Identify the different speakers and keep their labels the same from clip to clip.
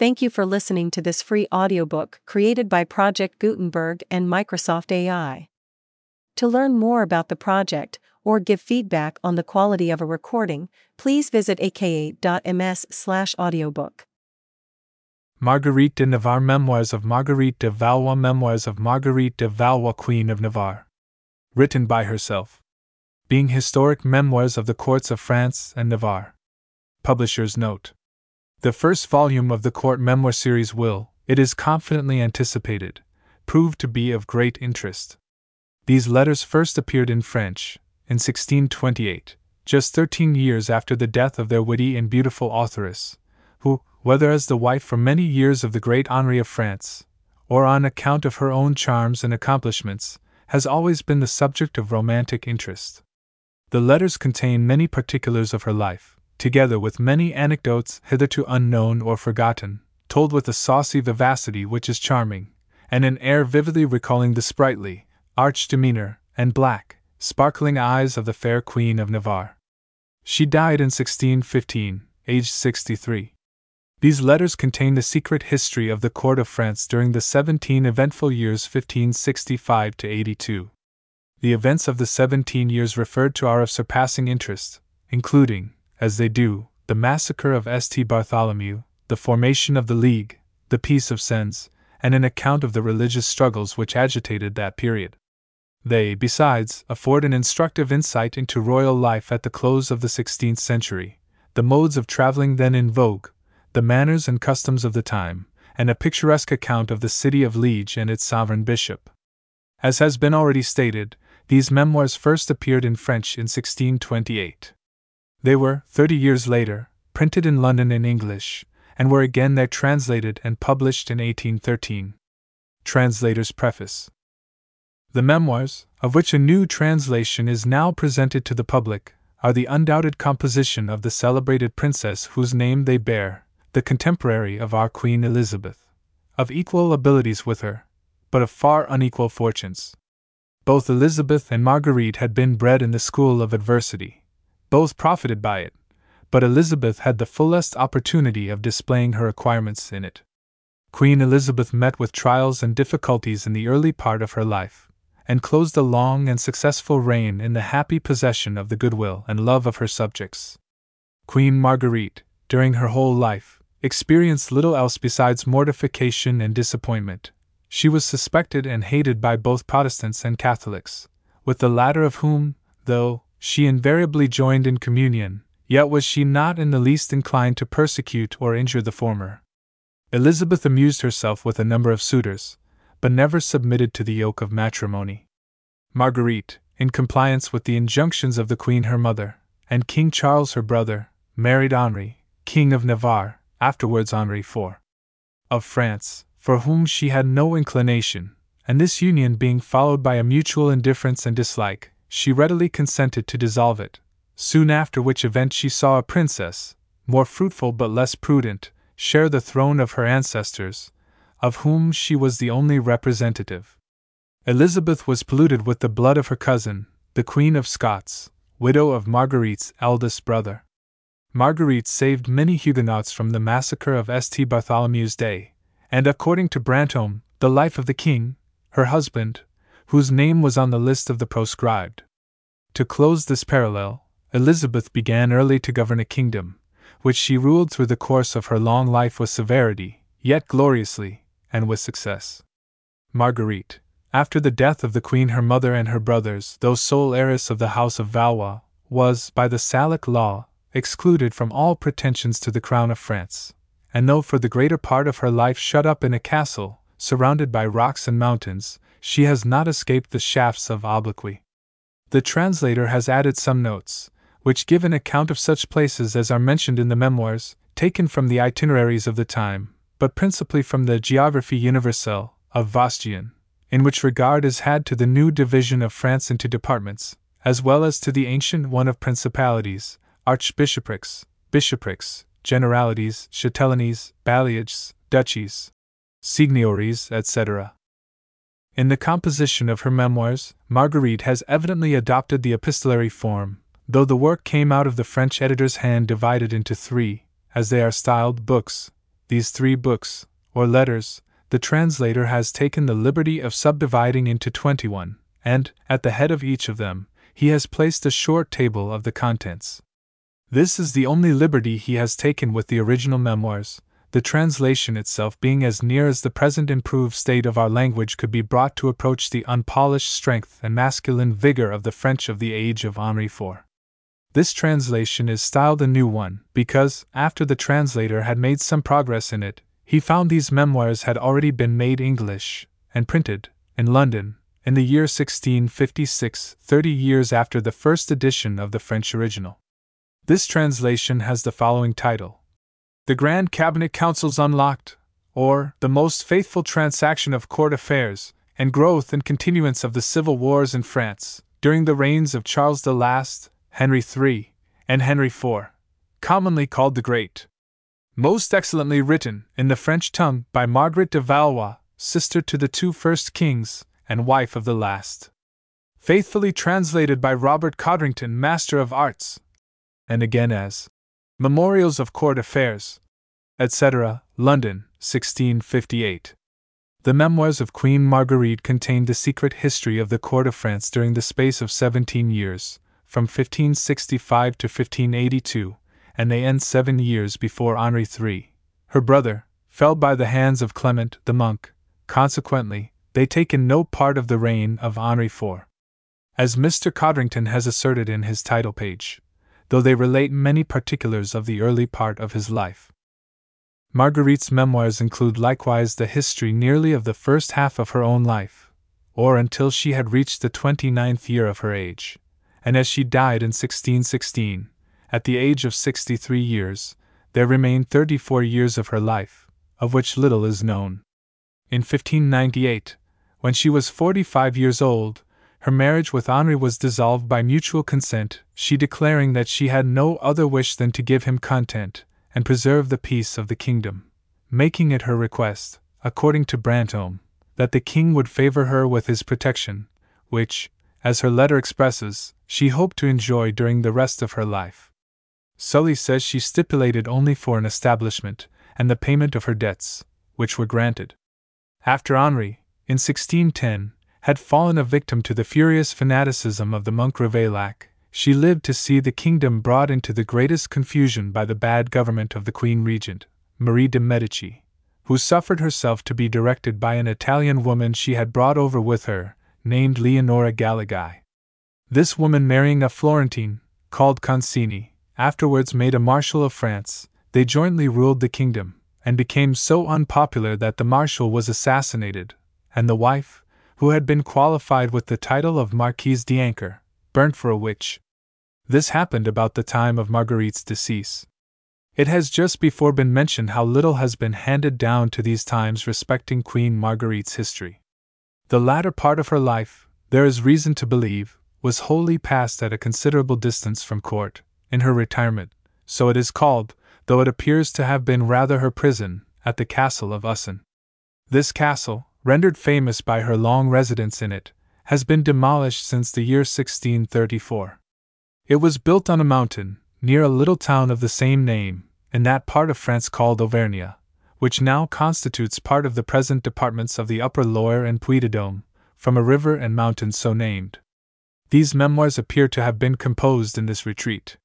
Speaker 1: Thank you for listening to this free audiobook created by Project Gutenberg and Microsoft AI. To learn more about the project or give feedback on the quality of a recording, please visit aka.ms/audiobook.
Speaker 2: Marguerite de Navarre Memoirs of Marguerite de Valois Memoirs of Marguerite de Valois Queen of Navarre. Written by herself. Being historic memoirs of the courts of France and Navarre. Publisher's Note. The first volume of the Court Memoir series will, it is confidently anticipated, prove to be of great interest. These letters first appeared in French, in 1628, just thirteen years after the death of their witty and beautiful authoress, who, whether as the wife for many years of the great Henri of France, or on account of her own charms and accomplishments, has always been the subject of romantic interest. The letters contain many particulars of her life, together with many anecdotes hitherto unknown or forgotten, told with a saucy vivacity which is charming, and an air vividly recalling the sprightly, arch demeanor, and black, sparkling eyes of the fair Queen of Navarre. She died in 1615, aged 63. These letters contain the secret history of the court of France during the 17 eventful years 1565 to 82. The events of the 17 years referred to are of surpassing interest, including, as they do, the massacre of St. Bartholomew, the formation of the League, the Peace of Sens, and an account of the religious struggles which agitated that period. They, besides, afford an instructive insight into royal life at the close of the 16th century, the modes of traveling then in vogue, the manners and customs of the time, and a picturesque account of the city of Liege and its sovereign bishop. As has been already stated, these memoirs first appeared in French in 1628. They were, thirty years later, printed in London in English, and were again there translated and published in 1813. Translator's Preface The memoirs, of which a new translation is now presented to the public, are the undoubted composition of the celebrated princess whose name they bear, the contemporary of our Queen Elizabeth, of equal abilities with her, but of far unequal fortunes. Both Elizabeth and Marguerite had been bred in the school of adversity, both profited by it, but Elizabeth had the fullest opportunity of displaying her acquirements in it. Queen Elizabeth met with trials and difficulties in the early part of her life, and closed a long and successful reign in the happy possession of the goodwill and love of her subjects. Queen Marguerite, during her whole life, experienced little else besides mortification and disappointment. She was suspected and hated by both Protestants and Catholics, with the latter of whom, though she invariably joined in communion, yet was she not in the least inclined to persecute or injure the former. Elizabeth amused herself with a number of suitors, but never submitted to the yoke of matrimony. Marguerite, in compliance with the injunctions of the Queen her mother, and King Charles her brother, married Henri, King of Navarre, afterwards Henri IV. of France, for whom she had no inclination, and this union being followed by a mutual indifference and dislike, she readily consented to dissolve it, soon after which event she saw a princess, more fruitful but less prudent, share the throne of her ancestors, of whom she was the only representative. Elizabeth was polluted with the blood of her cousin, the Queen of Scots, widow of Marguerite's eldest brother. Marguerite saved many Huguenots from the massacre of St. Bartholomew's Day, and according to Brantome, the life of the king, her husband, whose name was on the list of the proscribed. To close this parallel, Elizabeth began early to govern a kingdom, which she ruled through the course of her long life with severity, yet gloriously, and with success. Marguerite, after the death of the queen her mother and her brothers, though sole heiress of the house of Valois, was, by the Salic law, excluded from all pretensions to the crown of France, and though for the greater part of her life shut up in a castle, surrounded by rocks and mountains, she has not escaped the shafts of obloquy. The translator has added some notes, which give an account of such places as are mentioned in the memoirs, taken from the itineraries of the time, but principally from the Geographie Universelle of Vaustian, in which regard is had to the new division of France into departments, as well as to the ancient one of principalities, archbishoprics, bishoprics, generalities, châtellenies, bailliages, duchies, seigneuries, etc. In the composition of her memoirs, Marguerite has evidently adopted the epistolary form, though the work came out of the French editor's hand divided into three, as they are styled, books, these three books, or letters, the translator has taken the liberty of subdividing into 21, and, at the head of each of them, he has placed a short table of the contents. This is the only liberty he has taken with the original memoirs, the translation itself being as near as the present improved state of our language could be brought to approach the unpolished strength and masculine vigor of the French of the age of Henri IV. This translation is styled a new one, because, after the translator had made some progress in it, he found these memoirs had already been made English, and printed, in London, in the year 1656, thirty years after the first edition of the French original. This translation has the following title The Grand Cabinet Councils Unlocked, or The Most Faithful Transaction of Court Affairs, and Growth and Continuance of the Civil Wars in France, during the reigns of Charles the Last, Henry III, and Henry IV, commonly called the Great. Most excellently written, in the French tongue, by Margaret de Valois, sister to the two first kings, and wife of the last. Faithfully translated by Robert Codrington, Master of Arts. And again as Memorials of Court Affairs, etc., London, 1658. The memoirs of Queen Marguerite contain the secret history of the court of France during the space of seventeen years, from 1565 to 1582, and they end seven years before Henri III, her brother, fell by the hands of Clement the monk, consequently, they take in no part of the reign of Henri IV. As Mr. Codrington has asserted in his title page, though they relate many particulars of the early part of his life. Marguerite's memoirs include likewise the history nearly of the first half of her own life, or until she had reached the twenty ninth year of her age, and as she died in 1616, at the age of 63 years, there remained 34 years of her life, of which little is known. In 1598, when she was 45 years old, her marriage with Henri was dissolved by mutual consent, she declaring that she had no other wish than to give him content and preserve the peace of the kingdom, making it her request, according to Brantome, that the king would favor her with his protection, which, as her letter expresses, she hoped to enjoy during the rest of her life. Sully says she stipulated only for an establishment and the payment of her debts, which were granted. After Henri, in 1610, had fallen a victim to the furious fanaticism of the monk Ravaillac, she lived to see the kingdom brought into the greatest confusion by the bad government of the Queen Regent, Marie de' Medici, who suffered herself to be directed by an Italian woman she had brought over with her, named Leonora Galigai. This woman marrying a Florentine, called Concini, afterwards made a Marshal of France, they jointly ruled the kingdom, and became so unpopular that the Marshal was assassinated, and the wife, who had been qualified with the title of Marquise d'Ancre, burnt for a witch. This happened about the time of Marguerite's decease. It has just before been mentioned how little has been handed down to these times respecting Queen Marguerite's history. The latter part of her life, there is reason to believe, was wholly passed at a considerable distance from court, in her retirement, so it is called, though it appears to have been rather her prison, at the castle of Usson. This castle, rendered famous by her long residence in it, has been demolished since the year 1634. It was built on a mountain, near a little town of the same name, in that part of France called Auvergne, which now constitutes part of the present departments of the Upper Loire and Puy de Dôme, from a river and mountain so named. These memoirs appear to have been composed in this retreat.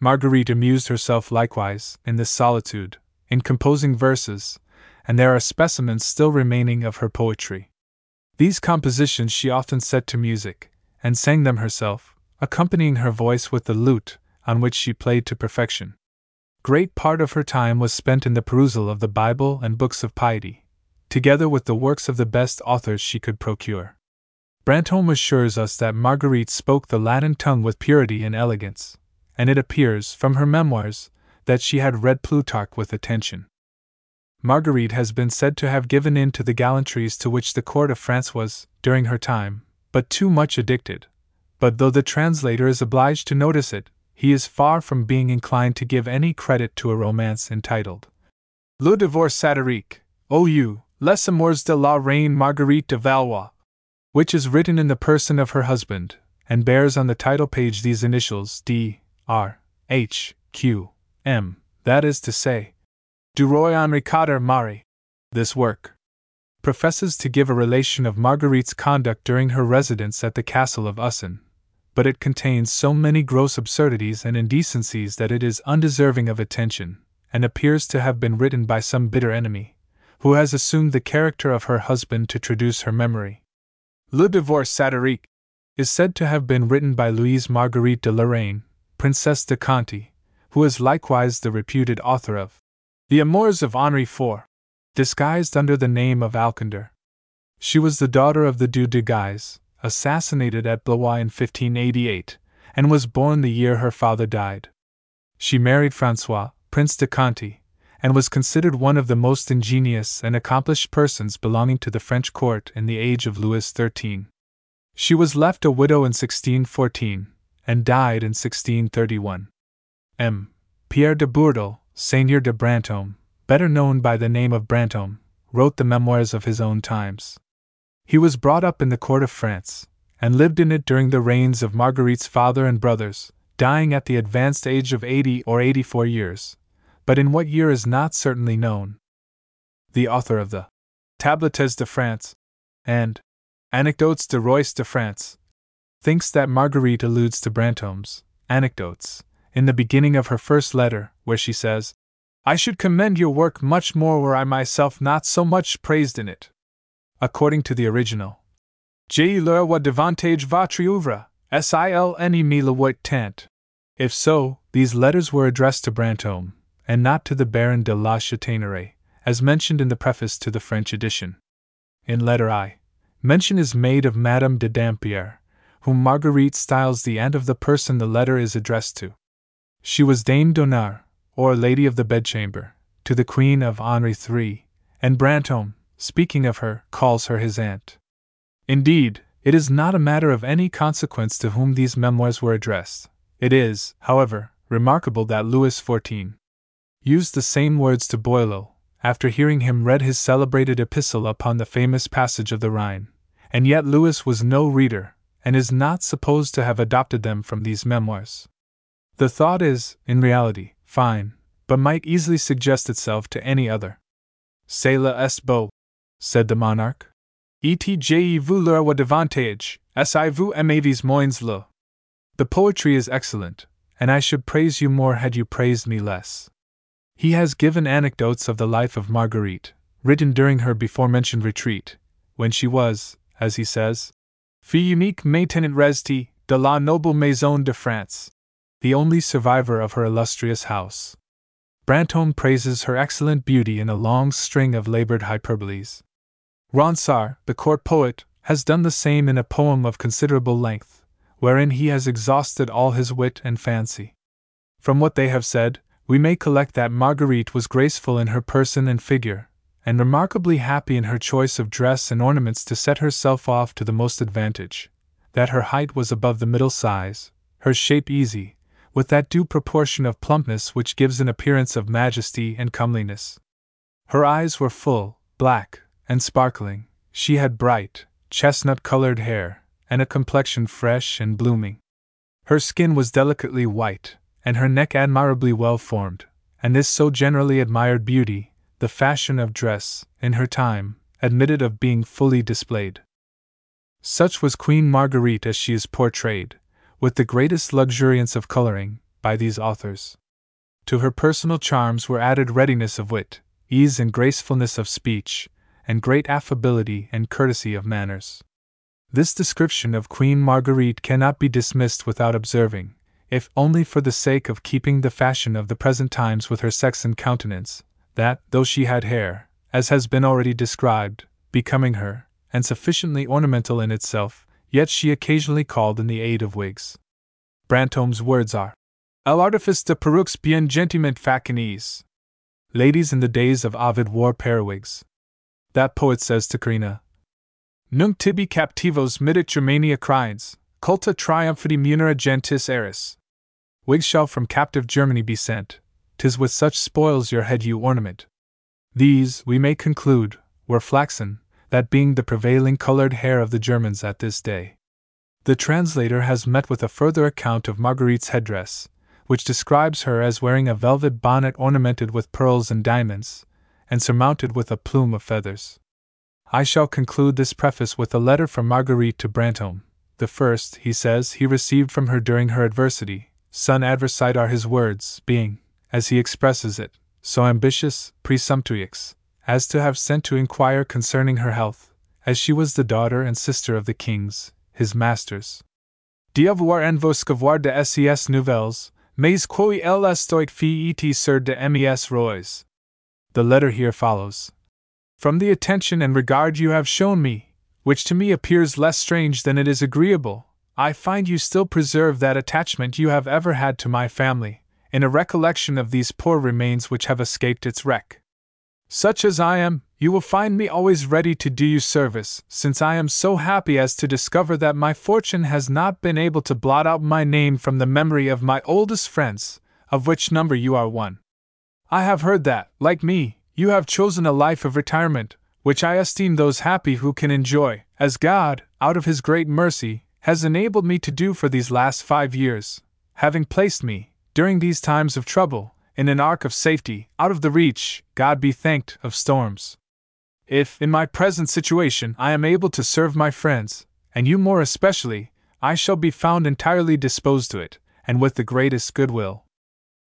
Speaker 2: Marguerite amused herself likewise, in this solitude, in composing verses, and there are specimens still remaining of her poetry. These compositions she often set to music, and sang them herself, accompanying her voice with the lute, on which she played to perfection. Great part of her time was spent in the perusal of the Bible and books of piety, together with the works of the best authors she could procure. Brantome assures us that Marguerite spoke the Latin tongue with purity and elegance, and it appears, from her memoirs, that she had read Plutarch with attention. Marguerite has been said to have given in to the gallantries to which the court of France was, during her time, but too much addicted. But though the translator is obliged to notice it, he is far from being inclined to give any credit to a romance entitled Le Divorce Satirique, O.U., Les Amours de la Reine Marguerite de Valois, which is written in the person of her husband, and bears on the title page these initials D. R. H. Q. M. That is to say, Du Roy Henri Quatre Mari. This work professes to give a relation of Marguerite's conduct during her residence at the castle of Usson, but it contains so many gross absurdities and indecencies that it is undeserving of attention, and appears to have been written by some bitter enemy, who has assumed the character of her husband to traduce her memory. Le Divorce Satirique is said to have been written by Louise Marguerite de Lorraine, Princess de Conti, who is likewise the reputed author of The Amours of Henri IV, disguised under the name of Alcindor. She was the daughter of the Duc de Guise, assassinated at Blois in 1588, and was born the year her father died. She married Francois, Prince de Conti, and was considered one of the most ingenious and accomplished persons belonging to the French court in the age of Louis XIII. She was left a widow in 1614, and died in 1631. M. Pierre de Bourdeille, Seigneur de Brantome, better known by the name of Brantome, wrote the memoirs of his own times. He was brought up in the court of France, and lived in it during the reigns of Marguerite's father and brothers, dying at the advanced age of 80 or 84 years, but in what year is not certainly known. The author of the Tablettes de France and Anecdotes de Rois de France thinks that Marguerite alludes to Brantome's Anecdotes in the beginning of her first letter, where she says, I should commend your work much more were I myself not so much praised in it. According to the original, J'ai leur wa davantage votre oeuvre, silne me le tant. If so, these letters were addressed to Brantome, and not to the Baron de la Chataigneraie, as mentioned in the preface to the French edition. In letter I, mention is made of Madame de Dampierre, whom Marguerite styles the aunt of the person the letter is addressed to. She was Dame d'honneur, or Lady of the Bedchamber, to the Queen of Henri III, and Brantome, speaking of her, calls her his aunt. Indeed, it is not a matter of any consequence to whom these memoirs were addressed. It is, however, remarkable that Louis XIV used the same words to Boileau, after hearing him read his celebrated epistle upon the famous passage of the Rhine, and yet Louis was no reader, and is not supposed to have adopted them from these memoirs. The thought is, in reality, fine, but might easily suggest itself to any other. Cela est beau, said the monarch. Et vous leur davantage, si vous aimez moins le. The poetry is excellent, and I should praise you more had you praised me less. He has given anecdotes of the life of Marguerite, written during her before mentioned retreat, when she was, as he says, fille unique maintenant restée de la noble maison de France, the only survivor of her illustrious house. Brantome praises her excellent beauty in a long string of labored hyperboles. Ronsard, the court poet, has done the same in a poem of considerable length, wherein he has exhausted all his wit and fancy. From what they have said, we may collect that Marguerite was graceful in her person and figure, and remarkably happy in her choice of dress and ornaments to set herself off to the most advantage, that her height was above the middle size, her shape easy, with that due proportion of plumpness which gives an appearance of majesty and comeliness. Her eyes were full, black, and sparkling, she had bright, chestnut colored hair, and a complexion fresh and blooming. Her skin was delicately white, and her neck admirably well formed, and this so generally admired beauty, the fashion of dress, in her time, admitted of being fully displayed. Such was Queen Marguerite as she is portrayed, with the greatest luxuriance of coloring, by these authors. To her personal charms were added readiness of wit, ease and gracefulness of speech, and great affability and courtesy of manners. This description of Queen Marguerite cannot be dismissed without observing, if only for the sake of keeping the fashion of the present times with her sex and countenance, that, though she had hair, as has been already described, becoming her, and sufficiently ornamental in itself, yet she occasionally called in the aid of wigs. Brantome's words are El artifice de perruques bien gentiment facinese. Ladies in the days of Ovid wore periwigs. That poet says to Corinna Nunc tibi captivos midit Germania crines, culta triumphati munera gentis eris. Wigs shall from captive Germany be sent, tis with such spoils your head you ornament. These, we may conclude, were flaxen, that being the prevailing colored hair of the Germans at this day. The translator has met with a further account of Marguerite's headdress, which describes her as wearing a velvet bonnet ornamented with pearls and diamonds, and surmounted with a plume of feathers. I shall conclude this preface with a letter from Marguerite to Brantome. The first, he says, he received from her during her adversity. Son adversite are his words, being, as he expresses it, so ambitious, presumptuous, as to have sent to inquire concerning her health, as she was the daughter and sister of the kings, his masters. D'avoir en vos scavoir de ses nouvelles, mais quoi elle estoit fait et sur de mes rois. The letter here follows. From the attention and regard you have shown me, which to me appears less strange than it is agreeable, I find you still preserve that attachment you have ever had to my family, in a recollection of these poor remains which have escaped its wreck. Such as I am, you will find me always ready to do you service, since I am so happy as to discover that my fortune has not been able to blot out my name from the memory of my oldest friends, of which number you are one. I have heard that, like me, you have chosen a life of retirement, which I esteem those happy who can enjoy, as God, out of His great mercy, has enabled me to do for these last five years, having placed me, during these times of trouble, in an ark of safety, out of the reach, God be thanked, of storms. If, in my present situation, I am able to serve my friends, and you more especially, I shall be found entirely disposed to it, and with the greatest goodwill.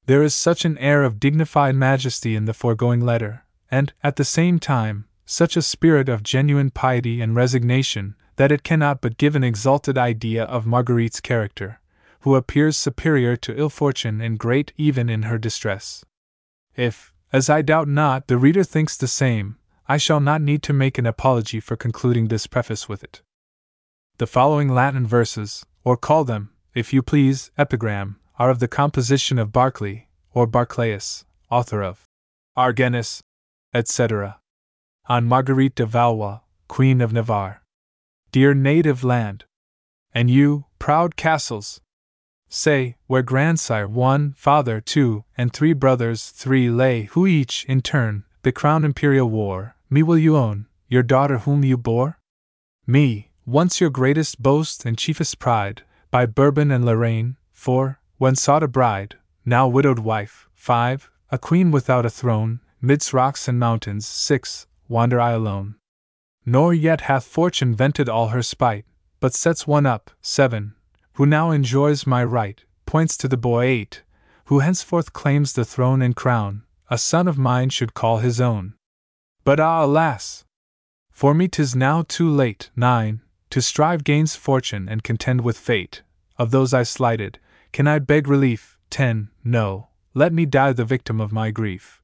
Speaker 2: There is such an air of dignified majesty in the foregoing letter, and, at the same time, such a spirit of genuine piety and resignation, that it cannot but give an exalted idea of Marguerite's character, who appears superior to ill fortune and great even in her distress. If, as I doubt not, the reader thinks the same, I shall not need to make an apology for concluding this preface with it. The following Latin verses, or call them, if you please, epigram, are of the composition of Barclay, or Barclayus, author of Argenis, etc on Marguerite de Valois, Queen of Navarre. Dear native land! And you, proud castles! Say, where grandsire one, father two, and three brothers three lay, who each, in turn, the crown imperial wore, me will you own, your daughter whom you bore? Me, once your greatest boast and chiefest pride, by Bourbon and Lorraine, four, when sought a bride, now widowed wife, five, a queen without a throne, midst rocks and mountains, six, wander I alone. Nor yet hath fortune vented all her spite, but sets one up, seven, who now enjoys my right, points to the boy eight, who henceforth claims the throne and crown, a son of mine should call his own. But ah, alas! For me 'tis now too late, nine, to strive gains fortune and contend with fate. Of those I slighted, can I beg relief? Ten, no, let me die the victim of my grief.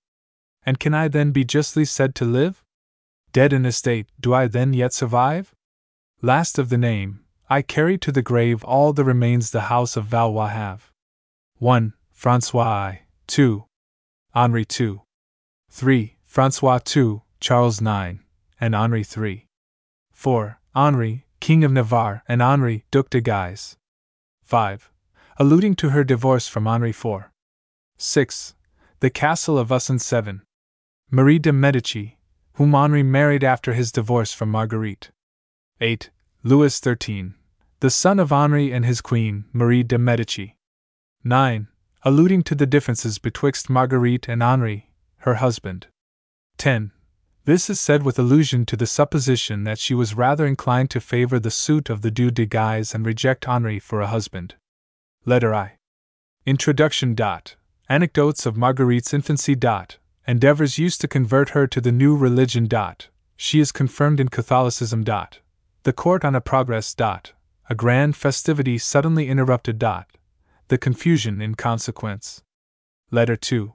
Speaker 2: And can I then be justly said to live? Dead in estate, do I then yet survive? Last of the name, I carry to the grave all the remains the house of Valois have. 1. Francois I. 2. Henri II. 3. Francois II, Charles IX, and Henri III. 4. Henri, King of Navarre, and Henri, Duc de Guise. 5. Alluding to her divorce from Henri IV. 6. The Castle of Usson 7. Marie de Medici, whom Henri married after his divorce from Marguerite. 8. Louis XIII, the son of Henri and his queen, Marie de Medici. 9. Alluding to the differences betwixt Marguerite and Henri, her husband. 10. This is said with allusion to the supposition that she was rather inclined to favor the suit of the Duc de Guise and reject Henri for a husband. Letter I. Introduction. Dot. Anecdotes of Marguerite's infancy. Dot endeavors used to convert her to the new religion. Dot. She is confirmed in Catholicism. Dot. The court on a progress. Dot. A grand festivity suddenly interrupted. Dot. The confusion in consequence. Letter 2.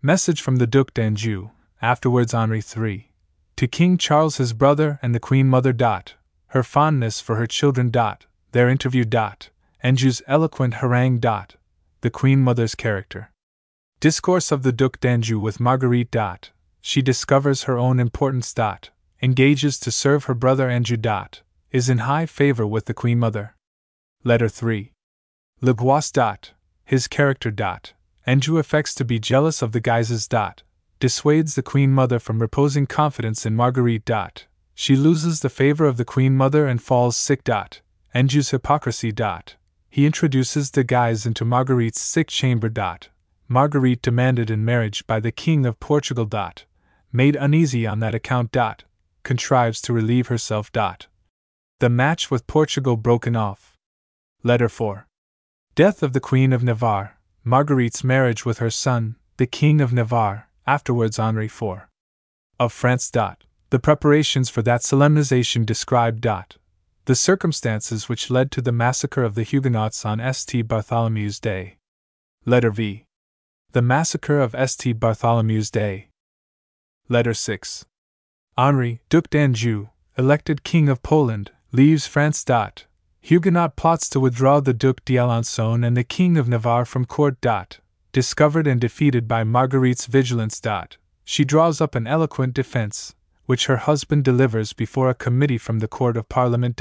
Speaker 2: Message from the Duc d'Anjou, afterwards Henri III, to King Charles his brother and the Queen Mother. Dot. Her fondness for her children. Dot. Their interview. Dot. Anjou's eloquent harangue. Dot. The Queen Mother's character. Discourse of the Duc d'Anjou with Marguerite. Dot. She discovers her own importance. Dot. Engages to serve her brother Anjou. Dot. Is in high favor with the Queen Mother. Letter 3. Le Bois. Dot. His character. Dot. Anjou affects to be jealous of the Guises. Dot. Dissuades the Queen Mother from reposing confidence in Marguerite. Dot. She loses the favor of the Queen Mother and falls sick. Dot. Anjou's hypocrisy. Dot. he introduces the guise into Marguerite's sick chamber. Dot. Marguerite demanded in marriage by the King of Portugal. Dot. Made uneasy on that account. Dot. Contrives to relieve herself. Dot. The match with Portugal broken off. Letter 4. Death of the Queen of Navarre, Marguerite's marriage with her son, the King of Navarre, afterwards Henri IV. Of France. Dot. The preparations for that solemnization described. Dot. The circumstances which led to the massacre of the Huguenots on St. Bartholomew's Day. Letter V. The massacre of St. Bartholomew's Day. Letter 6. Henri, Duc d'Anjou, elected King of Poland, leaves France. Huguenot plots to withdraw the Duc d'Alençon and the King of Navarre from court. Discovered and defeated by Marguerite's vigilance. She draws up an eloquent defense, which her husband delivers before a committee from the Court of Parliament.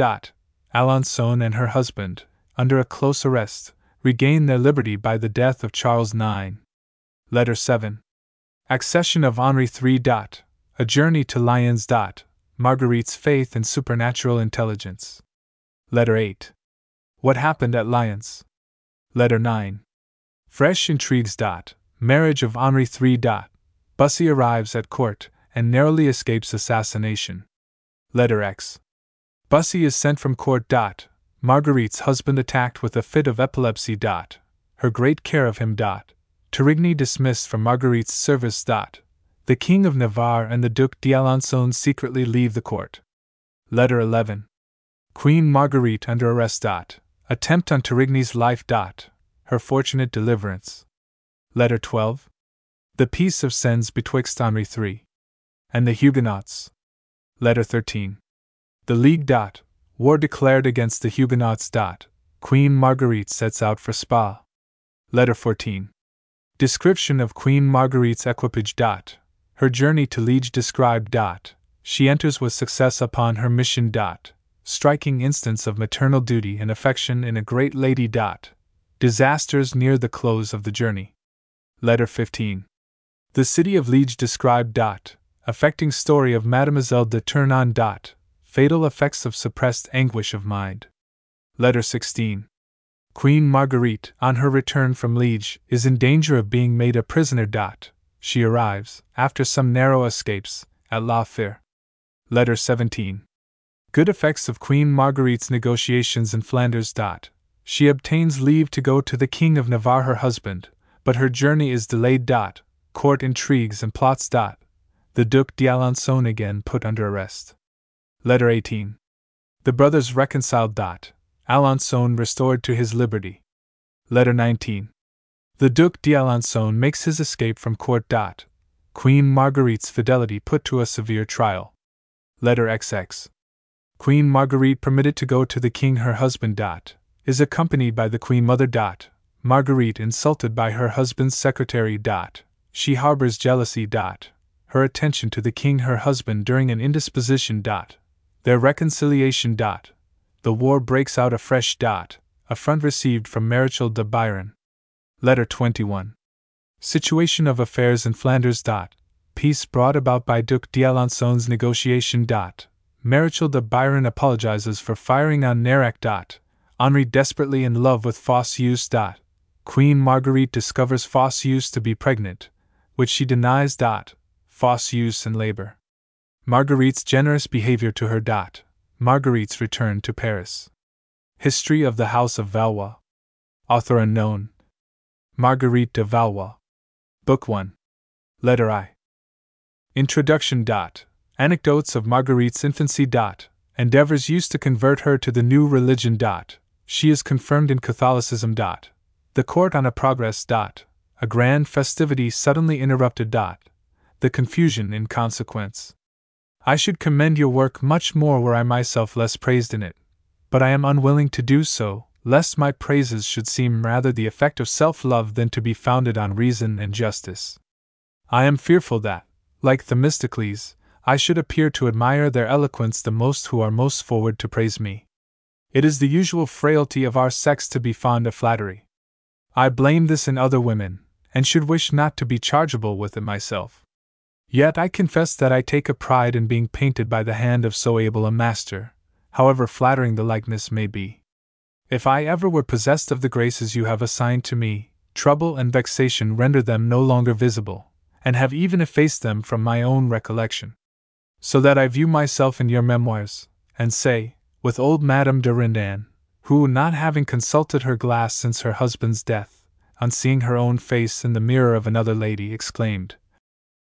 Speaker 2: Alençon and her husband, under a close arrest, regain their liberty by the death of Charles IX. Letter 7. Accession of Henri III. A journey to Lyons. Marguerite's faith and supernatural intelligence. Letter 8. What happened at Lyons? Letter 9. Fresh intrigues. Marriage of Henri III. Bussy arrives at court, and narrowly escapes assassination. Letter X. Bussy is sent from court. Marguerite's husband attacked with a fit of epilepsy. Her great care of him. Dot. Torigny dismissed from Marguerite's service. The King of Navarre and the Duc d'Alençon secretly leave the court. Letter 11. Queen Marguerite under arrest. Dot. Attempt on Torigny's life. Dot. Her fortunate deliverance. Letter 12. The peace of Sens betwixt Henri III and the Huguenots. Letter 13. The League. Dot, war declared against the Huguenots. Dot, Queen Marguerite sets out for Spa. Letter 14. Description of Queen Marguerite's equipage. Dot, her journey to Liege described. Dot, she enters with success upon her mission. Dot, striking instance of maternal duty and affection in a great lady. Dot, disasters near the close of the journey. Letter 15. The city of Liege described. Dot, affecting story of Mademoiselle de Tournon. Dot, fatal effects of suppressed anguish of mind. Letter 16. Queen Marguerite, on her return from Liege, is in danger of being made a prisoner. Dot, she arrives, after some narrow escapes, at La Fere. Letter 17. Good effects of Queen Marguerite's negotiations in Flanders. Dot, she obtains leave to go to the King of Navarre, her husband, but her journey is delayed. Dot, court intrigues and plots. Dot, the Duc d'Alençon again put under arrest. Letter 18. The brothers reconciled. Dot. Alençon restored to his liberty. Letter 19. The Duc d'Alençon makes his escape from court. Queen Marguerite's fidelity put to a severe trial. Letter XX. Queen Marguerite permitted to go to the king her husband. Is accompanied by the Queen Mother. Marguerite insulted by her husband's secretary. She harbors jealousy. Her attention to the king her husband during an indisposition. Their reconciliation. The war breaks out afresh. Affront received from Maréchal de Biron. Letter 21. Situation of affairs in Flanders. Peace brought about by Duc d'Alençon's negotiation. Maréchal de Biron apologizes for firing on Nerac. Henri desperately in love with Fosseuse. Queen Marguerite discovers Fosseuse to be pregnant, which she denies. Fosseuse and labor. Marguerite's generous behavior to her. Dot. Marguerite's return to Paris. History of the House of Valois. Author unknown. Marguerite de Valois. Book 1. Letter I. Introduction. Dot. Anecdotes of Marguerite's infancy. Dot. Endeavors used to convert her to the new religion. Dot. She is confirmed in Catholicism. Dot. The court on a progress. Dot. A grand festivity suddenly interrupted. Dot the confusion in consequence. I should commend your work much more were I myself less praised in it, but I am unwilling to do so, lest my praises should seem rather the effect of self love than to be founded on reason and justice. I am fearful that, like Themistocles, I should appear to admire their eloquence the most who are most forward to praise me. It is the usual frailty of our sex to be fond of flattery. I blame this in other women, and should wish not to be chargeable with it myself. Yet I confess that I take a pride in being painted by the hand of so able a master, however flattering the likeness may be. If I ever were possessed of the graces you have assigned to me, trouble and vexation render them no longer visible, and have even effaced them from my own recollection. So that I view myself in your memoirs, and say, with old Madame de Randan, who, not having consulted her glass since her husband's death, on seeing her own face in the mirror of another lady, exclaimed,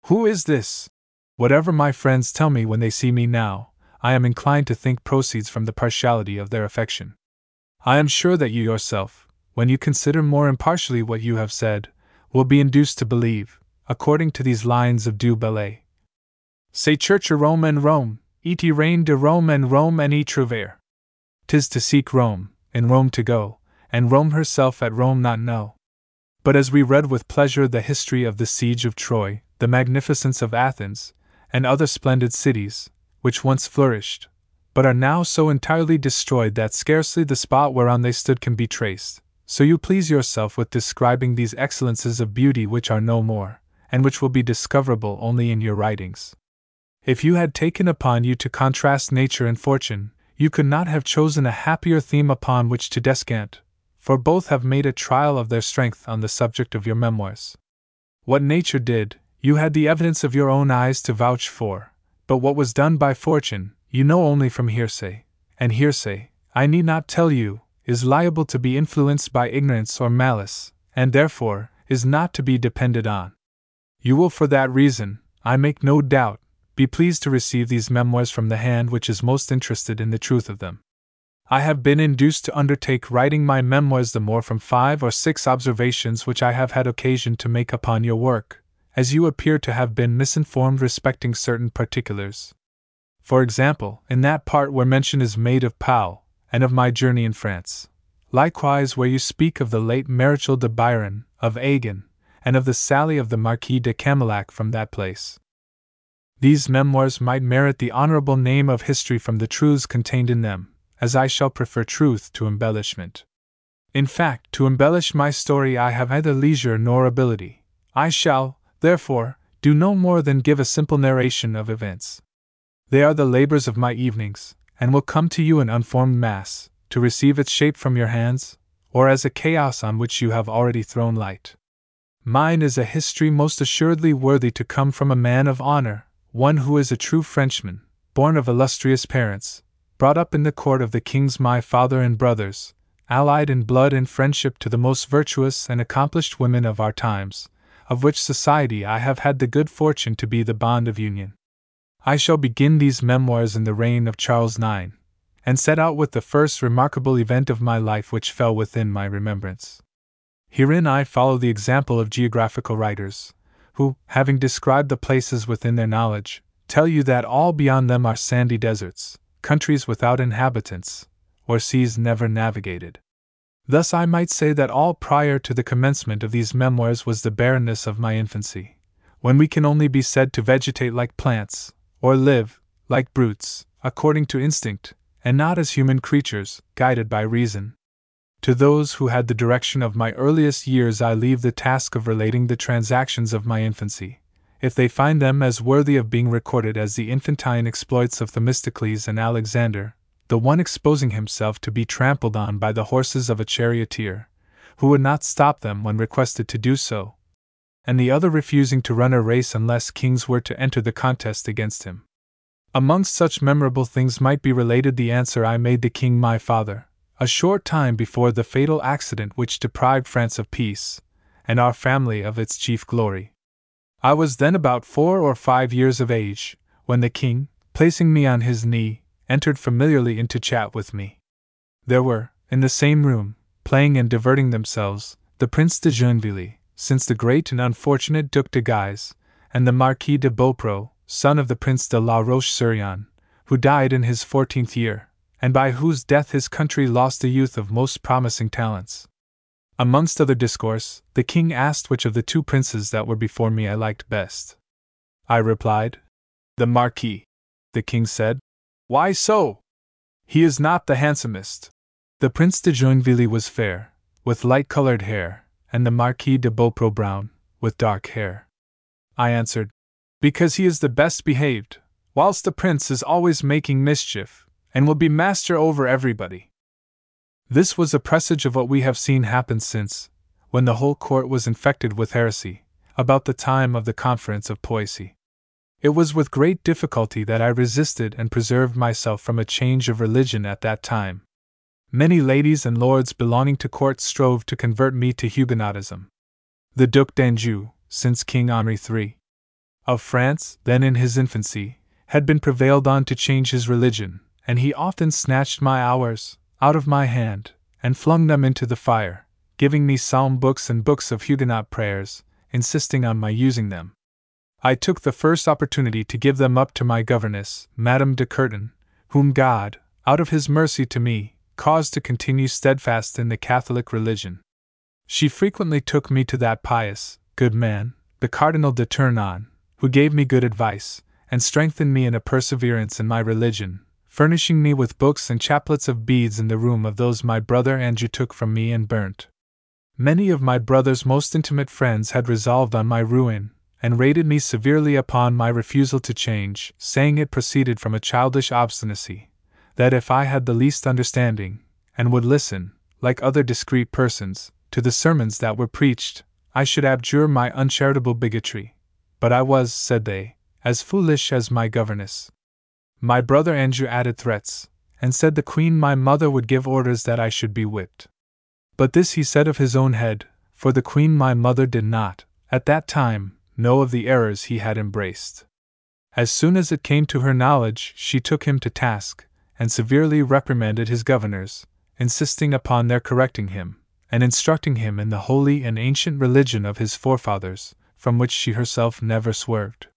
Speaker 2: Who is this? Whatever my friends tell me when they see me now, I am inclined to think proceeds from the partiality of their affection. I am sure that you yourself, when you consider more impartially what you have said, will be induced to believe, according to these lines of Du Bellay. Say church Rome and Rome, et reign de Rome and Rome and e trouver. Tis to seek Rome, and Rome to go, and Rome herself at Rome not know. But as we read with pleasure the history of the siege of Troy, the magnificence of Athens, and other splendid cities, which once flourished, but are now so entirely destroyed that scarcely the spot whereon they stood can be traced, so you please yourself with describing these excellences of beauty which are no more, and which will be discoverable only in your writings. If you had taken upon you to contrast nature and fortune, you could not have chosen a happier theme upon which to descant, for both have made a trial of their strength on the subject of your memoirs. What nature did, you had the evidence of your own eyes to vouch for, but what was done by fortune, you know only from hearsay, and hearsay, I need not tell you, is liable to be influenced by ignorance or malice, and therefore is not to be depended on. You will, for that reason, I make no doubt, be pleased to receive these memoirs from the hand which is most interested in the truth of them. I have been induced to undertake writing my memoirs the more from five or six observations which I have had occasion to make upon your work, as you appear to have been misinformed respecting certain particulars. For example, in that part where mention is made of Pau, and of my journey in France. Likewise, where you speak of the late Maréchal de Biron, of Agen, and of the sally of the Marquis de Canillac from that place. These memoirs might merit the honorable name of history from the truths contained in them, as I shall prefer truth to embellishment. In fact, to embellish my story I have neither leisure nor ability. I shall, therefore, do no more than give a simple narration of events. They are the labors of my evenings, and will come to you in unformed mass, to receive its shape from your hands, or as a chaos on which you have already thrown light. Mine is a history most assuredly worthy to come from a man of honor, one who is a true Frenchman, born of illustrious parents, brought up in the court of the kings my father and brothers, allied in blood and friendship to the most virtuous and accomplished women of our times, of which society I have had the good fortune to be the bond of union. I shall begin these memoirs in the reign of Charles IX, and set out with the first remarkable event of my life which fell within my remembrance. Herein I follow the example of geographical writers, who, having described the places within their knowledge, tell you that all beyond them are sandy deserts, countries without inhabitants, or seas never navigated. Thus I might say that all prior to the commencement of these memoirs was the barrenness of my infancy, when we can only be said to vegetate like plants, or live, like brutes, according to instinct, and not as human creatures, guided by reason. To those who had the direction of my earliest years, I leave the task of relating the transactions of my infancy, if they find them as worthy of being recorded as the infantine exploits of Themistocles and Alexander, the one exposing himself to be trampled on by the horses of a charioteer, who would not stop them when requested to do so, and the other refusing to run a race unless kings were to enter the contest against him. Amongst such memorable things might be related the answer I made the king my father, a short time before the fatal accident which deprived France of peace, and our family of its chief glory. I was then about four or five years of age, when the king, placing me on his knee, entered familiarly into chat with me. There were, in the same room, playing and diverting themselves, the Prince de Joinville, since the great and unfortunate Duc de Guise, and the Marquis de Beaupre, son of the Prince de la Roche sur Yon, who died in his fourteenth year and by whose death his country lost a youth of most promising talents. Amongst other discourse, the king asked which of the two princes that were before me I liked best. I replied, The Marquis. The king said, Why so? He is not the handsomest. The Prince de Joinville was fair, with light colored hair, and the Marquis de Beaupre brown, with dark hair. I answered, Because he is the best behaved, whilst the prince is always making mischief, and will be master over everybody. This was a presage of what we have seen happen since, when the whole court was infected with heresy, about the time of the conference of Poissy. It was with great difficulty that I resisted and preserved myself from a change of religion at that time. Many ladies and lords belonging to court strove to convert me to Huguenotism. The Duc d'Anjou, since King Henri III of France, then in his infancy, had been prevailed on to change his religion, and he often snatched my hours out of my hand and flung them into the fire, giving me psalm books and books of Huguenot prayers, insisting on my using them. I took the first opportunity to give them up to my governess, Madame de Curton, whom God, out of his mercy to me, caused to continue steadfast in the Catholic religion. She frequently took me to that pious, good man, the Cardinal de Tournon, who gave me good advice, and strengthened me in a perseverance in my religion, furnishing me with books and chaplets of beads in the room of those my brother Anjou took from me and burnt. Many of my brother's most intimate friends had resolved on my ruin, and rated me severely upon my refusal to change, saying it proceeded from a childish obstinacy, that if I had the least understanding, and would listen, like other discreet persons, to the sermons that were preached, I should abjure my uncharitable bigotry. But I was, said they, as foolish as my governess. My brother Anjou added threats, and said the queen my mother would give orders that I should be whipped. But this he said of his own head, for the queen my mother did not, at that time, know of the errors he had embraced. As soon as it came to her knowledge, she took him to task, and severely reprimanded his governors, insisting upon their correcting him, and instructing him in the holy and ancient religion of his forefathers, from which she herself never swerved.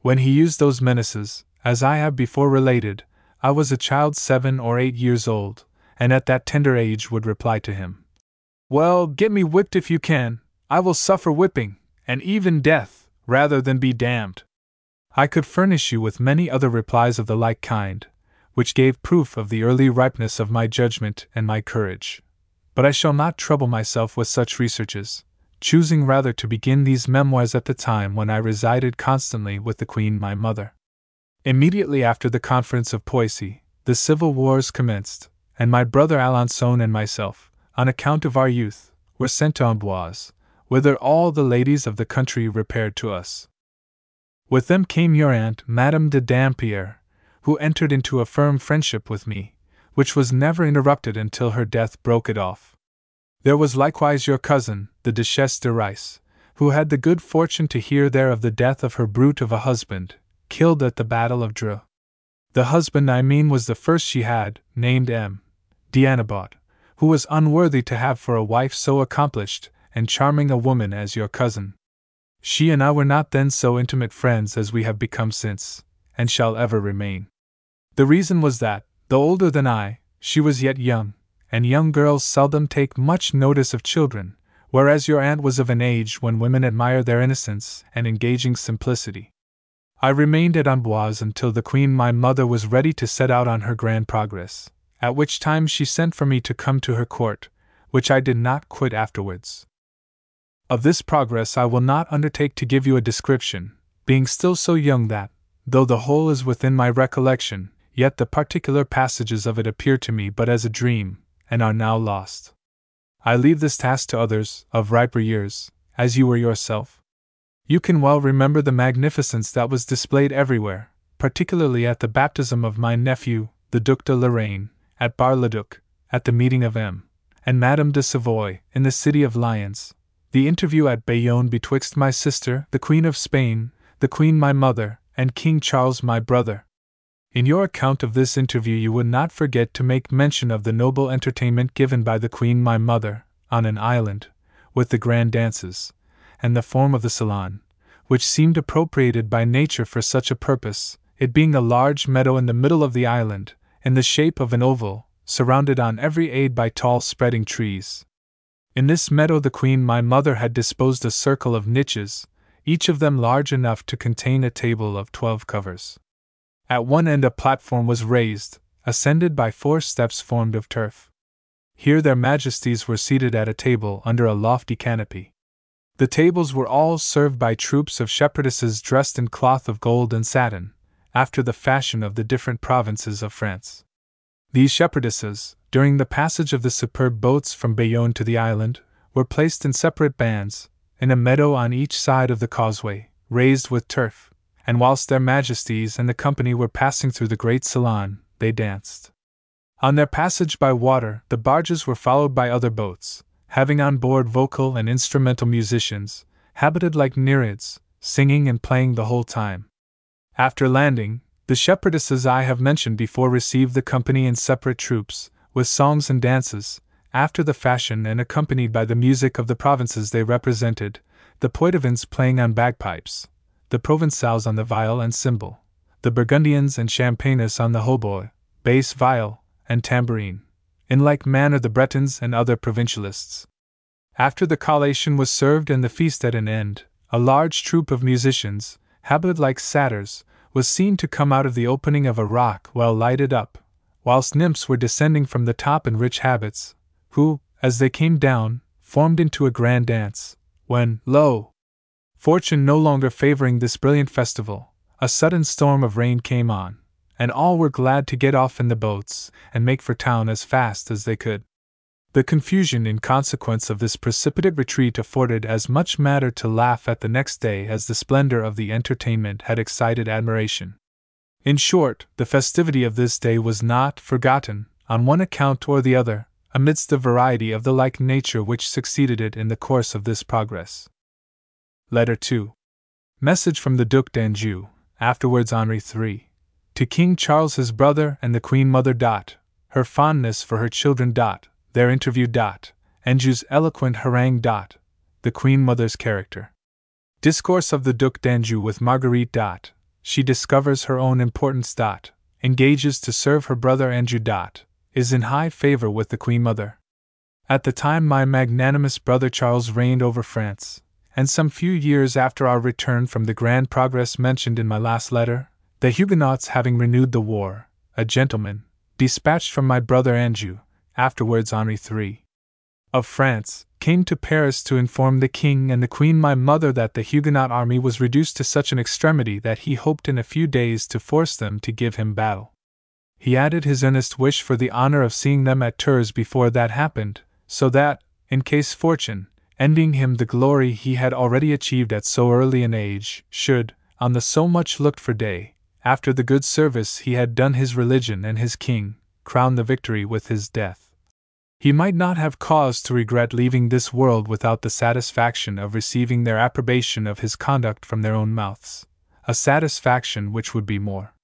Speaker 2: When he used those menaces, as I have before related, I was a child seven or eight years old, and at that tender age would reply to him Well, get me whipped if you can, I will suffer whipping, and even death, rather than be damned. I could furnish you with many other replies of the like kind, which gave proof of the early ripeness of my judgment and my courage. But I shall not trouble myself with such researches, choosing rather to begin these memoirs at the time when I resided constantly with the Queen my mother. Immediately after the conference of Poissy, the civil wars commenced, and my brother Alençon and myself, on account of our youth, were sent to Amboise, whither all the ladies of the country repaired to us. With them came your aunt, Madame de Dampierre, who entered into a firm friendship with me, which was never interrupted until her death broke it off. There was likewise your cousin, the Duchesse de Retz, who had the good fortune to hear there of the death of her brute of a husband, killed at the Battle of Dreux. The husband I mean was the first she had, named M. d'Annebaut, who was unworthy to have for a wife so accomplished and charming a woman as your cousin. She and I were not then so intimate friends as we have become since, and shall ever remain. The reason was that, though older than I, she was yet young, and young girls seldom take much notice of children, whereas your aunt was of an age when women admire their innocence and engaging simplicity. I remained at Amboise until the Queen my mother was ready to set out on her grand progress, at which time she sent for me to come to her court, which I did not quit afterwards. Of this progress I will not undertake to give you a description, being still so young that, though the whole is within my recollection, yet the particular passages of it appear to me but as a dream, and are now lost. I leave this task to others, of riper years, as you were yourself. You can well remember the magnificence that was displayed everywhere, particularly at the baptism of my nephew, the Duc de Lorraine, at Bar-le-Duc, at the meeting of M. and Madame de Savoy, in the city of Lyons, the interview at Bayonne betwixt my sister, the Queen of Spain, the Queen my mother, and King Charles my brother, in your account of this interview, you would not forget to make mention of the noble entertainment given by the Queen my mother, on an island, with the grand dances, and the form of the salon, which seemed appropriated by nature for such a purpose, it being a large meadow in the middle of the island, in the shape of an oval, surrounded on every aid by tall spreading trees. In this meadow, the Queen my mother had disposed a circle of niches, each of them large enough to contain a table of twelve covers. At one end, a platform was raised, ascended by four steps formed of turf. Here, their majesties were seated at a table under a lofty canopy. The tables were all served by troops of shepherdesses dressed in cloth of gold and satin, after the fashion of the different provinces of France. These shepherdesses, during the passage of the superb boats from Bayonne to the island, were placed in separate bands, in a meadow on each side of the causeway, raised with turf, and whilst their majesties and the company were passing through the great salon, they danced. On their passage by water, the barges were followed by other boats, having on board vocal and instrumental musicians, habited like Nereids, singing and playing the whole time. After landing, the shepherdesses I have mentioned before received the company in separate troops, with songs and dances, after the fashion and accompanied by the music of the provinces they represented, the Poitevins playing on bagpipes, the Provençals on the viol and cymbal, the Burgundians and Champagnes on the hautboy, bass viol, and tambourine, in like manner the Bretons and other provincialists. After the collation was served and the feast at an end, a large troop of musicians, habited like satyrs, was seen to come out of the opening of a rock well lighted up, whilst nymphs were descending from the top in rich habits, who, as they came down, formed into a grand dance, when, lo! Fortune no longer favoring this brilliant festival, a sudden storm of rain came on, and all were glad to get off in the boats and make for town as fast as they could. The confusion in consequence of this precipitate retreat afforded as much matter to laugh at the next day as the splendor of the entertainment had excited admiration. In short, the festivity of this day was not forgotten, on one account or the other, amidst the variety of the like nature which succeeded it in the course of this progress. Letter 2. Message from the Duc d'Anjou, afterwards Henri III, to King Charles his brother and the Queen Mother. Dot, her fondness for her children. Dot, their interview. Dot, Anjou's eloquent harangue. Dot, the Queen Mother's character. Discourse of the Duc d'Anjou with Marguerite. Dot, she discovers her own importance. Dot, engages to serve her brother Anjou. Dot, is in high favor with the Queen Mother. At the time my magnanimous brother Charles reigned over France, and some few years after our return from the grand progress mentioned in my last letter, the Huguenots having renewed the war, a gentleman, dispatched from my brother Anjou, afterwards Henri III, of France, came to Paris to inform the King and the Queen my mother that the Huguenot army was reduced to such an extremity that he hoped in a few days to force them to give him battle. He added his earnest wish for the honor of seeing them at Tours before that happened, so that, in case fortune, envying him the glory he had already achieved at so early an age, should, on the so much looked for day, after the good service he had done his religion and his king, crown the victory with his death. He might not have cause to regret leaving this world without the satisfaction of receiving their approbation of his conduct from their own mouths, a satisfaction which would be more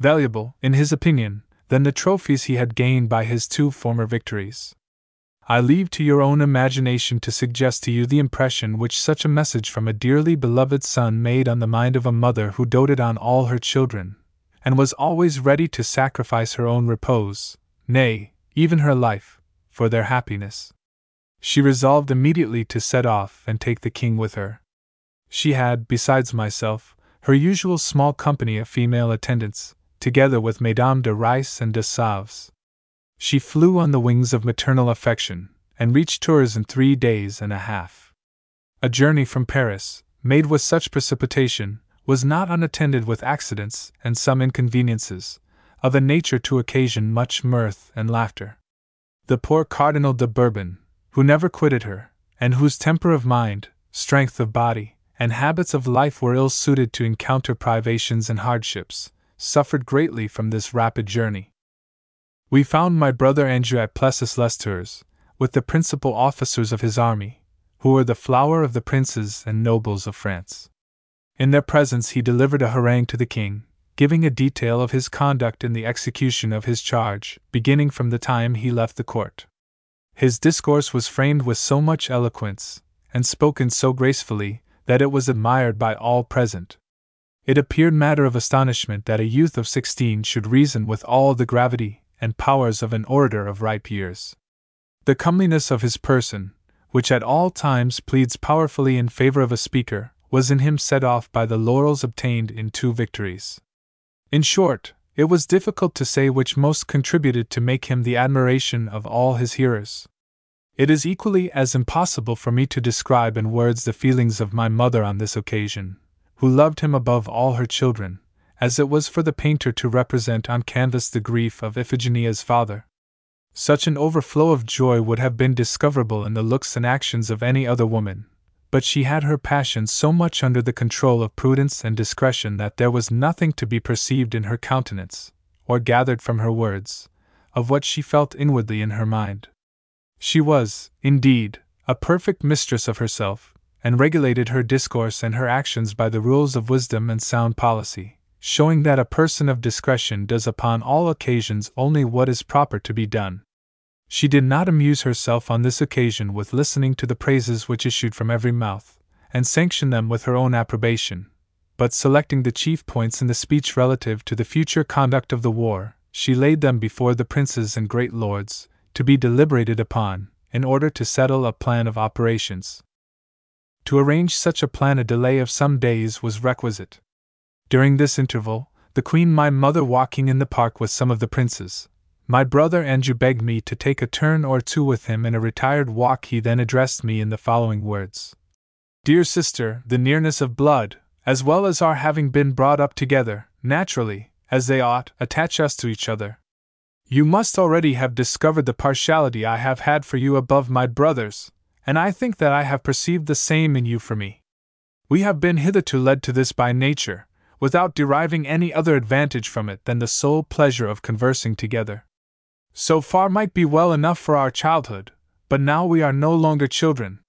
Speaker 2: valuable, in his opinion, than the trophies he had gained by his two former victories. I leave to your own imagination to suggest to you the impression which such a message from a dearly beloved son made on the mind of a mother who doted on all her children, and was always ready to sacrifice her own repose, nay, even her life, for their happiness. She resolved immediately to set off and take the king with her. She had, besides myself, her usual small company of female attendants, together with Mesdames de Retz and de Sauves. She flew on the wings of maternal affection, and reached Tours in three days and a half. A journey from Paris, made with such precipitation, was not unattended with accidents and some inconveniences, of a nature to occasion much mirth and laughter. The poor Cardinal de Bourbon, who never quitted her, and whose temper of mind, strength of body, and habits of life were ill suited to encounter privations and hardships, suffered greatly from this rapid journey. We found my brother Anjou at Plessis les Tours, with the principal officers of his army, who were the flower of the princes and nobles of France. In their presence, he delivered a harangue to the king, giving a detail of his conduct in the execution of his charge, beginning from the time he left the court. His discourse was framed with so much eloquence, and spoken so gracefully, that it was admired by all present, it appeared matter of astonishment that a youth of sixteen should reason with all the gravity and powers of an orator of ripe years. The comeliness of his person, which at all times pleads powerfully in favor of a speaker, was in him set off by the laurels obtained in two victories. In short, it was difficult to say which most contributed to make him the admiration of all his hearers. It is equally as impossible for me to describe in words the feelings of my mother on this occasion, who loved him above all her children, as it was for the painter to represent on canvas the grief of Iphigenia's father. Such an overflow of joy would have been discoverable in the looks and actions of any other woman, but she had her passions so much under the control of prudence and discretion that there was nothing to be perceived in her countenance, or gathered from her words, of what she felt inwardly in her mind. She was, indeed, a perfect mistress of herself, and regulated her discourse and her actions by the rules of wisdom and sound policy, showing that a person of discretion does upon all occasions only what is proper to be done. She did not amuse herself on this occasion with listening to the praises which issued from every mouth, and sanction them with her own approbation, but selecting the chief points in the speech relative to the future conduct of the war, she laid them before the princes and great lords, to be deliberated upon, in order to settle a plan of operations. To arrange such a plan, a delay of some days was requisite. During this interval, the Queen, my mother, walking in the park with some of the princes, my brother Anjou begged me to take a turn or two with him in a retired walk. He then addressed me in the following words Dear sister, the nearness of blood, as well as our having been brought up together, naturally, as they ought, attach us to each other. You must already have discovered the partiality I have had for you above my brothers, and I think that I have perceived the same in you for me. We have been hitherto led to this by nature, without deriving any other advantage from it than the sole pleasure of conversing together. So far might be well enough for our childhood, but now we are no longer children.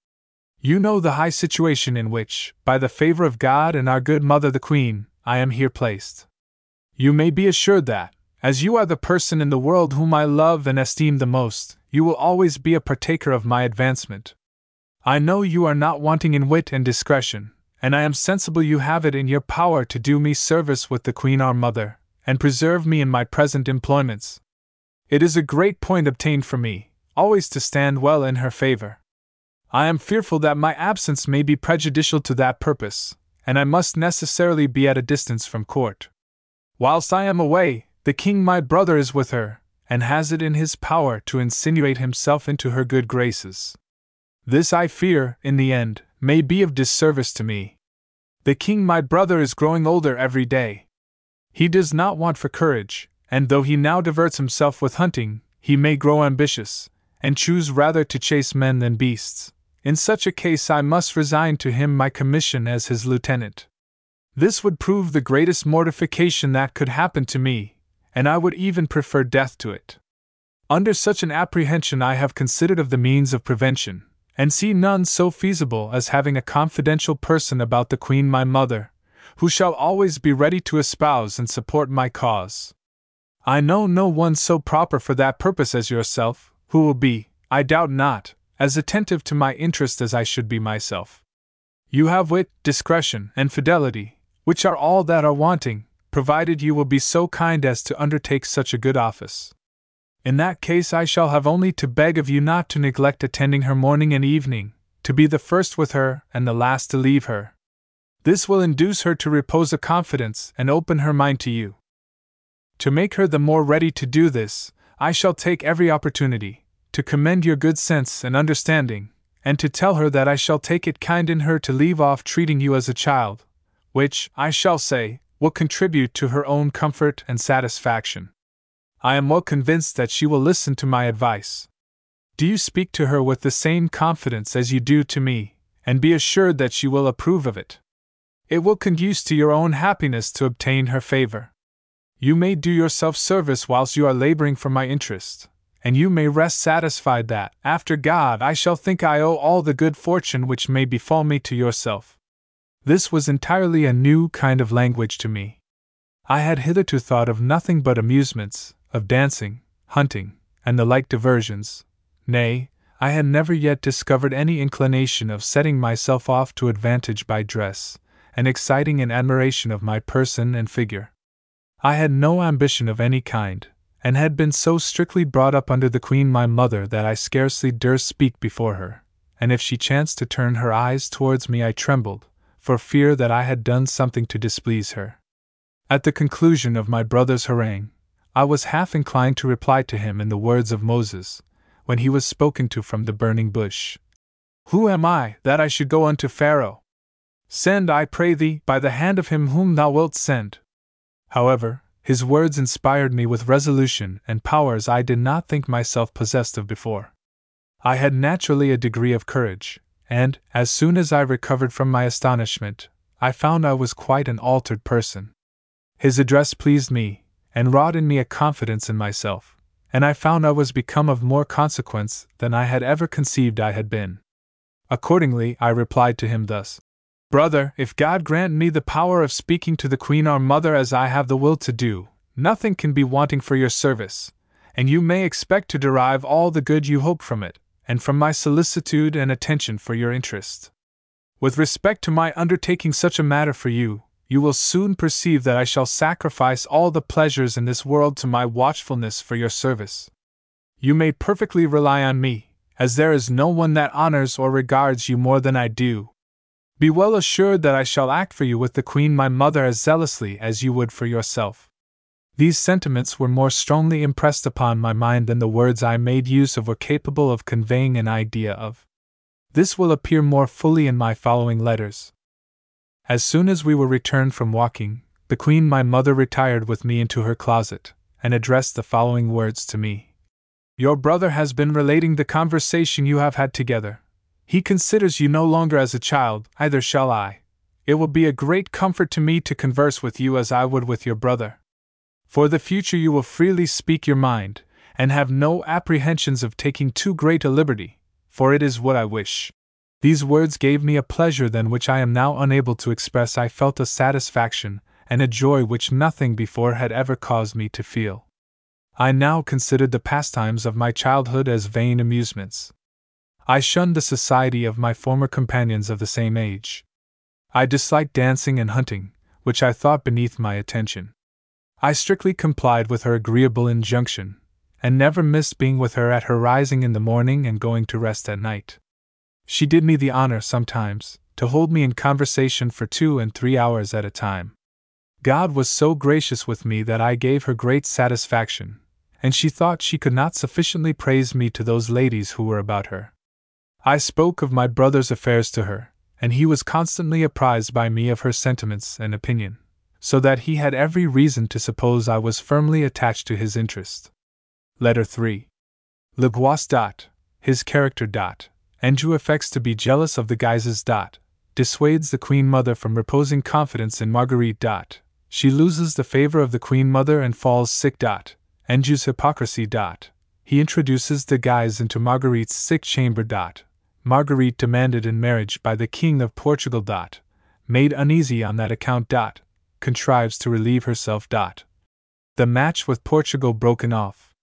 Speaker 2: You know the high situation in which, by the favor of God and our good mother the Queen, I am here placed. You may be assured that, as you are the person in the world whom I love and esteem the most, you will always be a partaker of my advancement. I know you are not wanting in wit and discretion, and I am sensible you have it in your power to do me service with the Queen our mother, and preserve me in my present employments. It is a great point obtained for me, always to stand well in her favor. I am fearful that my absence may be prejudicial to that purpose, and I must necessarily be at a distance from court. Whilst I am away, the king my brother is with her, and has it in his power to insinuate himself into her good graces. This, I fear, in the end, may be of disservice to me. The king my brother is growing older every day. He does not want for courage, and though he now diverts himself with hunting, he may grow ambitious, and choose rather to chase men than beasts. In such a case, I must resign to him my commission as his lieutenant. This would prove the greatest mortification that could happen to me, and I would even prefer death to it. Under such an apprehension, I have considered of the means of prevention, and see none so feasible as having a confidential person about the Queen my mother, who shall always be ready to espouse and support my cause. I know no one so proper for that purpose as yourself, who will be, I doubt not, as attentive to my interest as I should be myself. You have wit, discretion, and fidelity, which are all that are wanting, provided you will be so kind as to undertake such a good office. In that case, I shall have only to beg of you not to neglect attending her morning and evening, to be the first with her and the last to leave her. This will induce her to repose a confidence and open her mind to you. To make her the more ready to do this, I shall take every opportunity to commend your good sense and understanding, and to tell her that I shall take it kind in her to leave off treating you as a child, which, I shall say, will contribute to her own comfort and satisfaction. I am well convinced that she will listen to my advice. Do you speak to her with the same confidence as you do to me, and be assured that she will approve of it. It will conduce to your own happiness to obtain her favor. You may do yourself service whilst you are laboring for my interest, and you may rest satisfied that, after God, I shall think I owe all the good fortune which may befall me to yourself. This was entirely a new kind of language to me. I had hitherto thought of nothing but amusements, of dancing, hunting, and the like diversions. Nay, I had never yet discovered any inclination of setting myself off to advantage by dress, and exciting an admiration of my person and figure. I had no ambition of any kind, and had been so strictly brought up under the Queen my mother that I scarcely durst speak before her, and if she chanced to turn her eyes towards me I trembled, for fear that I had done something to displease her. At the conclusion of my brother's harangue, I was half inclined to reply to him in the words of Moses, when he was spoken to from the burning bush Who am I, that I should go unto Pharaoh? Send, I pray thee, by the hand of him whom thou wilt send. However, his words inspired me with resolution and powers I did not think myself possessed of before. I had naturally a degree of courage, and, as soon as I recovered from my astonishment, I found I was quite an altered person. His address pleased me, and wrought in me a confidence in myself, and I found I was become of more consequence than I had ever conceived I had been. Accordingly, I replied to him thus Brother, if God grant me the power of speaking to the Queen our Mother as I have the will to do, nothing can be wanting for your service, and you may expect to derive all the good you hope from it, and from my solicitude and attention for your interest. With respect to my undertaking such a matter for you, you will soon perceive that I shall sacrifice all the pleasures in this world to my watchfulness for your service. You may perfectly rely on me, as there is no one that honors or regards you more than I do. Be well assured that I shall act for you with the Queen my mother as zealously as you would for yourself. These sentiments were more strongly impressed upon my mind than the words I made use of were capable of conveying an idea of. This will appear more fully in my following letters. As soon as we were returned from walking, the Queen my mother retired with me into her closet, and addressed the following words to me Your brother has been relating the conversation you have had together. He considers you no longer as a child, either shall I. It will be a great comfort to me to converse with you as I would with your brother. For the future you will freely speak your mind, and have no apprehensions of taking too great a liberty, for it is what I wish. These words gave me a pleasure than which I am now unable to express. I felt a satisfaction and a joy which nothing before had ever caused me to feel. I now considered the pastimes of my childhood as vain amusements. I shunned the society of my former companions of the same age. I disliked dancing and hunting, which I thought beneath my attention. I strictly complied with her agreeable injunction, and never missed being with her at her rising in the morning and going to rest at night. She did me the honor, sometimes, to hold me in conversation for two and three hours at a time. God was so gracious with me that I gave her great satisfaction, and she thought she could not sufficiently praise me to those ladies who were about her. I spoke of my brother's affairs to her, and he was constantly apprised by me of her sentiments and opinion, so that he had every reason to suppose I was firmly attached to his interest. Letter 3. Le Bois. Dot, his character. Dot, Anjou affects to be jealous of the Guises. Dot, dissuades the Queen Mother from reposing confidence in Marguerite. Dot, she loses the favor of the Queen Mother and falls sick. Dot, Anjou's hypocrisy. Dot, he introduces the Guise into Marguerite's sick chamber. Dot, Marguerite demanded in marriage by the King of Portugal. Dot, made uneasy on that account. Dot, contrives to relieve herself. Dot, the match with Portugal broken off.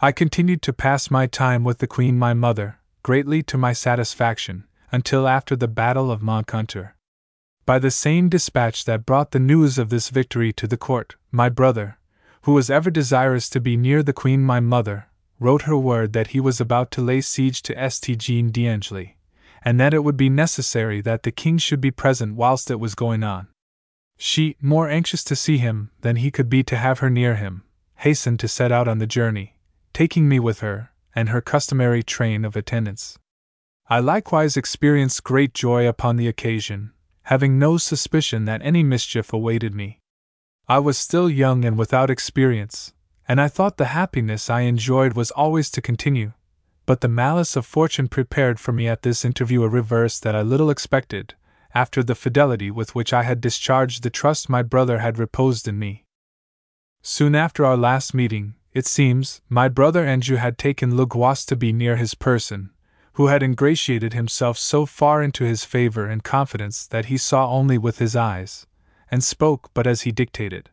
Speaker 2: I continued to pass my time with the Queen my mother, greatly to my satisfaction, until after the Battle of Moncontour. By the same dispatch that brought the news of this victory to the court, my brother, who was ever desirous to be near the Queen my mother, wrote her word that he was about to lay siege to St. Jean d'Angely, and that it would be necessary that the king should be present whilst it was going on. She, more anxious to see him than he could be to have her near him, hastened to set out on the journey, taking me with her, and her customary train of attendants. I likewise experienced great joy upon the occasion, having no suspicion that any mischief awaited me. I was still young and without experience, and I thought the happiness I enjoyed was always to continue, but the malice of fortune prepared for me at this interview a reverse that I little expected, after the fidelity with which I had discharged the trust my brother had reposed in me. Soon after our last meeting, it seems, my brother Anjou had taken Le Guast to be near his person, who had ingratiated himself so far into his favor and confidence that he saw only with his eyes, and spoke but as he dictated.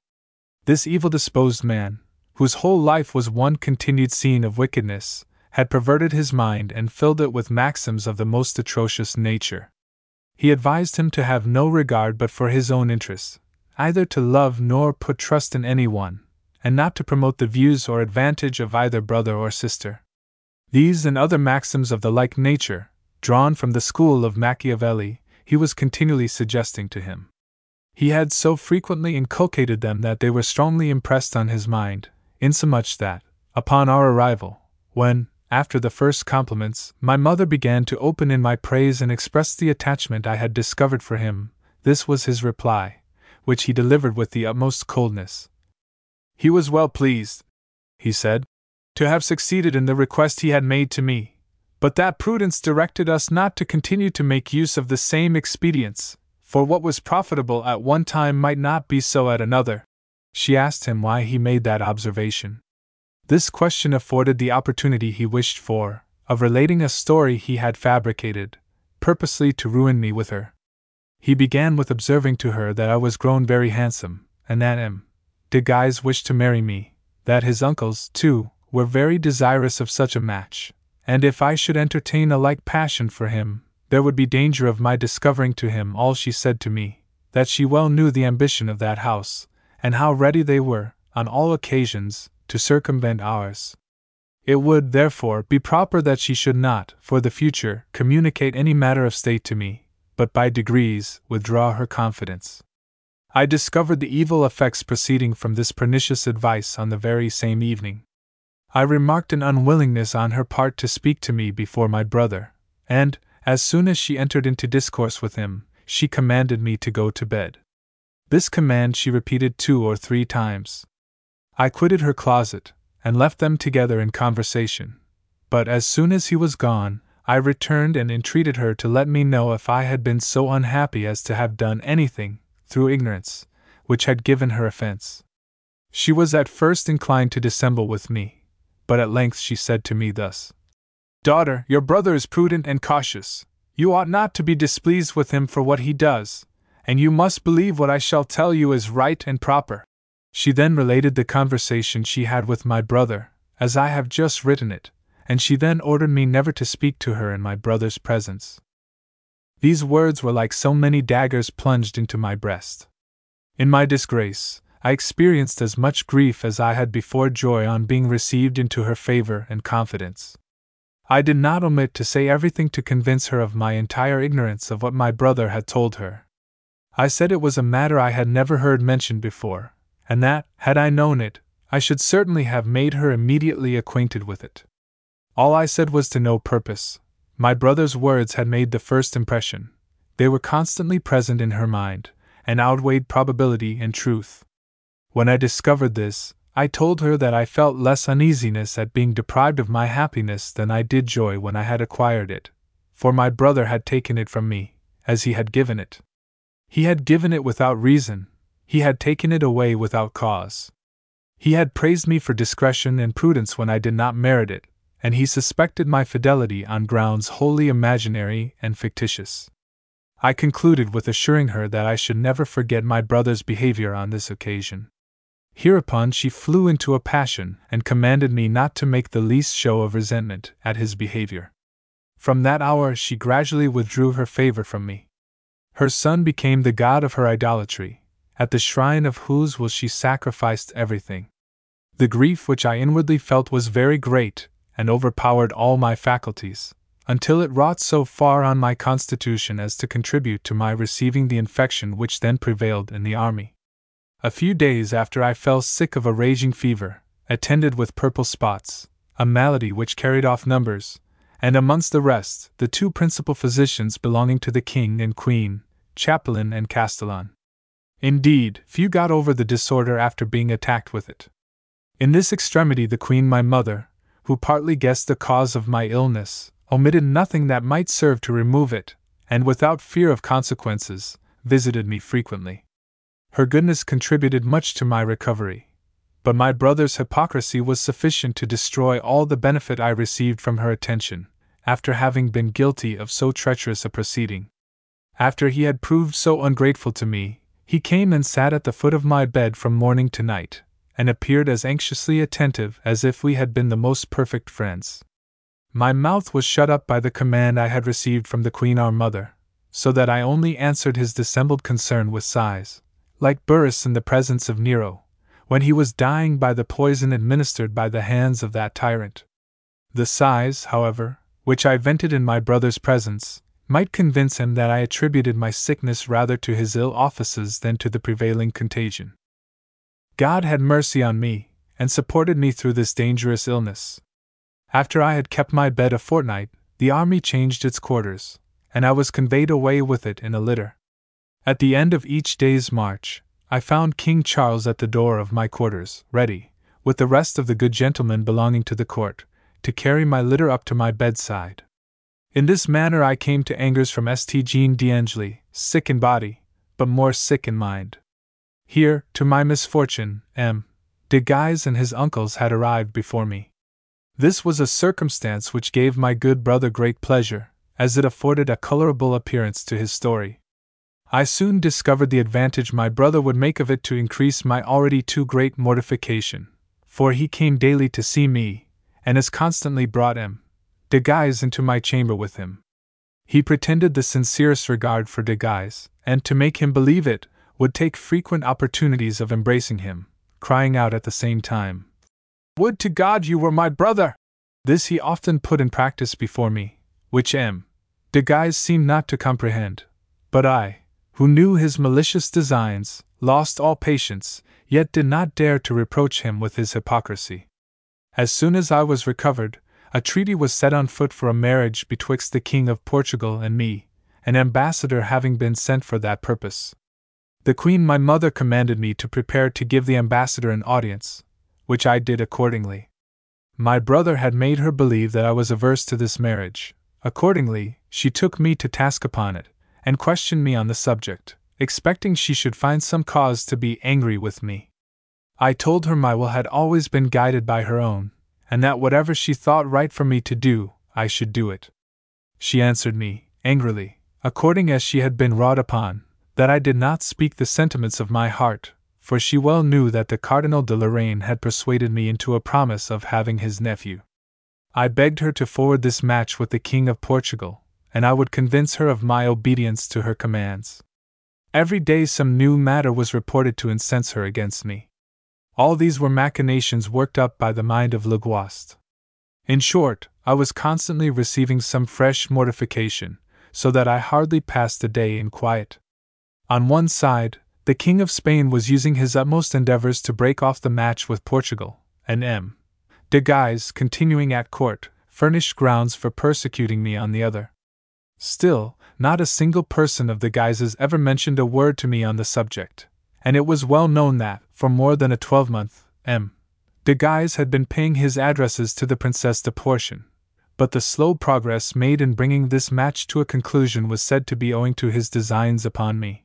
Speaker 2: This evil disposed man, whose whole life was one continued scene of wickedness, had perverted his mind and filled it with maxims of the most atrocious nature. He advised him to have no regard but for his own interests, either to love nor put trust in any one, and not to promote the views or advantage of either brother or sister. These and other maxims of the like nature, drawn from the school of Machiavelli, he was continually suggesting to him. He had so frequently inculcated them that they were strongly impressed on his mind, insomuch that, upon our arrival, when, after the first compliments, my mother began to open in my praise and express the attachment I had discovered for him, this was his reply which he delivered with the utmost coldness. He was well pleased, he said, to have succeeded in the request he had made to me, but that prudence directed us not to continue to make use of the same expedients, for what was profitable at one time might not be so at another. She asked him why he made that observation. This question afforded the opportunity he wished for, of relating a story he had fabricated, purposely to ruin me with her. He began with observing to her that I was grown very handsome, and that M. de Guise wished to marry me, that his uncles, too, were very desirous of such a match, and if I should entertain a like passion for him, there would be danger of my discovering to him all she said to me, that she well knew the ambition of that house, and how ready they were, on all occasions, to circumvent ours. It would, therefore, be proper that she should not, for the future, communicate any matter of state to me, but by degrees withdraw her confidence. I discovered the evil effects proceeding from this pernicious advice on the very same evening. I remarked an unwillingness on her part to speak to me before my brother, and, as soon as she entered into discourse with him, she commanded me to go to bed. This command she repeated two or three times. I quitted her closet, and left them together in conversation. But as soon as he was gone, I returned and entreated her to let me know if I had been so unhappy as to have done anything, through ignorance, which had given her offense. She was at first inclined to dissemble with me, but at length she said to me thus Daughter, your brother is prudent and cautious. You ought not to be displeased with him for what he does, and you must believe what I shall tell you is right and proper. She then related the conversation she had with my brother, as I have just written it, and she then ordered me never to speak to her in my brother's presence. These words were like so many daggers plunged into my breast. In my disgrace, I experienced as much grief as I had before joy on being received into her favor and confidence. I did not omit to say everything to convince her of my entire ignorance of what my brother had told her. I said it was a matter I had never heard mentioned before, and that, had I known it, I should certainly have made her immediately acquainted with it. All I said was to no purpose. My brother's words had made the first impression. They were constantly present in her mind, and outweighed probability and truth. When I discovered this, I told her that I felt less uneasiness at being deprived of my happiness than I did joy when I had acquired it, for my brother had taken it from me, as he had given it. He had given it without reason, he had taken it away without cause. He had praised me for discretion and prudence when I did not merit it, and he suspected my fidelity on grounds wholly imaginary and fictitious. I concluded with assuring her that I should never forget my brother's behavior on this occasion. Hereupon she flew into a passion and commanded me not to make the least show of resentment at his behavior. From that hour she gradually withdrew her favor from me. Her son became the god of her idolatry, at the shrine of whose will she sacrificed everything. The grief which I inwardly felt was very great, and overpowered all my faculties, until it wrought so far on my constitution as to contribute to my receiving the infection which then prevailed in the army. A few days after I fell sick of a raging fever, attended with purple spots, a malady which carried off numbers, and amongst the rest, the two principal physicians belonging to the king and queen, Chapelain and Castellan. Indeed, few got over the disorder after being attacked with it. In this extremity, the queen, my mother, who partly guessed the cause of my illness, omitted nothing that might serve to remove it, and without fear of consequences, visited me frequently. Her goodness contributed much to my recovery, but my brother's hypocrisy was sufficient to destroy all the benefit I received from her attention, after having been guilty of so treacherous a proceeding. After he had proved so ungrateful to me, he came and sat at the foot of my bed from morning to night, and appeared as anxiously attentive as if we had been the most perfect friends. My mouth was shut up by the command I had received from the Queen our mother, so that I only answered his dissembled concern with sighs, like Burrus in the presence of Nero, when he was dying by the poison administered by the hands of that tyrant. The sighs, however, which I vented in my brother's presence, might convince him that I attributed my sickness rather to his ill offices than to the prevailing contagion. God had mercy on me, and supported me through this dangerous illness. After I had kept my bed a fortnight, the army changed its quarters, and I was conveyed away with it in a litter. At the end of each day's march, I found King Charles at the door of my quarters, ready, with the rest of the good gentlemen belonging to the court, to carry my litter up to my bedside. In this manner I came to Angers from St. Jean d'Angely, sick in body, but more sick in mind. Here, to my misfortune, M. de Guise and his uncles had arrived before me. This was a circumstance which gave my good brother great pleasure, as it afforded a colorable appearance to his story. I soon discovered the advantage my brother would make of it to increase my already too great mortification, for he came daily to see me, and as constantly brought M. De Guise into my chamber with him. He pretended the sincerest regard for De Guise, and to make him believe it, would take frequent opportunities of embracing him, crying out at the same time, Would to God you were my brother! This he often put in practice before me, which M. De Guise seemed not to comprehend. But I, who knew his malicious designs, lost all patience, yet did not dare to reproach him with his hypocrisy. As soon as I was recovered, a treaty was set on foot for a marriage betwixt the King of Portugal and me, an ambassador having been sent for that purpose. The Queen my mother commanded me to prepare to give the ambassador an audience, which I did accordingly. My brother had made her believe that I was averse to this marriage. Accordingly, she took me to task upon it, and questioned me on the subject, expecting she should find some cause to be angry with me. I told her my will had always been guided by her own, and that whatever she thought right for me to do, I should do it. She answered me, angrily, according as she had been wrought upon, that I did not speak the sentiments of my heart, for she well knew that the Cardinal de Lorraine had persuaded me into a promise of having his nephew. I begged her to forward this match with the King of Portugal, and I would convince her of my obedience to her commands. Every day some new matter was reported to incense her against me. All these were machinations worked up by the mind of Le Guast. In short, I was constantly receiving some fresh mortification, so that I hardly passed a day in quiet. On one side, the King of Spain was using his utmost endeavors to break off the match with Portugal, and M. de Guise, continuing at court, furnished grounds for persecuting me on the other. Still, not a single person of the Guises ever mentioned a word to me on the subject, and it was well known that, for more than a twelvemonth, M. de Guise had been paying his addresses to the Princess de Porcian. But the slow progress made in bringing this match to a conclusion was said to be owing to his designs upon me.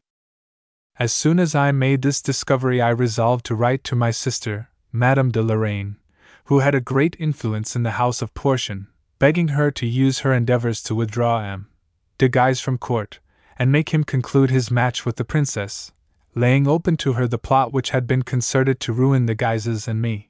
Speaker 2: As soon as I made this discovery, I resolved to write to my sister, Madame de Lorraine, who had a great influence in the house of Porcian, begging her to use her endeavors to withdraw M. de Guise from court, and make him conclude his match with the princess, laying open to her the plot which had been concerted to ruin the Guises and me.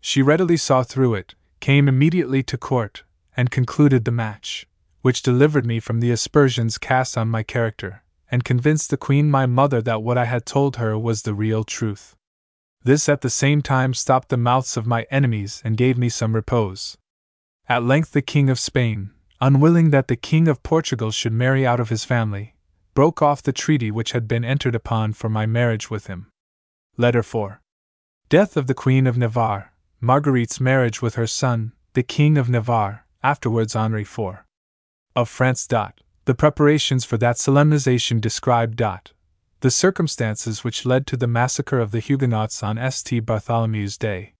Speaker 2: She readily saw through it, came immediately to court, and concluded the match, which delivered me from the aspersions cast on my character, and convinced the Queen my mother that what I had told her was the real truth. This at the same time stopped the mouths of my enemies and gave me some repose. At length, the King of Spain, unwilling that the King of Portugal should marry out of his family, broke off the treaty which had been entered upon for my marriage with him. Letter 4. Death of the Queen of Navarre, Marguerite's marriage with her son, the King of Navarre, afterwards Henri IV. Of France. Dot. The preparations for that solemnization described. Dot. The circumstances which led to the massacre of the Huguenots on St. Bartholomew's Day.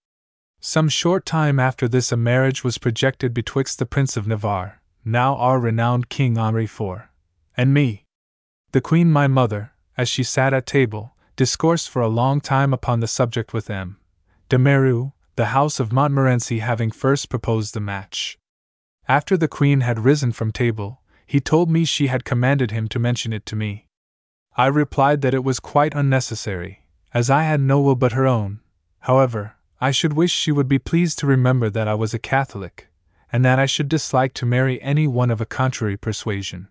Speaker 2: Some short time after this, a marriage was projected betwixt the Prince of Navarre, now our renowned King Henri IV, and me. The Queen, my mother, as she sat at table, discoursed for a long time upon the subject with M. de Meru, the house of Montmorency having first proposed the match. After the Queen had risen from table, he told me she had commanded him to mention it to me. I replied that it was quite unnecessary, as I had no will but her own. However, I should wish she would be pleased to remember that I was a Catholic, and that I should dislike to marry any one of a contrary persuasion.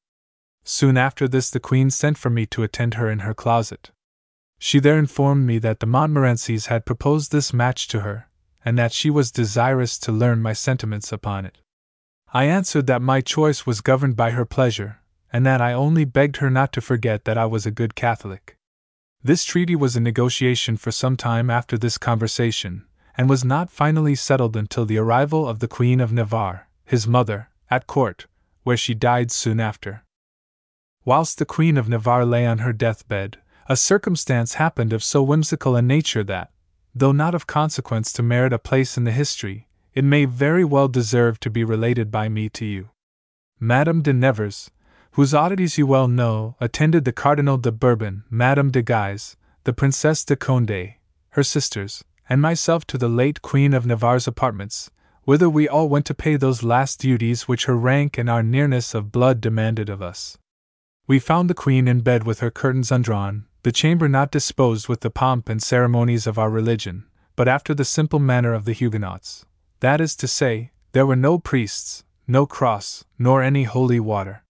Speaker 2: Soon after this, the Queen sent for me to attend her in her closet. She there informed me that the Montmorencys had proposed this match to her, and that she was desirous to learn my sentiments upon it. I answered that my choice was governed by her pleasure, and that I only begged her not to forget that I was a good Catholic. This treaty was in negotiation for some time after this conversation, and was not finally settled until the arrival of the Queen of Navarre, his mother, at court, where she died soon after. Whilst the Queen of Navarre lay on her deathbed, a circumstance happened of so whimsical a nature that, though not of consequence to merit a place in the history, it may very well deserve to be related by me to you. Madame de Nevers, whose oddities you well know, attended the Cardinal de Bourbon, Madame de Guise, the Princess de Conde, her sisters, and myself to the late Queen of Navarre's apartments, whither we all went to pay those last duties which her rank and our nearness of blood demanded of us. We found the Queen in bed with her curtains undrawn, the chamber not disposed with the pomp and ceremonies of our religion, but after the simple manner of the Huguenots. That is to say, there were no priests, no cross, nor any holy water.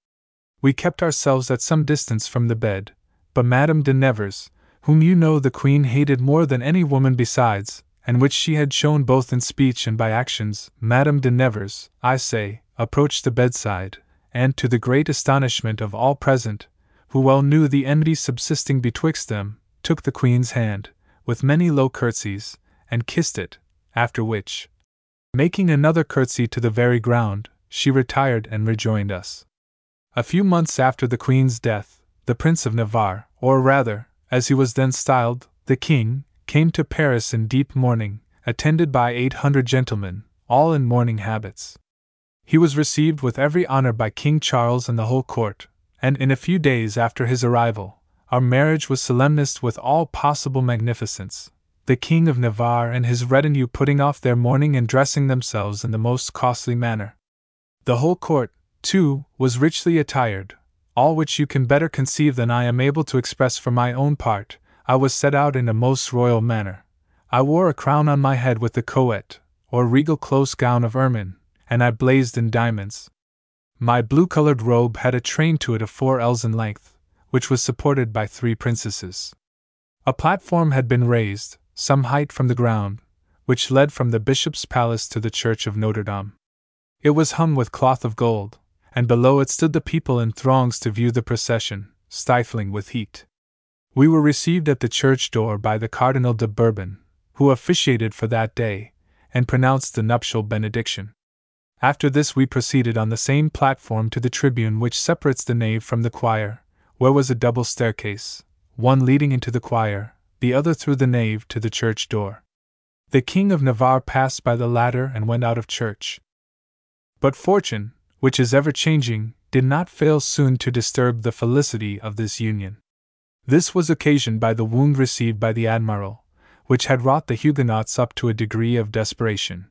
Speaker 2: We kept ourselves at some distance from the bed, but Madame de Nevers, whom you know the Queen hated more than any woman besides, and which she had shown both in speech and by actions, Madame de Nevers, I say, approached the bedside, and, to the great astonishment of all present, who well knew the enmity subsisting betwixt them, took the Queen's hand, with many low curtsies, and kissed it, after which, making another curtsy to the very ground, she retired and rejoined us. A few months after the Queen's death, the Prince of Navarre, or rather, as he was then styled, the King, came to Paris in deep mourning, attended by eight hundred gentlemen, all in mourning habits. He was received with every honor by King Charles and the whole court, and in a few days after his arrival, our marriage was solemnized with all possible magnificence, the King of Navarre and his retinue putting off their mourning and dressing themselves in the most costly manner. The whole court, too, was richly attired, all which you can better conceive than I am able to express for my own part, I was set out in a most royal manner. I wore a crown on my head with the coet, or regal close gown of ermine, and I blazed in diamonds. My blue colored robe had a train to it of four ells in length, which was supported by three princesses. A platform had been raised, some height from the ground, which led from the bishop's palace to the church of Notre Dame. It was hung with cloth of gold, and below it stood the people in throngs to view the procession, stifling with heat. We were received at the church door by the Cardinal de Bourbon, who officiated for that day, and pronounced the nuptial benediction. After this, we proceeded on the same platform to the tribune which separates the nave from the choir, where was a double staircase, one leading into the choir, the other through the nave to the church door. The King of Navarre passed by the latter and went out of church. But fortune, which is ever changing, did not fail soon to disturb the felicity of this union. This was occasioned by the wound received by the Admiral, which had wrought the Huguenots up to a degree of desperation.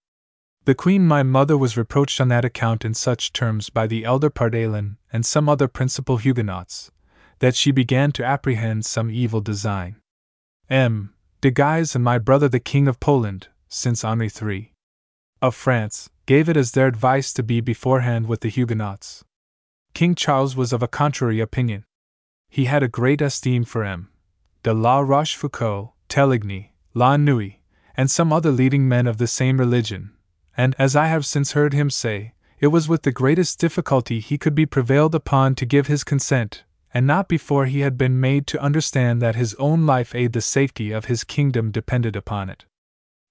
Speaker 2: The Queen my mother was reproached on that account in such terms by the elder Pardaillan and some other principal Huguenots, that she began to apprehend some evil design. M. de Guise and my brother the King of Poland, since Henri III. of France, gave it as their advice to be beforehand with the Huguenots. King Charles was of a contrary opinion. He had a great esteem for M. de la Rochefoucauld, Teligny, La Noue, and some other leading men of the same religion, and, as I have since heard him say, it was with the greatest difficulty he could be prevailed upon to give his consent, and not before he had been made to understand that his own life aid the safety of his kingdom depended upon it.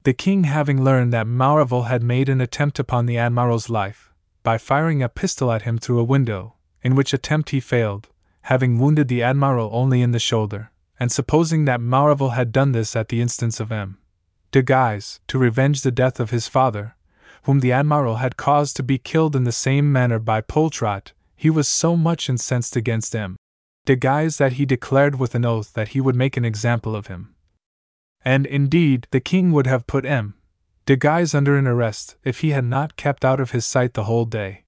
Speaker 2: The king having learned that Maurevel had made an attempt upon the admiral's life, by firing a pistol at him through a window, in which attempt he failed, having wounded the admiral only in the shoulder, and supposing that Maurevel had done this at the instance of M. de Guise, to revenge the death of his father, whom the admiral had caused to be killed in the same manner by Poltrot, he was so much incensed against M. de Guise that he declared with an oath that he would make an example of him. And indeed, the king would have put M. de Guise under an arrest if he had not kept out of his sight the whole day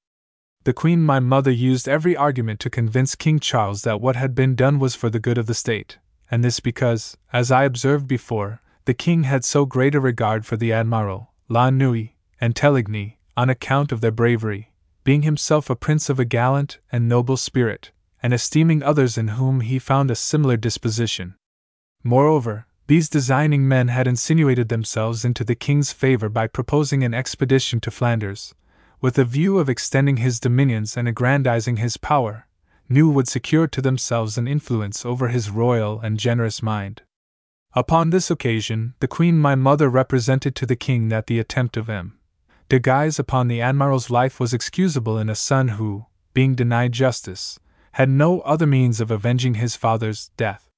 Speaker 2: the Queen my mother used every argument to convince King Charles that what had been done was for the good of the state, and this because, as I observed before, the King had so great a regard for the Admiral, La Noue, and Teligny, on account of their bravery, being himself a prince of a gallant and noble spirit, and esteeming others in whom he found a similar disposition. Moreover, these designing men had insinuated themselves into the king's favor by proposing an expedition to Flanders, with a view of extending his dominions and aggrandizing his power, knew would secure to themselves an influence over his royal and generous mind. Upon this occasion, the Queen my mother represented to the King that the attempt of M. de Guise upon the Admiral's life was excusable in a son who, being denied justice, had no other means of avenging his father's death.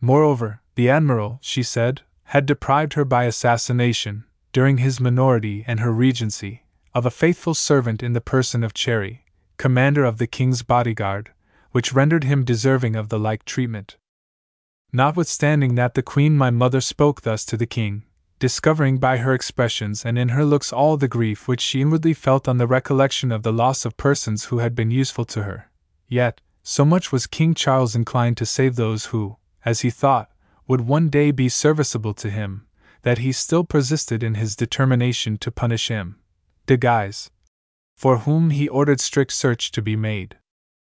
Speaker 2: Moreover, the admiral, she said, had deprived her by assassination, during his minority and her regency, of a faithful servant in the person of Charry, commander of the king's bodyguard, which rendered him deserving of the like treatment. Notwithstanding that the queen my mother spoke thus to the king, discovering by her expressions and in her looks all the grief which she inwardly felt on the recollection of the loss of persons who had been useful to her, yet, so much was King Charles inclined to save those who, as he thought, would one day be serviceable to him, that he still persisted in his determination to punish him, De Guise, for whom he ordered strict search to be made.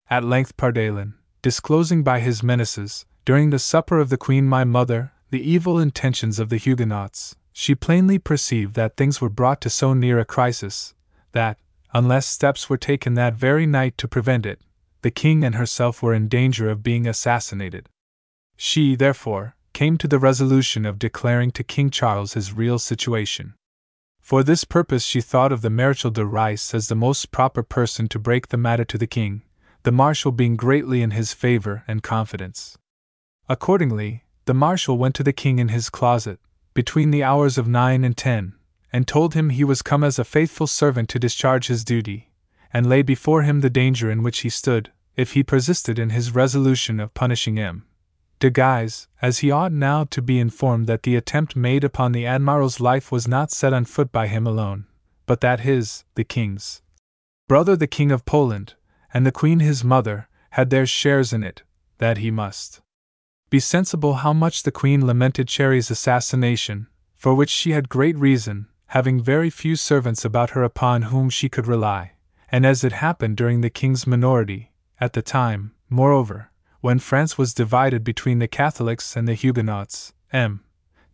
Speaker 2: At length Pardaillan, disclosing by his menaces, during the supper of the Queen my mother, the evil intentions of the Huguenots, she plainly perceived that things were brought to so near a crisis, that, unless steps were taken that very night to prevent it, the king and herself were in danger of being assassinated. She, therefore, came to the resolution of declaring to King Charles his real situation. For this purpose, she thought of the Marechal de Retz as the most proper person to break the matter to the king, the Marshal being greatly in his favor and confidence. Accordingly, the Marshal went to the king in his closet, between the hours of nine and ten, and told him he was come as a faithful servant to discharge his duty, and laid before him the danger in which he stood, if he persisted in his resolution of punishing him. De Guise, as he ought now to be informed that the attempt made upon the Admiral's life was not set on foot by him alone, but that his, the King's, brother the King of Poland, and the Queen his mother, had their shares in it, that he must be sensible how much the Queen lamented Charry's assassination, for which she had great reason, having very few servants about her upon whom she could rely, and as it happened during the King's minority, at the time, moreover, when France was divided between the Catholics and the Huguenots, M.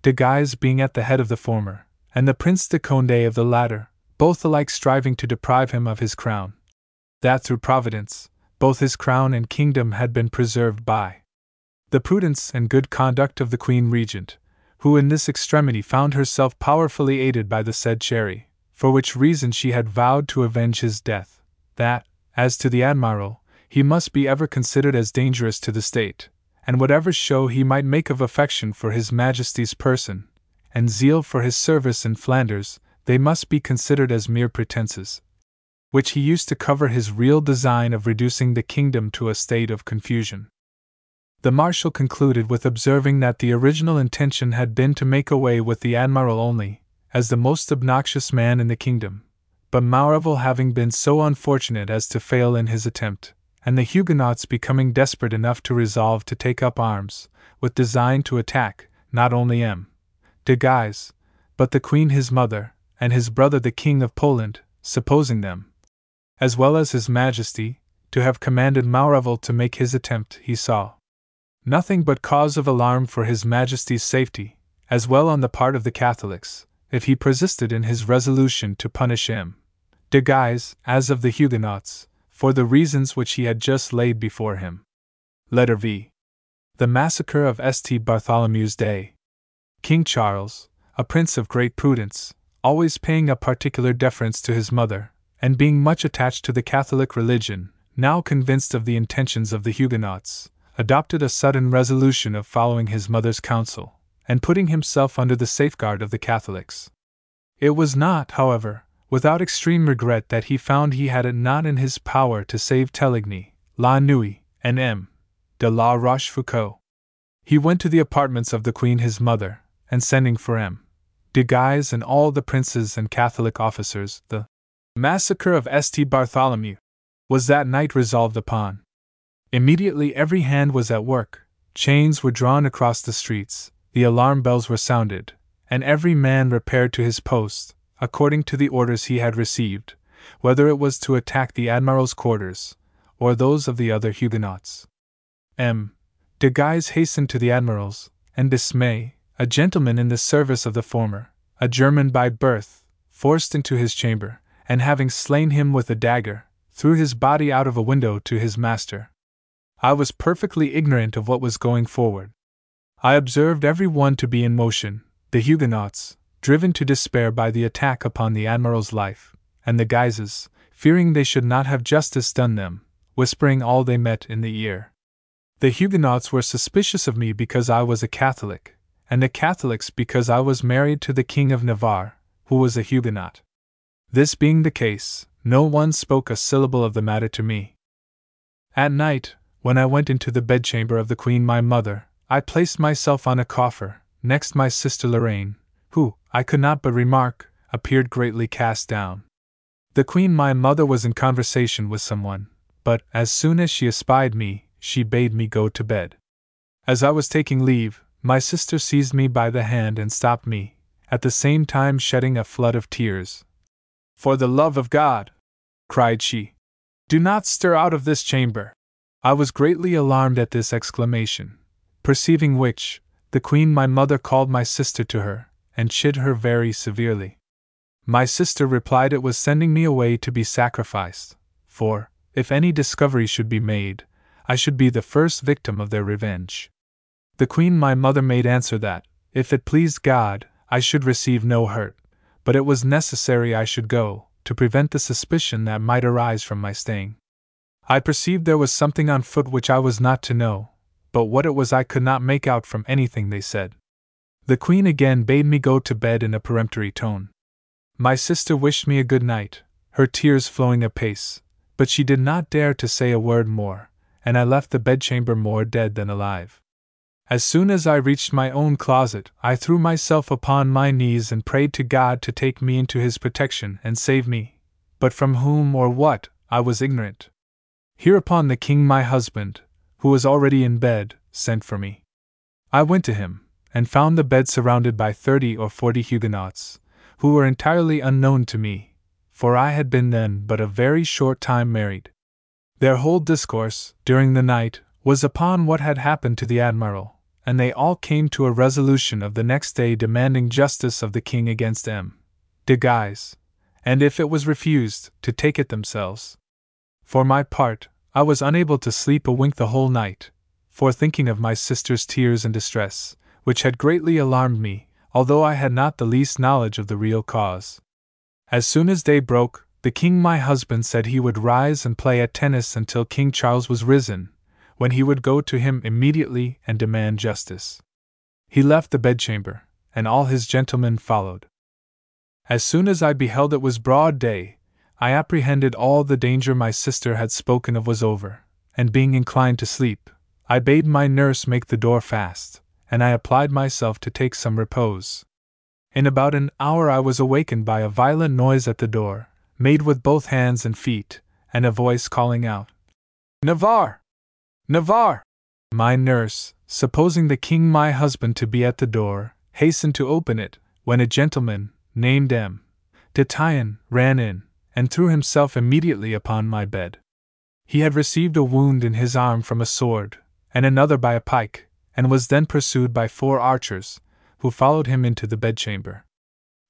Speaker 2: de Guise being at the head of the former, and the Prince de Conde of the latter, both alike striving to deprive him of his crown. That through Providence, both his crown and kingdom had been preserved by the prudence and good conduct of the Queen Regent, who in this extremity found herself powerfully aided by the said Charry, for which reason she had vowed to avenge his death, that, as to the Admiral, he must be ever considered as dangerous to the state, and whatever show he might make of affection for His Majesty's person, and zeal for his service in Flanders, they must be considered as mere pretenses, which he used to cover his real design of reducing the kingdom to a state of confusion. The Marshal concluded with observing that the original intention had been to make away with the Admiral only, as the most obnoxious man in the kingdom, but Maurevel having been so unfortunate as to fail in his attempt, and the Huguenots becoming desperate enough to resolve to take up arms, with design to attack, not only M. de Guise, but the Queen his mother, and his brother the King of Poland, supposing them, as well as his Majesty, to have commanded Maurevel to make his attempt, he saw Nothing but cause of alarm for His Majesty's safety, as well on the part of the Catholics, if he persisted in his resolution to punish him. De Guise, as of the Huguenots, for the reasons which he had just laid before him. Letter V. The Massacre of St. Bartholomew's Day. King Charles, a prince of great prudence, always paying a particular deference to his mother, and being much attached to the Catholic religion, now convinced of the intentions of the Huguenots, adopted a sudden resolution of following his mother's counsel, and putting himself under the safeguard of the Catholics. It was not, however, without extreme regret that he found he had it not in his power to save Teligny, La Noue, and M. de la Rochefoucauld. He went to the apartments of the Queen his mother, and sending for M. de Guise and all the princes and Catholic officers, the massacre of St. Bartholomew was that night resolved upon. Immediately every hand was at work, chains were drawn across the streets, the alarm bells were sounded, and every man repaired to his post, according to the orders he had received, whether it was to attack the Admiral's quarters, or those of the other Huguenots. M. De Guise hastened to the Admiral's, and Dismay, a gentleman in the service of the former, a German by birth, forced into his chamber, and having slain him with a dagger, threw his body out of a window to his master. I was perfectly ignorant of what was going forward. I observed every one to be in motion the Huguenots, driven to despair by the attack upon the Admiral's life, and the Guises, fearing they should not have justice done them, whispering all they met in the ear. The Huguenots were suspicious of me because I was a Catholic, and the Catholics because I was married to the King of Navarre, who was a Huguenot. This being the case, no one spoke a syllable of the matter to me. At night, when I went into the bedchamber of the Queen my mother, I placed myself on a coffer, next my sister Lorraine, who, I could not but remark, appeared greatly cast down. The Queen my mother was in conversation with someone, but, as soon as she espied me, she bade me go to bed. As I was taking leave, my sister seized me by the hand and stopped me, at the same time shedding a flood of tears. For the love of God! cried she. Do not stir out of this chamber. I was greatly alarmed at this exclamation, perceiving which, the queen my mother called my sister to her, and chid her very severely. My sister replied it was sending me away to be sacrificed, for, if any discovery should be made, I should be the first victim of their revenge. The queen my mother made answer that, if it pleased God, I should receive no hurt, but it was necessary I should go, to prevent the suspicion that might arise from my staying. I perceived there was something on foot which I was not to know, but what it was I could not make out from anything they said. The Queen again bade me go to bed in a peremptory tone. My sister wished me a good night, her tears flowing apace, but she did not dare to say a word more, and I left the bedchamber more dead than alive. As soon as I reached my own closet, I threw myself upon my knees and prayed to God to take me into His protection and save me, but from whom or what, I was ignorant. Hereupon the king, my husband, who was already in bed, sent for me. I went to him, and found the bed surrounded by thirty or forty Huguenots, who were entirely unknown to me, for I had been then but a very short time married. Their whole discourse, during the night, was upon what had happened to the Admiral, and they all came to a resolution of the next day demanding justice of the King against M. de Guise, and if it was refused, to take it themselves. For my part, I was unable to sleep a wink the whole night, for thinking of my sister's tears and distress, which had greatly alarmed me, although I had not the least knowledge of the real cause. As soon as day broke, the king my husband said he would rise and play at tennis until King Charles was risen, when he would go to him immediately and demand justice. He left the bedchamber, and all his gentlemen followed. As soon as I beheld it was broad day, I apprehended all the danger my sister had spoken of was over, and being inclined to sleep, I bade my nurse make the door fast, and I applied myself to take some repose. In about an hour I was awakened by a violent noise at the door, made with both hands and feet, and a voice calling out, Navarre! Navarre! My nurse, supposing the king my husband to be at the door, hastened to open it, when a gentleman, named M. de ran in, and threw himself immediately upon my bed. He had received a wound in his arm from a sword, and another by a pike, and was then pursued by four archers, who followed him into the bedchamber.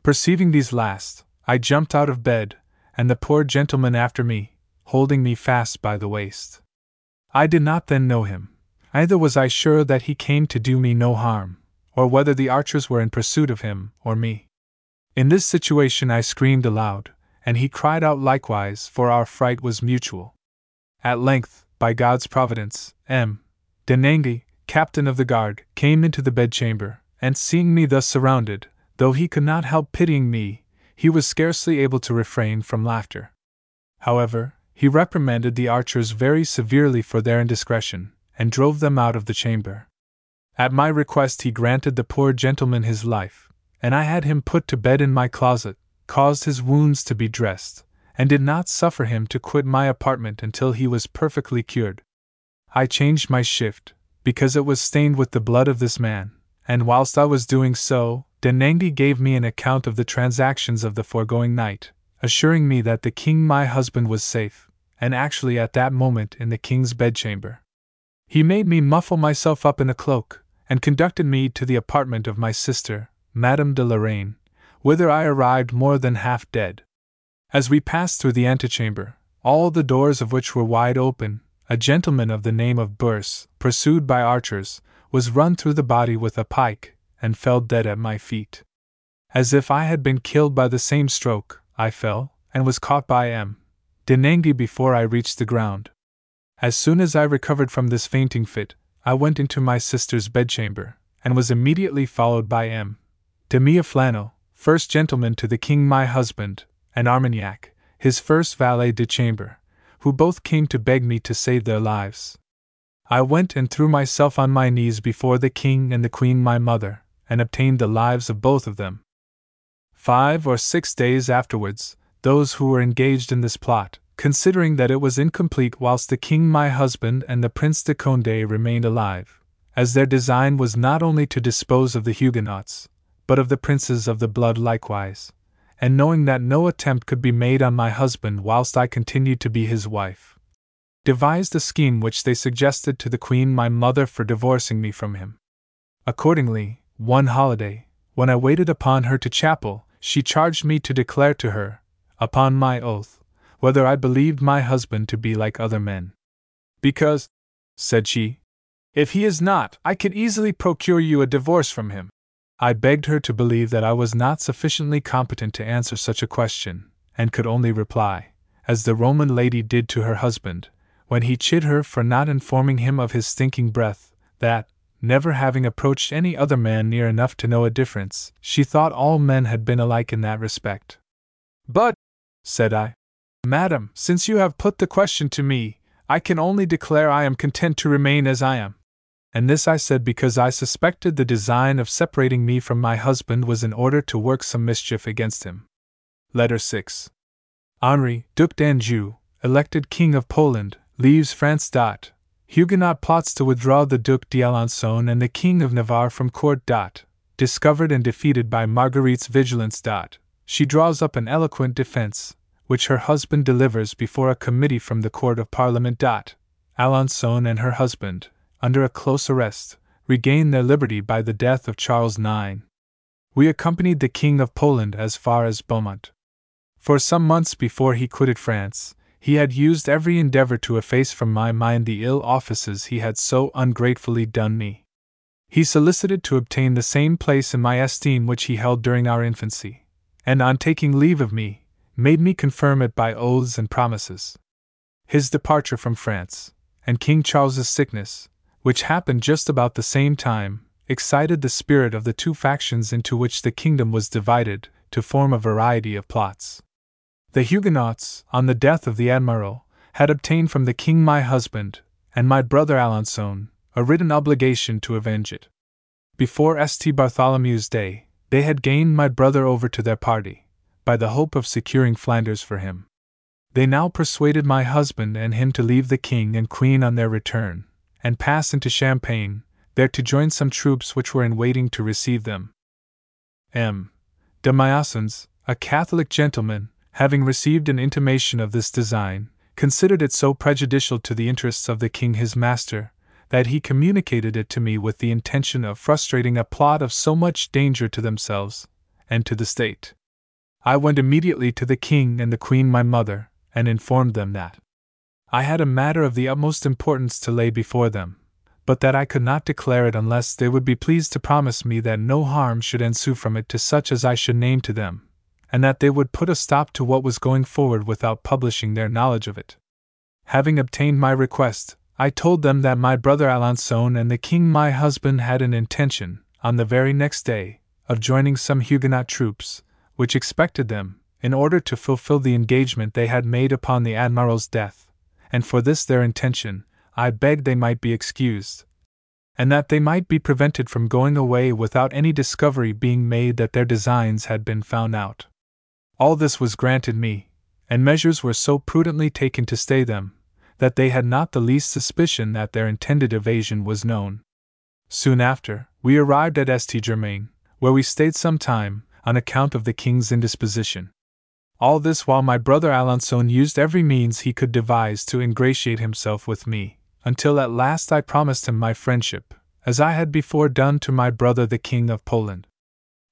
Speaker 2: Perceiving these last, I jumped out of bed, and the poor gentleman after me, holding me fast by the waist. I did not then know him, either was I sure that he came to do me no harm, or whether the archers were in pursuit of him or me. In this situation I screamed aloud, and he cried out likewise, for our fright was mutual. At length, by God's providence, M. de Nangis, captain of the guard, came into the bedchamber, and seeing me thus surrounded, though he could not help pitying me, he was scarcely able to refrain from laughter. However, he reprimanded the archers very severely for their indiscretion, and drove them out of the chamber. At my request, he granted the poor gentleman his life, and I had him put to bed in my closet, caused his wounds to be dressed, and did not suffer him to quit my apartment until he was perfectly cured. I changed my shift, because it was stained with the blood of this man, and whilst I was doing so, De Nangis gave me an account of the transactions of the foregoing night, assuring me that the king my husband was safe, and actually at that moment in the king's bedchamber. He made me muffle myself up in a cloak, and conducted me to the apartment of my sister, Madame de Lorraine, whither I arrived more than half dead. As we passed through the antechamber, all the doors of which were wide open, a gentleman of the name of Bourse, pursued by archers, was run through the body with a pike, and fell dead at my feet. As if I had been killed by the same stroke, I fell, and was caught by M. de Nangis before I reached the ground. As soon as I recovered from this fainting fit, I went into my sister's bedchamber, and was immediately followed by M. de Flannel, first gentleman to the king my husband, and Armagnac, his first valet de chamber, who both came to beg me to save their lives. I went and threw myself on my knees before the king and the queen my mother, and obtained the lives of both of them. Five or six days afterwards, those who were engaged in this plot, considering that it was incomplete whilst the king my husband and the Prince de Conde remained alive, as their design was not only to dispose of the Huguenots, but of the princes of the blood likewise, and knowing that no attempt could be made on my husband whilst I continued to be his wife, devised a scheme which they suggested to the queen my mother for divorcing me from him. Accordingly, one holiday, when I waited upon her to chapel, she charged me to declare to her, upon my oath, whether I believed my husband to be like other men. Because, said she, if he is not, I could easily procure you a divorce from him. I begged her to believe that I was not sufficiently competent to answer such a question, and could only reply, as the Roman lady did to her husband, when he chid her for not informing him of his stinking breath, that, never having approached any other man near enough to know a difference, she thought all men had been alike in that respect. But, said I, Madam, since you have put the question to me, I can only declare I am content to remain as I am. And this I said because I suspected the design of separating me from my husband was in order to work some mischief against him. Letter 6. Henri, Duc d'Anjou, elected King of Poland, leaves France. Dot. Huguenot plots to withdraw the Duc d'Alençon and the King of Navarre from court. Dot. Discovered and defeated by Marguerite's vigilance. Dot. She draws up an eloquent defense, which her husband delivers before a committee from the Court of Parliament. Dot. Alençon and her husband, under a close arrest, regained their liberty by the death of Charles IX. We accompanied the King of Poland as far as Beaumont. For some months before he quitted France, he had used every endeavor to efface from my mind the ill offices he had so ungratefully done me. He solicited to obtain the same place in my esteem which he held during our infancy, and on taking leave of me, made me confirm it by oaths and promises. His departure from France, and King Charles's sickness, which happened just about the same time, excited the spirit of the two factions into which the kingdom was divided, to form a variety of plots. The Huguenots, on the death of the Admiral, had obtained from the king my husband, and my brother Alençon, a written obligation to avenge it. Before St. Bartholomew's Day, they had gained my brother over to their party by the hope of securing Flanders for him. They now persuaded my husband and him to leave the king and queen on their return, and pass into Champagne, there to join some troops which were in waiting to receive them. M. de Miossens, a Catholic gentleman, having received an intimation of this design, considered it so prejudicial to the interests of the king his master, that he communicated it to me with the intention of frustrating a plot of so much danger to themselves and to the state. I went immediately to the king and the queen my mother, and informed them that I had a matter of the utmost importance to lay before them, but that I could not declare it unless they would be pleased to promise me that no harm should ensue from it to such as I should name to them, and that they would put a stop to what was going forward without publishing their knowledge of it. Having obtained my request, I told them that my brother Alençon and the king my husband had an intention, on the very next day, of joining some Huguenot troops, which expected them, in order to fulfill the engagement they had made upon the Admiral's death, and for this their intention, I begged they might be excused, and that they might be prevented from going away without any discovery being made that their designs had been found out. All this was granted me, and measures were so prudently taken to stay them, that they had not the least suspicion that their intended evasion was known. Soon after, we arrived at St. Germain, where we stayed some time, on account of the king's indisposition. All this while my brother Alençon used every means he could devise to ingratiate himself with me, until at last I promised him my friendship, as I had before done to my brother the King of Poland.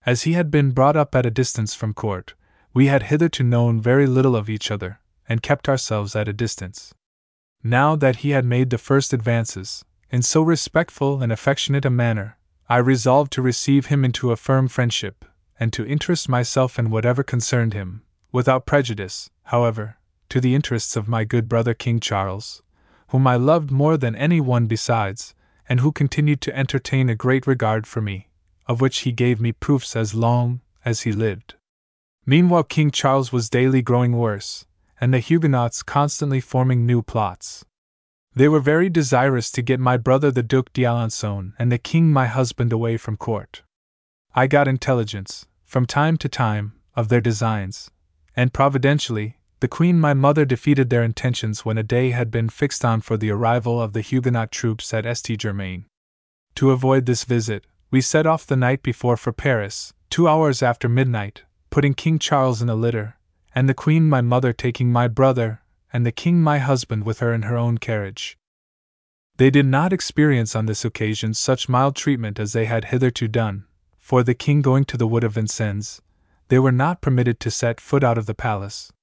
Speaker 2: As he had been brought up at a distance from court, we had hitherto known very little of each other, and kept ourselves at a distance. Now that he had made the first advances, in so respectful and affectionate a manner, I resolved to receive him into a firm friendship, and to interest myself in whatever concerned him, without prejudice, however, to the interests of my good brother King Charles, whom I loved more than any one besides, and who continued to entertain a great regard for me, of which he gave me proofs as long as he lived. Meanwhile, King Charles was daily growing worse, and the Huguenots constantly forming new plots. They were very desirous to get my brother the Duc d'Alençon and the king my husband away from court. I got intelligence, from time to time, of their designs, and providentially, the queen my mother defeated their intentions when a day had been fixed on for the arrival of the Huguenot troops at St. Germain. To avoid this visit, we set off the night before for Paris, two hours after midnight, putting King Charles in a litter, and the queen my mother taking my brother and the king my husband with her in her own carriage. They did not experience on this occasion such mild treatment as they had hitherto done, for the king going to the wood of Vincennes, they were not permitted to set foot out of the palace.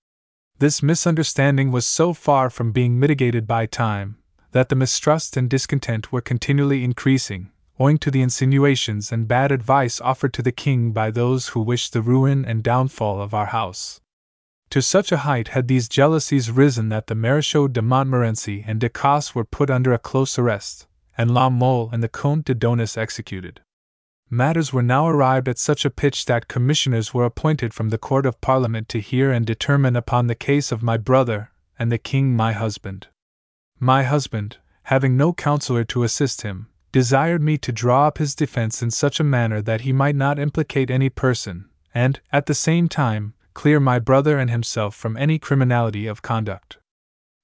Speaker 2: This misunderstanding was so far from being mitigated by time, that the mistrust and discontent were continually increasing, owing to the insinuations and bad advice offered to the king by those who wished the ruin and downfall of our house. To such a height had these jealousies risen that the Marechaux de Montmorency and de Cossé were put under a close arrest, and La Mole and the Comte de Donis executed. Matters were now arrived at such a pitch that commissioners were appointed from the Court of Parliament to hear and determine upon the case of my brother and the king my husband. My husband, having no counselor to assist him, desired me to draw up his defense in such a manner that he might not implicate any person, and, at the same time, clear my brother and himself from any criminality of conduct.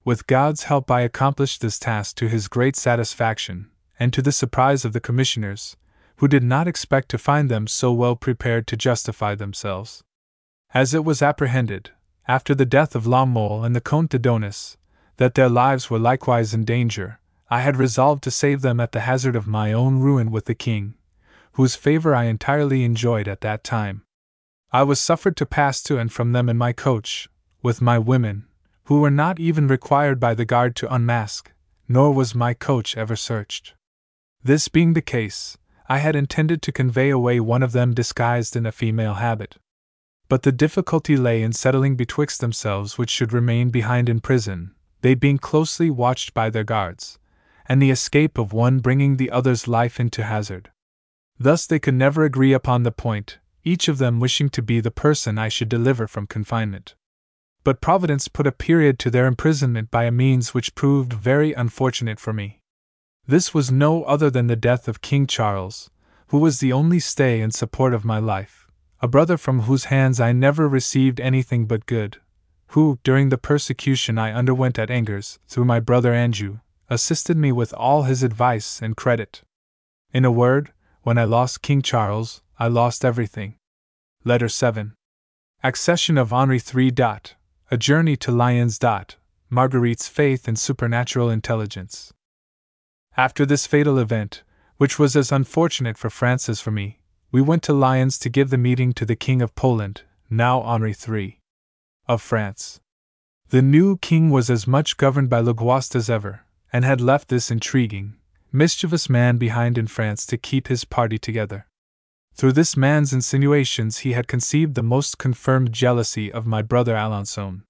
Speaker 2: With God's help, I accomplished this task to his great satisfaction, and to the surprise of the commissioners, who did not expect to find them so well prepared to justify themselves. As it was apprehended, after the death of La Mole and the Comte de Donis, that their lives were likewise in danger, I had resolved to save them at the hazard of my own ruin with the king, whose favor I entirely enjoyed at that time. I was suffered to pass to and from them in my coach, with my women, who were not even required by the guard to unmask, nor was my coach ever searched. This being the case, I had intended to convey away one of them disguised in a female habit. But the difficulty lay in settling betwixt themselves which should remain behind in prison, they being closely watched by their guards, and the escape of one bringing the other's life into hazard. Thus they could never agree upon the point, each of them wishing to be the person I should deliver from confinement. But Providence put a period to their imprisonment by a means which proved very unfortunate for me. This was no other than the death of King Charles, who was the only stay and support of my life, a brother from whose hands I never received anything but good, who, during the persecution I underwent at Angers, through my brother Anjou, assisted me with all his advice and credit. In a word, when I lost King Charles, I lost everything. Letter 7. Accession of Henri III. A journey to Lyons. Marguerite's faith and supernatural intelligence. After this fatal event, which was as unfortunate for France as for me, we went to Lyons to give the meeting to the King of Poland, now Henri III. of France. The new king was as much governed by Le Guast as ever, and had left this intriguing, mischievous man behind in France to keep his party together. Through this man's insinuations, he had conceived the most confirmed jealousy of my brother Alençon.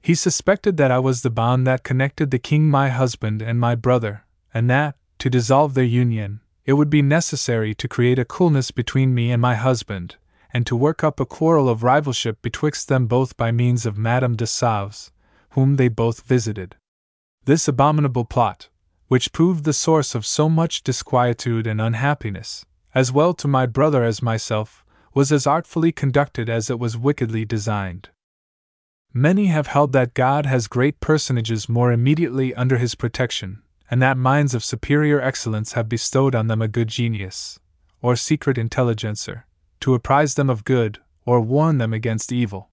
Speaker 2: He suspected that I was the bond that connected the king, my husband, and my brother, and that, to dissolve their union, it would be necessary to create a coolness between me and my husband, and to work up a quarrel of rivalship betwixt them both by means of Madame de Sauves, whom they both visited. This abominable plot, which proved the source of so much disquietude and unhappiness, as well to my brother as myself, was as artfully conducted as it was wickedly designed. Many have held that God has great personages more immediately under his protection, and that minds of superior excellence have bestowed on them a good genius, or secret intelligencer, to apprise them of good, or warn them against evil.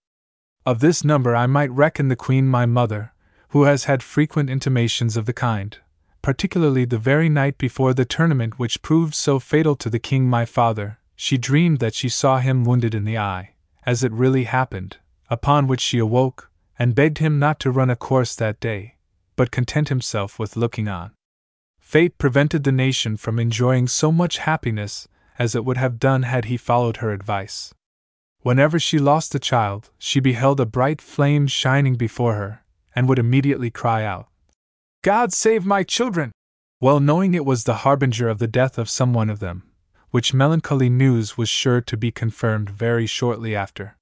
Speaker 2: Of this number I might reckon the Queen my mother, who has had frequent intimations of the kind, particularly the very night before the tournament which proved so fatal to the king my father, she dreamed that she saw him wounded in the eye, as it really happened, upon which she awoke, and begged him not to run a course that day, but content himself with looking on. Fate prevented the nation from enjoying so much happiness as it would have done had he followed her advice. Whenever she lost a child, she beheld a bright flame shining before her, and would immediately cry out, God save my children! Well knowing it was the harbinger of the death of some one of them, which melancholy news was sure to be confirmed very shortly after.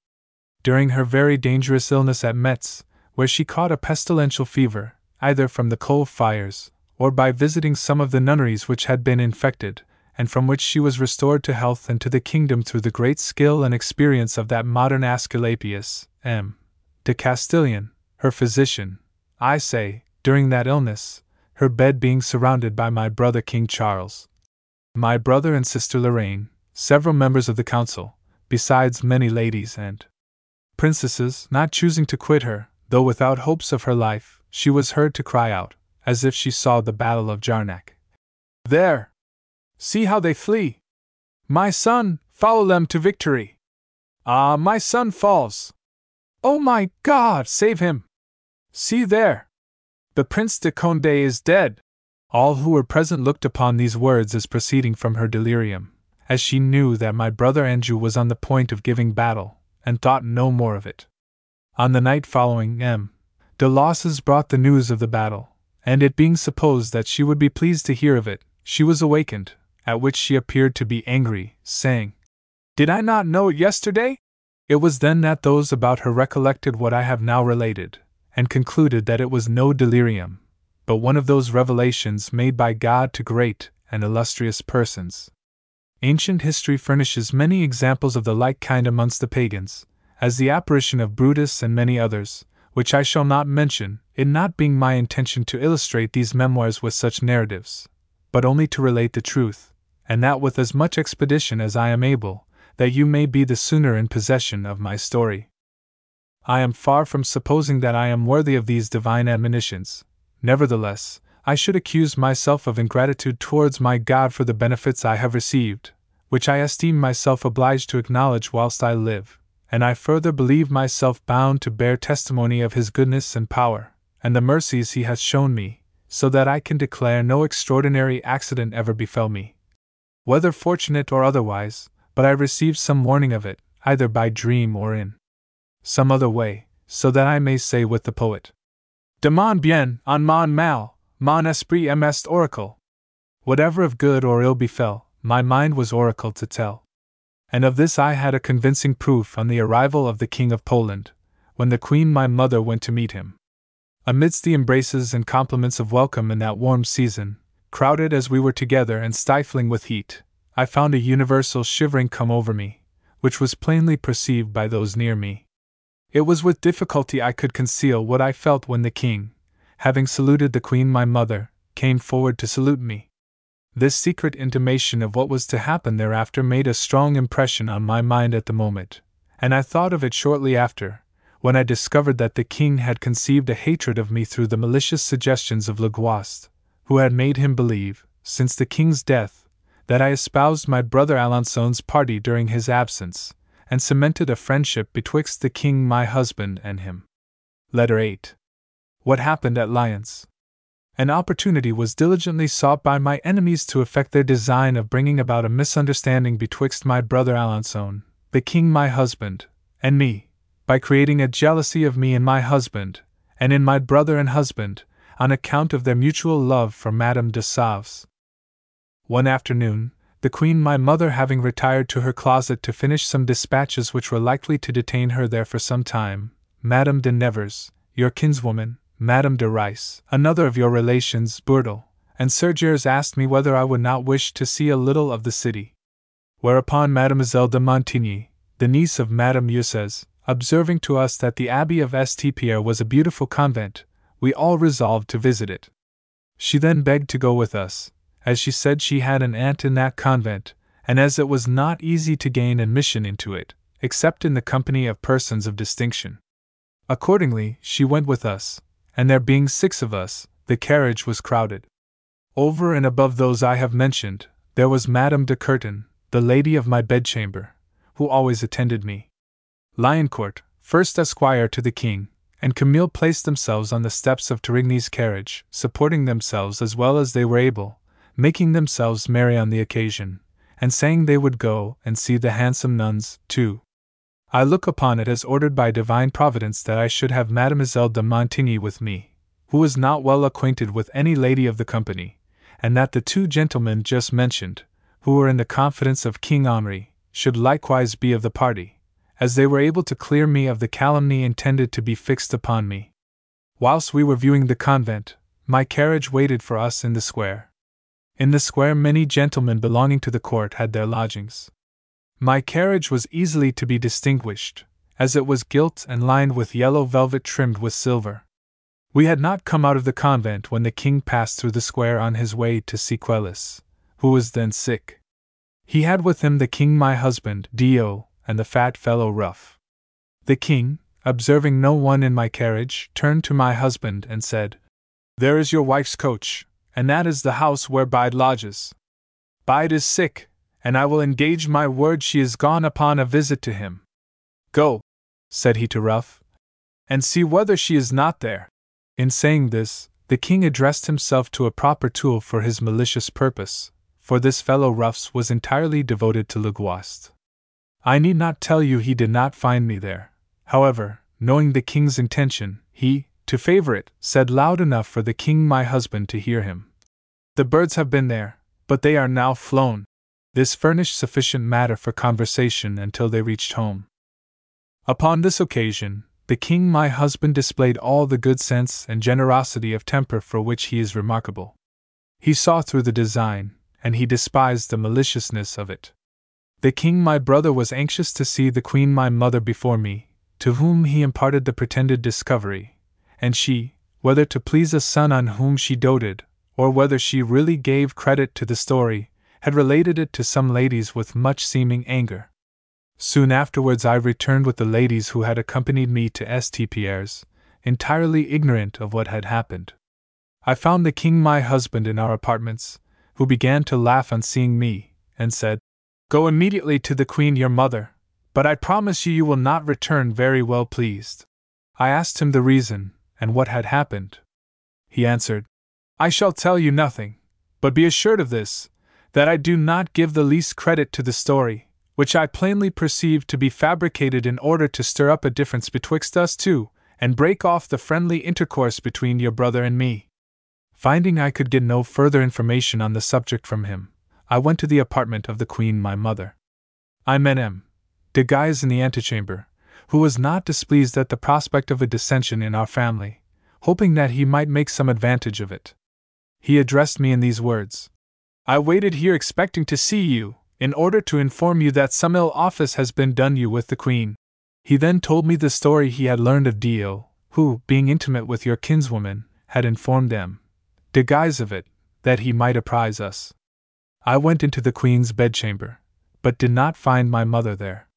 Speaker 2: During her very dangerous illness at Metz, where she caught a pestilential fever, either from the coal fires, or by visiting some of the nunneries which had been infected, and from which she was restored to health and to the kingdom through the great skill and experience of that modern Aesculapius, M. de Castilian, her physician, I say, during that illness, her bed being surrounded by my brother King Charles, my brother and sister Lorraine, several members of the council, besides many ladies and princesses, not choosing to quit her, though without hopes of her life, she was heard to cry out, as if she saw the battle of Jarnac. There! See how they flee! My son, follow them to victory! Ah, my son falls! Oh my God, save him! See there! The Prince de Conde is dead! All who were present looked upon these words as proceeding from her delirium, as she knew that my brother Anjou was on the point of giving battle, and thought no more of it. On the night following, M. de Losses brought the news of the battle, and it being supposed that she would be pleased to hear of it, she was awakened, at which she appeared to be angry, saying, Did I not know it yesterday? It was then that those about her recollected what I have now related, and concluded that it was no delirium, but one of those revelations made by God to great and illustrious persons. Ancient history furnishes many examples of the like kind amongst the pagans, as the apparition of Brutus and many others, which I shall not mention, it not being my intention to illustrate these memoirs with such narratives, but only to relate the truth, and that with as much expedition as I am able, that you may be the sooner in possession of my story. I am far from supposing that I am worthy of these divine admonitions, Nevertheless, I should accuse myself of ingratitude towards my God for the benefits I have received, which I esteem myself obliged to acknowledge whilst I live, and I further believe myself bound to bear testimony of His goodness and power, and the mercies He has shown me, so that I can declare no extraordinary accident ever befell me. Whether fortunate or otherwise, but I received some warning of it, either by dream or in some other way, so that I may say with the poet, De mon bien, en mon mal, mon esprit est oracle. Whatever of good or ill befell, my mind was oracle to tell. And of this I had a convincing proof on the arrival of the King of Poland, when the Queen my mother went to meet him. Amidst the embraces and compliments of welcome in that warm season, crowded as we were together and stifling with heat, I found a universal shivering come over me, which was plainly perceived by those near me. It was with difficulty I could conceal what I felt when the king, having saluted the queen my mother, came forward to salute me. This secret intimation of what was to happen thereafter made a strong impression on my mind at the moment, and I thought of it shortly after, when I discovered that the king had conceived a hatred of me through the malicious suggestions of Le Guast, who had made him believe, since the king's death, that I espoused my brother Alençon's party during his absence, and cemented a friendship betwixt the king my husband and him. Letter 8. What happened at Lyons? An opportunity was diligently sought by my enemies to effect their design of bringing about a misunderstanding betwixt my brother Alençon, the king my husband, and me, by creating a jealousy of me in my husband, and in my brother and husband, on account of their mutual love for Madame de Sauves. One afternoon, the Queen my mother having retired to her closet to finish some dispatches which were likely to detain her there for some time, Madame de Nevers, your kinswoman, Madame de Retz, another of your relations, Bourdeille, and Surgères asked me whether I would not wish to see a little of the city. Whereupon Mademoiselle de Montigny, the niece of Madame Eusses, observing to us that the Abbey of St. Pierre was a beautiful convent, we all resolved to visit it. She then begged to go with us, as she said she had an aunt in that convent, and as it was not easy to gain admission into it, except in the company of persons of distinction. Accordingly, she went with us, and there being six of us, the carriage was crowded. Over and above those I have mentioned, there was Madame de Curton, the lady of my bedchamber, who always attended me. Liancourt, first esquire to the king, and Camille placed themselves on the steps of Torigny's carriage, supporting themselves as well as they were able, making themselves merry on the occasion, and saying they would go and see the handsome nuns, too. I look upon it as ordered by divine providence that I should have Mademoiselle de Montigny with me, who was not well acquainted with any lady of the company, and that the two gentlemen just mentioned, who were in the confidence of King Henri, should likewise be of the party, as they were able to clear me of the calumny intended to be fixed upon me. Whilst we were viewing the convent, my carriage waited for us in the square. In the square, many gentlemen belonging to the court had their lodgings. My carriage was easily to be distinguished, as it was gilt and lined with yellow velvet trimmed with silver. We had not come out of the convent when the king passed through the square on his way to see Quelus, who was then sick. He had with him the king my husband, Dio, and the fat fellow Ruff. The king, observing no one in my carriage, turned to my husband and said, There is your wife's coach, and that is the house where Bide lodges. Bide is sick, and I will engage my word she is gone upon a visit to him. Go, said he to Ruff, and see whether she is not there. In saying this, the king addressed himself to a proper tool for his malicious purpose, for this fellow Ruffs was entirely devoted to Le Guast. I need not tell you he did not find me there. However, knowing the king's intention, he, to favor it, said loud enough for the king my husband to hear him. The birds have been there, but they are now flown. This furnished sufficient matter for conversation until they reached home. Upon this occasion, the king my husband displayed all the good sense and generosity of temper for which he is remarkable. He saw through the design, and he despised the maliciousness of it. The king my brother was anxious to see the queen my mother before me, to whom he imparted the pretended discovery, and she, whether to please a son on whom she doted, or whether she really gave credit to the story, had related it to some ladies with much seeming anger. Soon afterwards, I returned with the ladies who had accompanied me to St. Pierre's, entirely ignorant of what had happened. I found the king my husband in our apartments, who began to laugh on seeing me, and said, Go immediately to the queen your mother, but I promise you you will not return very well pleased. I asked him the reason, and what had happened. He answered, I shall tell you nothing, but be assured of this, that I do not give the least credit to the story, which I plainly perceive to be fabricated in order to stir up a difference betwixt us two, and break off the friendly intercourse between your brother and me. Finding I could get no further information on the subject from him, I went to the apartment of the Queen my mother. I met M. de Guise in the antechamber, who was not displeased at the prospect of a dissension in our family, hoping that he might make some advantage of it. He addressed me in these words I waited here expecting to see you, in order to inform you that some ill office has been done you with the Queen. He then told me the story he had learned of Dio, who, being intimate with your kinswoman, had informed them de Guise of it, that he might apprise us. I went into the Queen's bedchamber, but did not find my mother there.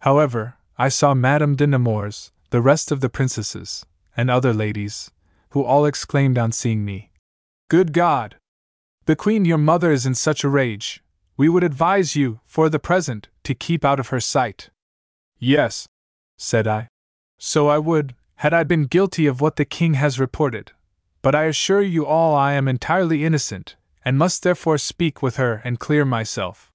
Speaker 2: However, I saw Madame de Nemours, the rest of the princesses, and other ladies, who all exclaimed on seeing me, Good God! The Queen your mother is in such a rage, we would advise you, for the present, to keep out of her sight. Yes, said I. So I would, had I been guilty of what the king has reported but I assure you all I am entirely innocent, and must therefore speak with her and clear myself.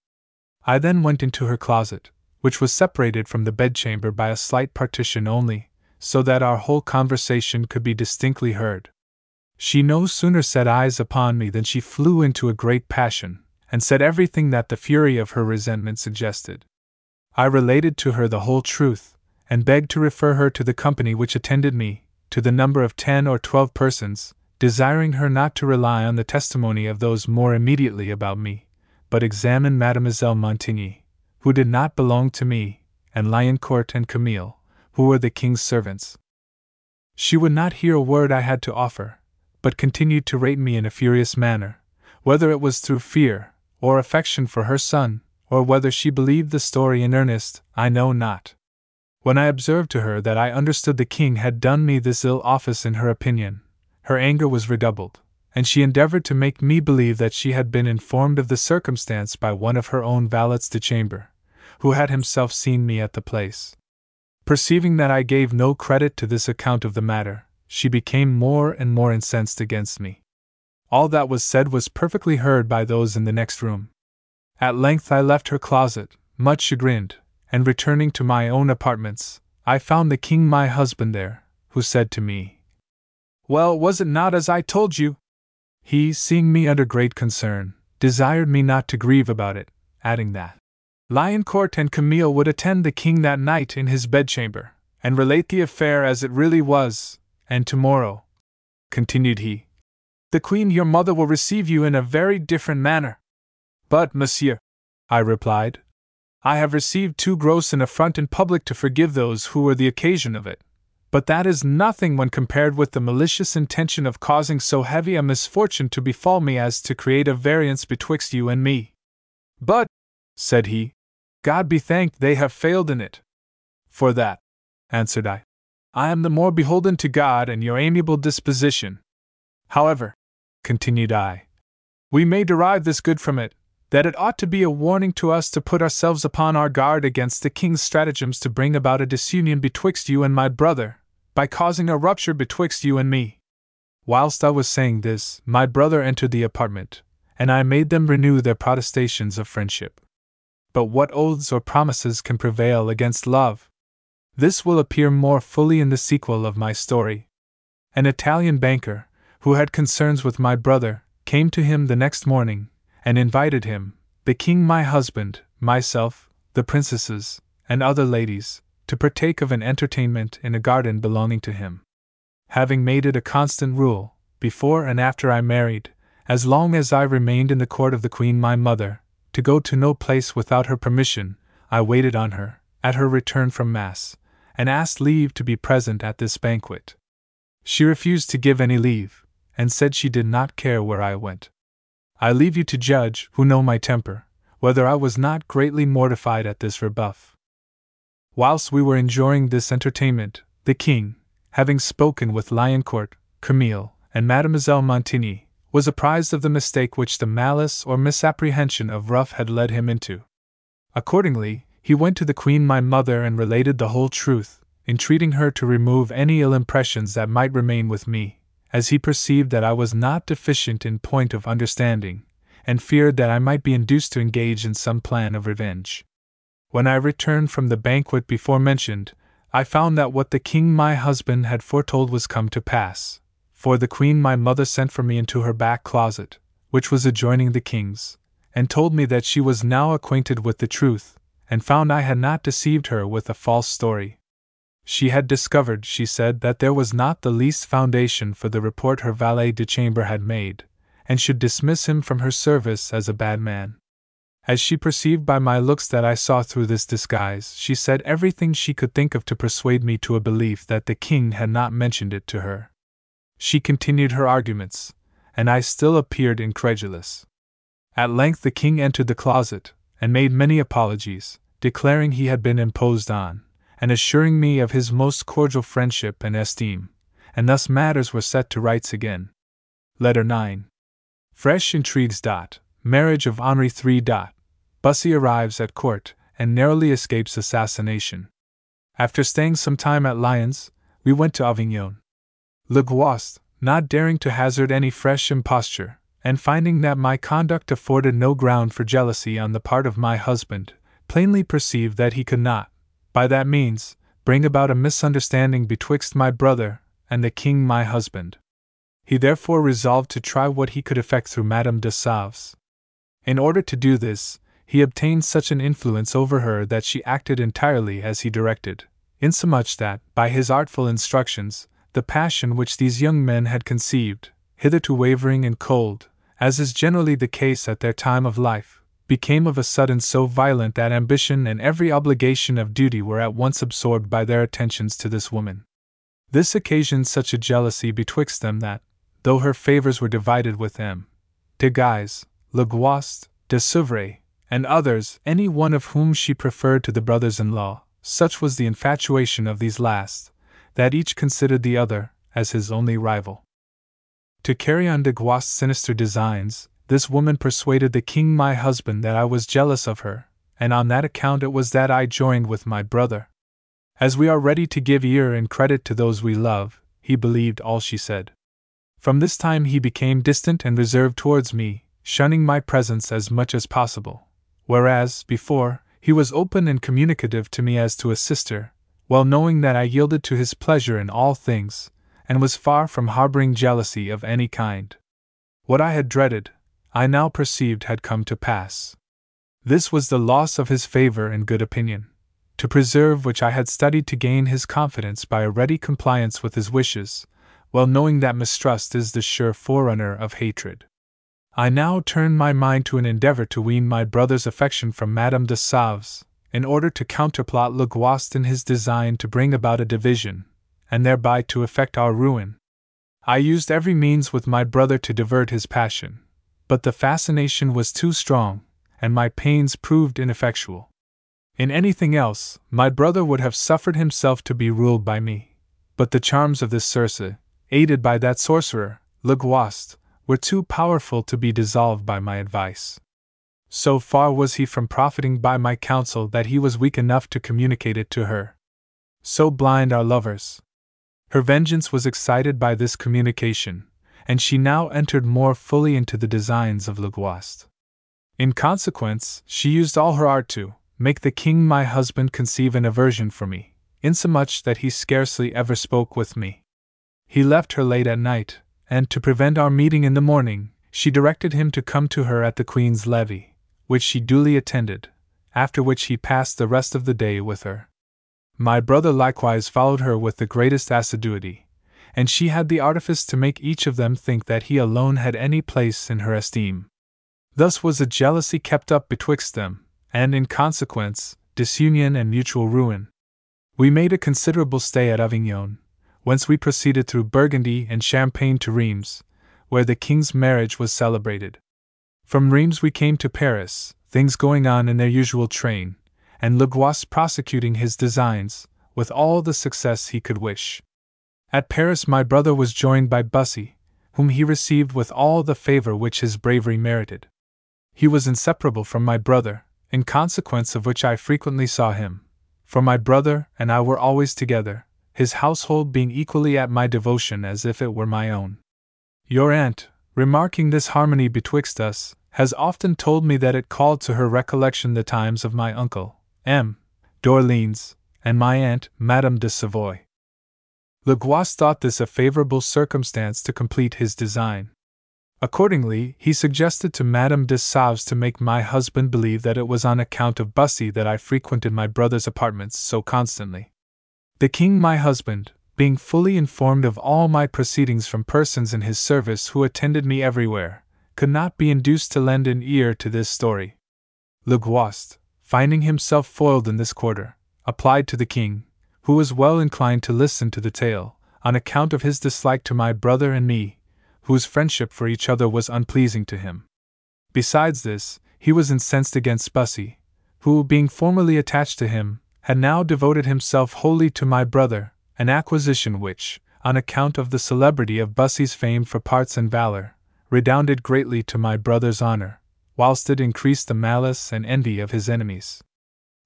Speaker 2: I then went into her closet, which was separated from the bedchamber by a slight partition only, so that our whole conversation could be distinctly heard. She no sooner set eyes upon me than she flew into a great passion, and said everything that the fury of her resentment suggested. I related to her the whole truth, and begged to refer her to the company which attended me, to the number of ten or twelve persons, desiring her not to rely on the testimony of those more immediately about me, but examine Mademoiselle Montigny, who did not belong to me, and Liancourt and Camille, who were the king's servants. She would not hear a word I had to offer, but continued to rate me in a furious manner, whether it was through fear, or affection for her son, or whether she believed the story in earnest, I know not. When I observed to her that I understood the king had done me this ill office in her opinion, her anger was redoubled, and she endeavored to make me believe that she had been informed of the circumstance by one of her own valets de chamber, who had himself seen me at the place. Perceiving that I gave no credit to this account of the matter, she became more and more incensed against me. All that was said was perfectly heard by those in the next room. At length I left her closet, much chagrined, and returning to my own apartments, I found the king my husband there, who said to me, Well, was it not as I told you? He, seeing me under great concern, desired me not to grieve about it, adding that Liancourt and Camille would attend the king that night in his bedchamber, and relate the affair as it really was, and tomorrow, continued he, the queen your mother will receive you in a very different manner. But, monsieur, I replied, I have received too gross an affront in public to forgive those who were the occasion of it, but that is nothing when compared with the malicious intention of causing so heavy a misfortune to befall me as to create a variance betwixt you and me. But, said he, God be thanked they have failed in it. For that, answered I, I am the more beholden to God and your amiable disposition. However, continued I, we may derive this good from it, that it ought to be a warning to us to put ourselves upon our guard against the king's stratagems to bring about a disunion betwixt you and my brother, by causing a rupture betwixt you and me. Whilst I was saying this, my brother entered the apartment, and I made them renew their protestations of friendship. But what oaths or promises can prevail against love? This will appear more fully in the sequel of my story. An Italian banker, who had concerns with my brother, came to him the next morning, and invited him, the king my husband, myself, the princesses, and other ladies, to partake of an entertainment in a garden belonging to him. Having made it a constant rule, before and after I married, as long as I remained in the court of the Queen my mother, to go to no place without her permission, I waited on her, at her return from Mass, and asked leave to be present at this banquet. She refused to give any leave, and said she did not care where I went. I leave you to judge, who know my temper, whether I was not greatly mortified at this rebuff. Whilst we were enjoying this entertainment, the king, having spoken with Liancourt, Camille, and Mademoiselle Montigny, was apprised of the mistake which the malice or misapprehension of Ruff had led him into. Accordingly, he went to the queen my mother and related the whole truth, entreating her to remove any ill impressions that might remain with me, as he perceived that I was not deficient in point of understanding, and feared that I might be induced to engage in some plan of revenge. When I returned from the banquet before mentioned, I found that what the king my husband had foretold was come to pass. For the queen my mother sent for me into her back closet, which was adjoining the king's, and told me that she was now acquainted with the truth, and found I had not deceived her with a false story. She had discovered, she said, that there was not the least foundation for the report her valet de chambre had made, and should dismiss him from her service as a bad man. As she perceived by my looks that I saw through this disguise, she said everything she could think of to persuade me to a belief that the king had not mentioned it to her. She continued her arguments, and I still appeared incredulous. At length the king entered the closet, and made many apologies, declaring he had been imposed on, and assuring me of his most cordial friendship and esteem, and thus matters were set to rights again. Letter 9. Fresh intrigues. Dot. Marriage of Henri III. Dot, Bussy arrives at court and narrowly escapes assassination. After staying some time at Lyons, we went to Avignon. Le Guast, not daring to hazard any fresh imposture, and finding that my conduct afforded no ground for jealousy on the part of my husband, plainly perceived that he could not, by that means, bring about a misunderstanding betwixt my brother and the king my husband. He therefore resolved to try what he could effect through Madame de Sauves. In order to do this, he obtained such an influence over her that she acted entirely as he directed, insomuch that, by his artful instructions, the passion which these young men had conceived, hitherto wavering and cold, as is generally the case at their time of life, became of a sudden so violent that ambition and every obligation of duty were at once absorbed by their attentions to this woman. This occasioned such a jealousy betwixt them that, though her favors were divided with them, de Guise, Le Guast, de Souvray, and others, any one of whom she preferred to the brothers in law, such was the infatuation of these last, that each considered the other as his only rival. To carry on de Guast's sinister designs, this woman persuaded the king my husband that I was jealous of her, and on that account it was that I joined with my brother. As we are ready to give ear and credit to those we love, he believed all she said. From this time he became distant and reserved towards me, shunning my presence as much as possible, whereas, before, he was open and communicative to me as to a sister, well knowing that I yielded to his pleasure in all things, and was far from harboring jealousy of any kind. What I had dreaded, I now perceived had come to pass. This was the loss of his favor and good opinion, to preserve which I had studied to gain his confidence by a ready compliance with his wishes, well knowing that mistrust is the sure forerunner of hatred. I now turned my mind to an endeavor to wean my brother's affection from Madame de Sauves, in order to counterplot Le Guast in his design to bring about a division, and thereby to effect our ruin. I used every means with my brother to divert his passion, but the fascination was too strong, and my pains proved ineffectual. In anything else, my brother would have suffered himself to be ruled by me, but the charms of this Circe, aided by that sorcerer, Le Guast, were too powerful to be dissolved by my advice. So far was he from profiting by my counsel that he was weak enough to communicate it to her. So blind are lovers. Her vengeance was excited by this communication, and she now entered more fully into the designs of Le Guast. In consequence, she used all her art to make the king my husband conceive an aversion for me, insomuch that he scarcely ever spoke with me. He left her late at night, and to prevent our meeting in the morning, she directed him to come to her at the Queen's levee, which she duly attended, after which he passed the rest of the day with her. My brother likewise followed her with the greatest assiduity, and she had the artifice to make each of them think that he alone had any place in her esteem. Thus was a jealousy kept up betwixt them, and in consequence, disunion and mutual ruin. We made a considerable stay at Avignon, whence we proceeded through Burgundy and Champagne to Reims, where the king's marriage was celebrated. From Reims we came to Paris, things going on in their usual train, and Guast prosecuting his designs, with all the success he could wish. At Paris, my brother was joined by Bussy, whom he received with all the favor which his bravery merited. He was inseparable from my brother, in consequence of which I frequently saw him, for my brother and I were always together, his household being equally at my devotion as if it were my own. Your aunt, remarking this harmony betwixt us, has often told me that it called to her recollection the times of my uncle, M. d'Orleans, and my aunt, Madame de Savoy. Le Guast thought this a favorable circumstance to complete his design. Accordingly, he suggested to Madame de Sauves to make my husband believe that it was on account of Bussy that I frequented my brother's apartments so constantly. The king, my husband, being fully informed of all my proceedings from persons in his service who attended me everywhere, could not be induced to lend an ear to this story. Le Guast, finding himself foiled in this quarter, applied to the king, who was well inclined to listen to the tale, on account of his dislike to my brother and me, whose friendship for each other was unpleasing to him. Besides this, he was incensed against Bussy, who, being formerly attached to him, had now devoted himself wholly to my brother, an acquisition which, on account of the celebrity of Bussy's fame for parts and valor, redounded greatly to my brother's honor, whilst it increased the malice and envy of his enemies.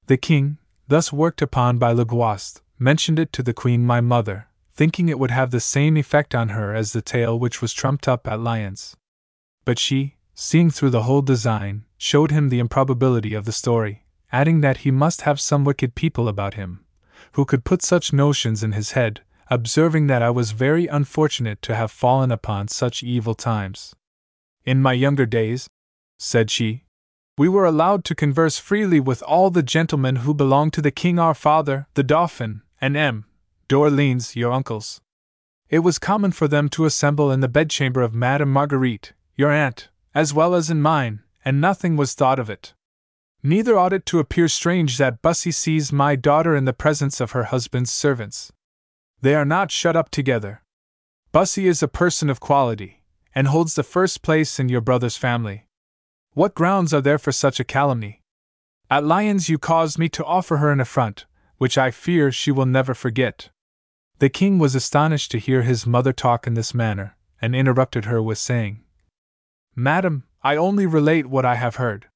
Speaker 2: The king, thus worked upon by Le Guast, mentioned it to the queen my mother, thinking it would have the same effect on her as the tale which was trumped up at Lyons. But she, seeing through the whole design, showed him the improbability of the story, adding that he must have some wicked people about him, who could put such notions in his head, observing that I was very unfortunate to have fallen upon such evil times. In my younger days, said she, we were allowed to converse freely with all the gentlemen who belonged to the king our father, the Dauphin, and M. d'Orleans, your uncles. It was common for them to assemble in the bedchamber of Madame Marguerite, your aunt, as well as in mine, and nothing was thought of it. Neither ought it to appear strange that Bussy sees my daughter in the presence of her husband's servants. They are not shut up together. Bussy is a person of quality, and holds the first place in your brother's family. What grounds are there for such a calumny? At Lyons, you caused me to offer her an affront, which I fear she will never forget. The king was astonished to hear his mother talk in this manner, and interrupted her with saying, Madam, I only relate what I have heard.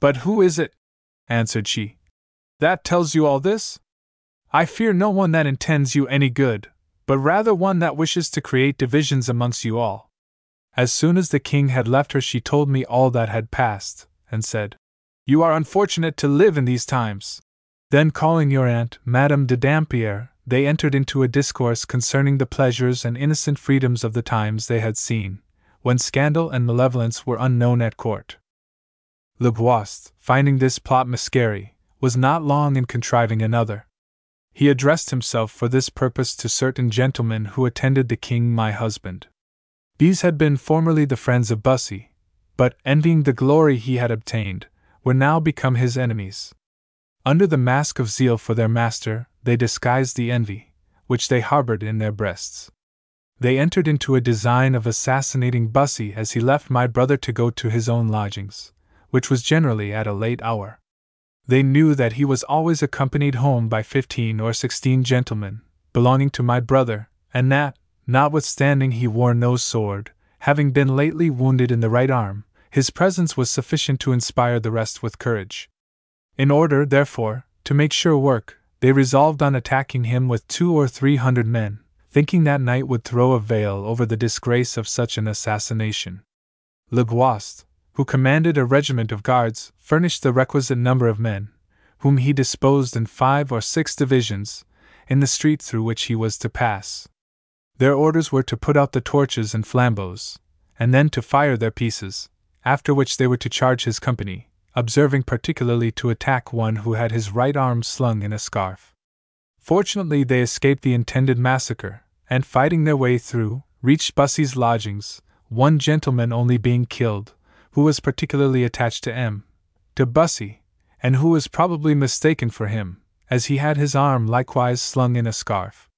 Speaker 2: But who is it? answered she. That tells you all this? I fear no one that intends you any good, but rather one that wishes to create divisions amongst you all. As soon as the king had left her, she told me all that had passed, and said, You are unfortunate to live in these times. Then calling your aunt, Madame de Dampierre, they entered into a discourse concerning the pleasures and innocent freedoms of the times they had seen, when scandal and malevolence were unknown at court. Le Guast, finding this plot miscarry, was not long in contriving another. He addressed himself for this purpose to certain gentlemen who attended the king my husband. These had been formerly the friends of Bussy, but, envying the glory he had obtained, were now become his enemies. Under the mask of zeal for their master, they disguised the envy, which they harbored in their breasts. They entered into a design of assassinating Bussy as he left my brother to go to his own lodgings, which was generally at a late hour. They knew that he was always accompanied home by fifteen or sixteen gentlemen, belonging to my brother, and that, notwithstanding he wore no sword, having been lately wounded in the right arm, his presence was sufficient to inspire the rest with courage. In order, therefore, to make sure work, they resolved on attacking him with two or three hundred men, thinking that night would throw a veil over the disgrace of such an assassination. Le Guast, who commanded a regiment of guards, furnished the requisite number of men, whom he disposed in five or six divisions, in the street through which he was to pass. Their orders were to put out the torches and flambeaux, and then to fire their pieces, after which they were to charge his company, observing particularly to attack one who had his right arm slung in a scarf. Fortunately, they escaped the intended massacre, and fighting their way through, reached Bussy's lodgings, one gentleman only being killed, who was particularly attached to M. to Bussy, and who was probably mistaken for him, as he had his arm likewise slung in a scarf.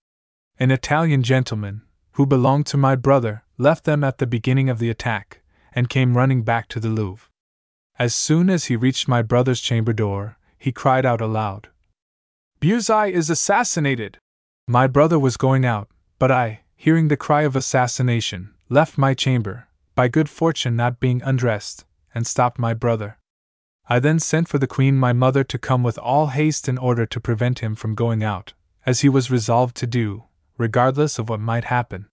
Speaker 2: An Italian gentleman, who belonged to my brother, left them at the beginning of the attack, and came running back to the Louvre. As soon as he reached my brother's chamber door, he cried out aloud, Bussy is assassinated! My brother was going out, but I, hearing the cry of assassination, left my chamber, by good fortune not being undressed, and stopped my brother. I then sent for the queen my mother to come with all haste in order to prevent him from going out, as he was resolved to do, regardless of what might happen.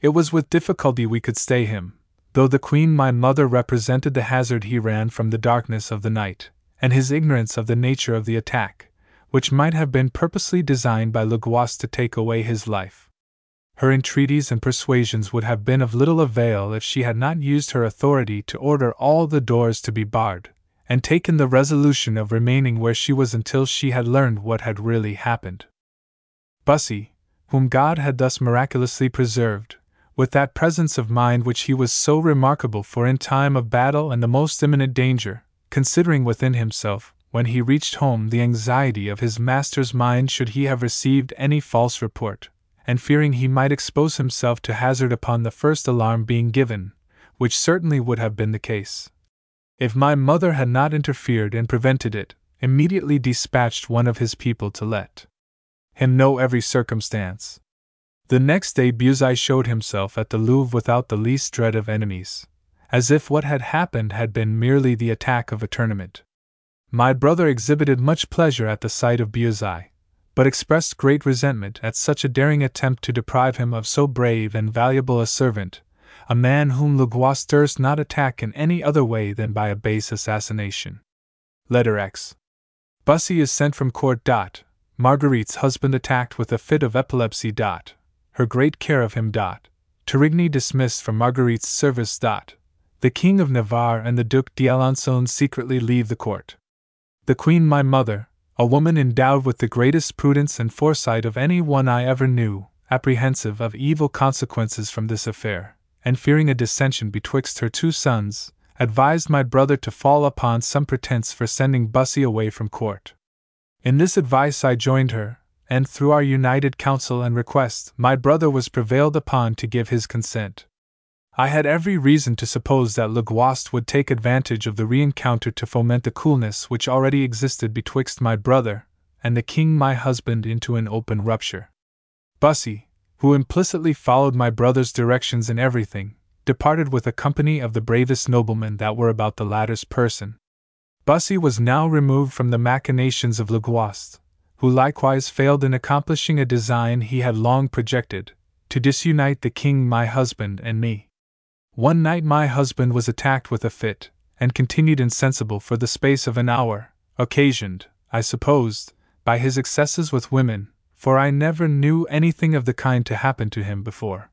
Speaker 2: It was with difficulty we could stay him, though the queen my mother represented the hazard he ran from the darkness of the night, and his ignorance of the nature of the attack, which might have been purposely designed by Le to take away his life. Her entreaties and persuasions would have been of little avail if she had not used her authority to order all the doors to be barred, and taken the resolution of remaining where she was until she had learned what had really happened. Bussy, whom God had thus miraculously preserved, with that presence of mind which he was so remarkable for in time of battle and the most imminent danger, considering within himself, when he reached home, the anxiety of his master's mind should he have received any false report, and fearing he might expose himself to hazard upon the first alarm being given, which certainly would have been the case. If my mother had not interfered and prevented it, immediately dispatched one of his people to let him know every circumstance. The next day Bussy showed himself at the Louvre without the least dread of enemies, as if what had happened had been merely the attack of a tournament. My brother exhibited much pleasure at the sight of Bussy, but expressed great resentment at such a daring attempt to deprive him of so brave and valuable a servant, a man whom Guast durst not attack in any other way than by a base assassination. Letter X. Bussy is sent from court. Dot. Marguerite's husband attacked with a fit of epilepsy. Dot. Her great care of him. Torigny dismissed from Marguerite's service. The King of Navarre and the Duc d'Alençon secretly leave the court. The Queen, my mother, a woman endowed with the greatest prudence and foresight of any one I ever knew, apprehensive of evil consequences from this affair, and fearing a dissension betwixt her two sons, advised my brother to fall upon some pretense for sending Bussy away from court. In this advice I joined her, and through our united counsel and request, my brother was prevailed upon to give his consent. I had every reason to suppose that Le Guast would take advantage of the rencounter to foment the coolness which already existed betwixt my brother and the king my husband into an open rupture. Bussy, who implicitly followed my brother's directions in everything, departed with a company of the bravest noblemen that were about the latter's person. Bussy was now removed from the machinations of Le Guast, who likewise failed in accomplishing a design he had long projected, to disunite the king my husband and me. One night my husband was attacked with a fit, and continued insensible for the space of an hour, occasioned, I supposed, by his excesses with women, for I never knew anything of the kind to happen to him before.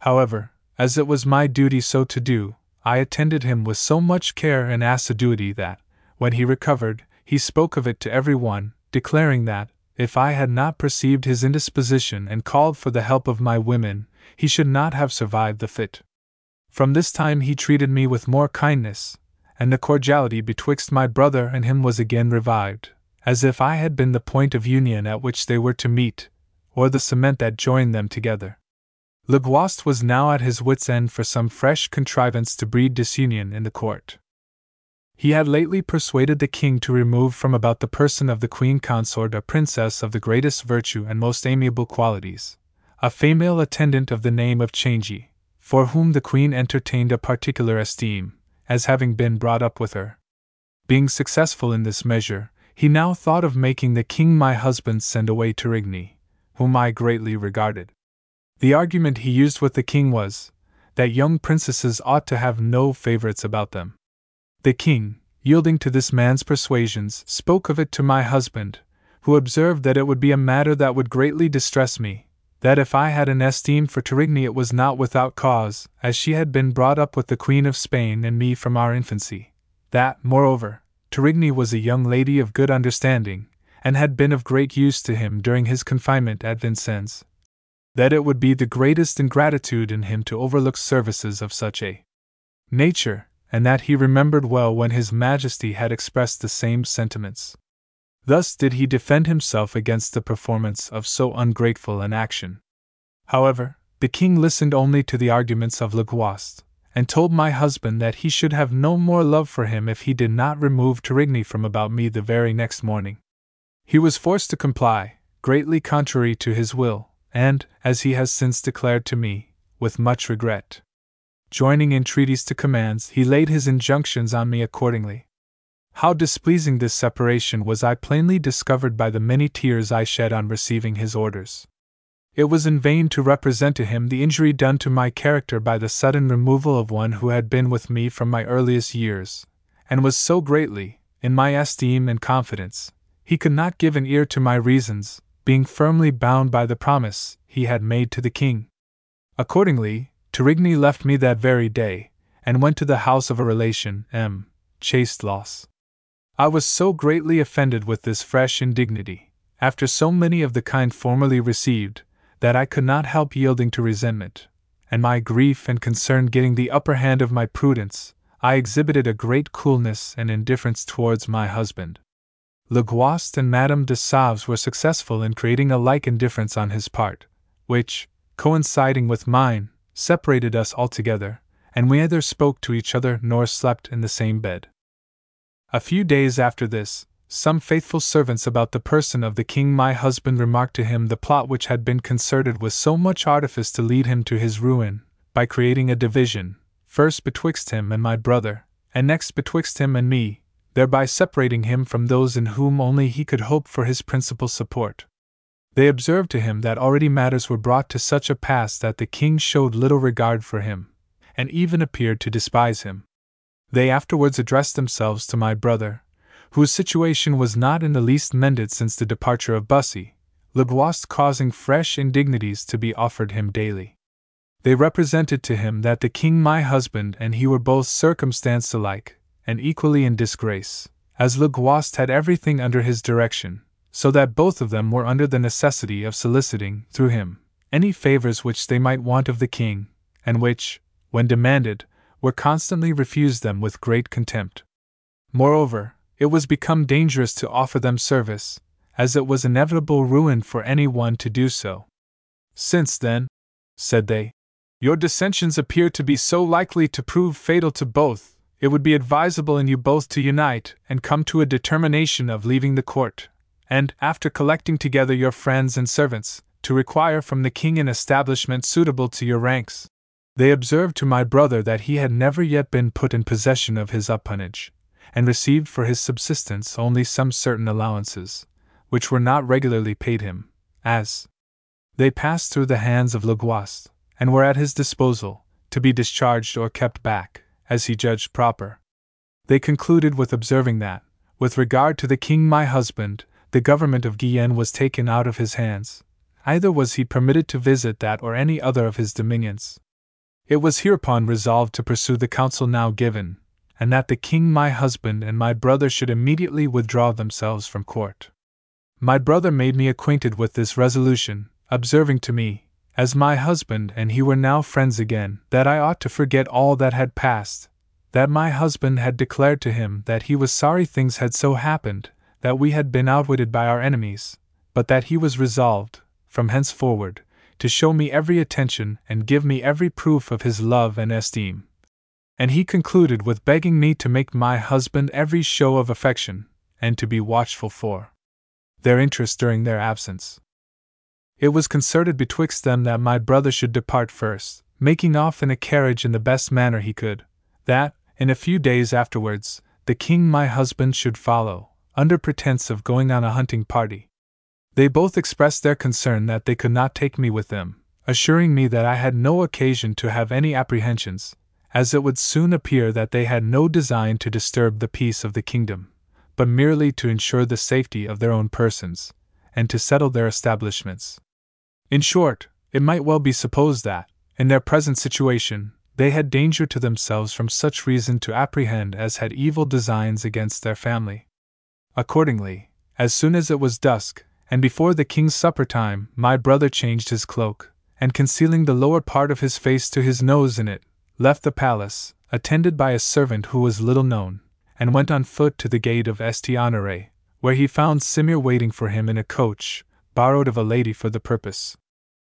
Speaker 2: However, as it was my duty so to do, I attended him with so much care and assiduity that, when he recovered, he spoke of it to every one, declaring that, if I had not perceived his indisposition and called for the help of my women, he should not have survived the fit. From this time he treated me with more kindness, and the cordiality betwixt my brother and him was again revived, as if I had been the point of union at which they were to meet, or the cement that joined them together. Le Guast was now at his wits' end for some fresh contrivance to breed disunion in the court. He had lately persuaded the king to remove from about the person of the queen consort a princess of the greatest virtue and most amiable qualities, a female attendant of the name of Changy, for whom the queen entertained a particular esteem, as having been brought up with her. Being successful in this measure, he now thought of making the king my husband send away Torigny, whom I greatly regarded. The argument he used with the king was that young princesses ought to have no favorites about them. The king, yielding to this man's persuasions, spoke of it to my husband, who observed that it would be a matter that would greatly distress me, that if I had an esteem for Torigny it was not without cause, as she had been brought up with the Queen of Spain and me from our infancy. That, moreover, Torigny was a young lady of good understanding, and had been of great use to him during his confinement at Vincennes, that it would be the greatest ingratitude in him to overlook services of such a nature, and that he remembered well when His Majesty had expressed the same sentiments. Thus did he defend himself against the performance of so ungrateful an action. However, the king listened only to the arguments of Le Guast, and told my husband that he should have no more love for him if he did not remove Torigny from about me the very next morning. He was forced to comply, greatly contrary to his will, and, as he has since declared to me, with much regret. Joining entreaties to commands, he laid his injunctions on me accordingly. How displeasing this separation was I plainly discovered by the many tears I shed on receiving his orders. It was in vain to represent to him the injury done to my character by the sudden removal of one who had been with me from my earliest years, and was so greatly, in my esteem and confidence, he could not give an ear to my reasons, being firmly bound by the promise he had made to the king. Accordingly, Torigny left me that very day, and went to the house of a relation, M. Chastelus. I was so greatly offended with this fresh indignity, after so many of the kind formerly received, that I could not help yielding to resentment, and my grief and concern getting the upper hand of my prudence, I exhibited a great coolness and indifference towards my husband. Le Guast and Madame de Sauves were successful in creating a like indifference on his part, which, coinciding with mine, separated us altogether, and we neither spoke to each other nor slept in the same bed. A few days after this, some faithful servants about the person of the king my husband remarked to him the plot which had been concerted with so much artifice to lead him to his ruin, by creating a division, first betwixt him and my brother, and next betwixt him and me, thereby separating him from those in whom only he could hope for his principal support. They observed to him that already matters were brought to such a pass that the king showed little regard for him, and even appeared to despise him. They afterwards addressed themselves to my brother, whose situation was not in the least mended since the departure of Bussy, Le Guast causing fresh indignities to be offered him daily. They represented to him that the king my husband and he were both circumstanced alike, and equally in disgrace, as Le Guast had everything under his direction, so that both of them were under the necessity of soliciting, through him, any favors which they might want of the king, and which, when demanded, were constantly refused them with great contempt. Moreover, it was become dangerous to offer them service, as it was inevitable ruin for any one to do so. Since then, said they, your dissensions appear to be so likely to prove fatal to both, it would be advisable in you both to unite and come to a determination of leaving the court, and, after collecting together your friends and servants, to require from the king an establishment suitable to your ranks. They observed to my brother that he had never yet been put in possession of his appanage, and received for his subsistence only some certain allowances, which were not regularly paid him, as they passed through the hands of Le Guast, and were at his disposal, to be discharged or kept back as he judged proper. They concluded with observing that, with regard to the king my husband, the government of Guyenne was taken out of his hands, either was he permitted to visit that or any other of his dominions. It was hereupon resolved to pursue the counsel now given, and that the king my husband and my brother should immediately withdraw themselves from court. My brother made me acquainted with this resolution, observing to me, as my husband and he were now friends again, that I ought to forget all that had passed, that my husband had declared to him that he was sorry things had so happened, that we had been outwitted by our enemies, but that he was resolved, from henceforward, to show me every attention and give me every proof of his love and esteem. And he concluded with begging me to make my husband every show of affection, and to be watchful for their interest during their absence. It was concerted betwixt them that my brother should depart first, making off in a carriage in the best manner he could, that, in a few days afterwards, the king my husband should follow, under pretence of going on a hunting party. They both expressed their concern that they could not take me with them, assuring me that I had no occasion to have any apprehensions, as it would soon appear that they had no design to disturb the peace of the kingdom, but merely to ensure the safety of their own persons, and to settle their establishments. In short, it might well be supposed that, in their present situation, they had danger to themselves from such reason to apprehend as had evil designs against their family. Accordingly, as soon as it was dusk, and before the king's supper time, my brother changed his cloak, and concealing the lower part of his face to his nose in it, left the palace, attended by a servant who was little known, and went on foot to the gate of Estionneret, where he found Simier waiting for him in a coach, borrowed of a lady for the purpose.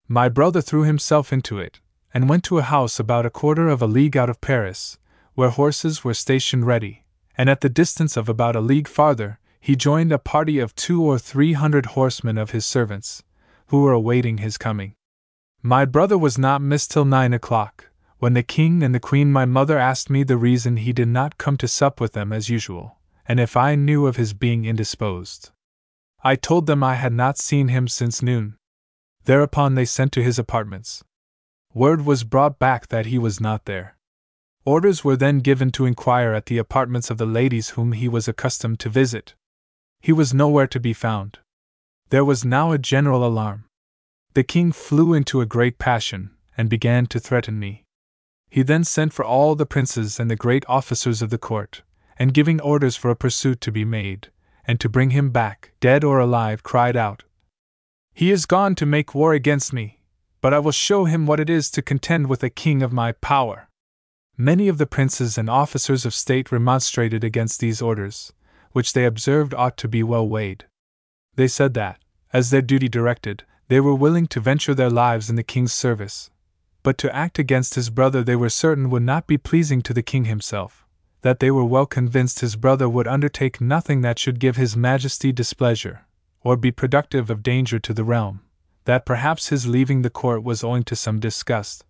Speaker 2: My brother threw himself into it, and went to a house about a quarter of a league out of Paris, where horses were stationed ready, and at the distance of about a league farther, he joined a party of two or three hundred horsemen of his servants, who were awaiting his coming. My brother was not missed till nine o'clock, when the king and the queen my mother asked me the reason he did not come to sup with them as usual, and if I knew of his being indisposed. I told them I had not seen him since noon. Thereupon they sent to his apartments. Word was brought back that he was not there. Orders were then given to inquire at the apartments of the ladies whom he was accustomed to visit. He was nowhere to be found. There was now a general alarm. The king flew into a great passion, and began to threaten me. He then sent for all the princes and the great officers of the court, and giving orders for a pursuit to be made, and to bring him back, dead or alive, cried out, He is gone to make war against me, but I will show him what it is to contend with a king of my power. Many of the princes and officers of state remonstrated against these orders, which they observed ought to be well weighed. They said that, as their duty directed, they were willing to venture their lives in the king's service, but to act against his brother they were certain would not be pleasing to the king himself that they were well convinced his brother would undertake nothing that should give his majesty displeasure, or be productive of danger to the realm, that perhaps his leaving the court was owing to some disgust,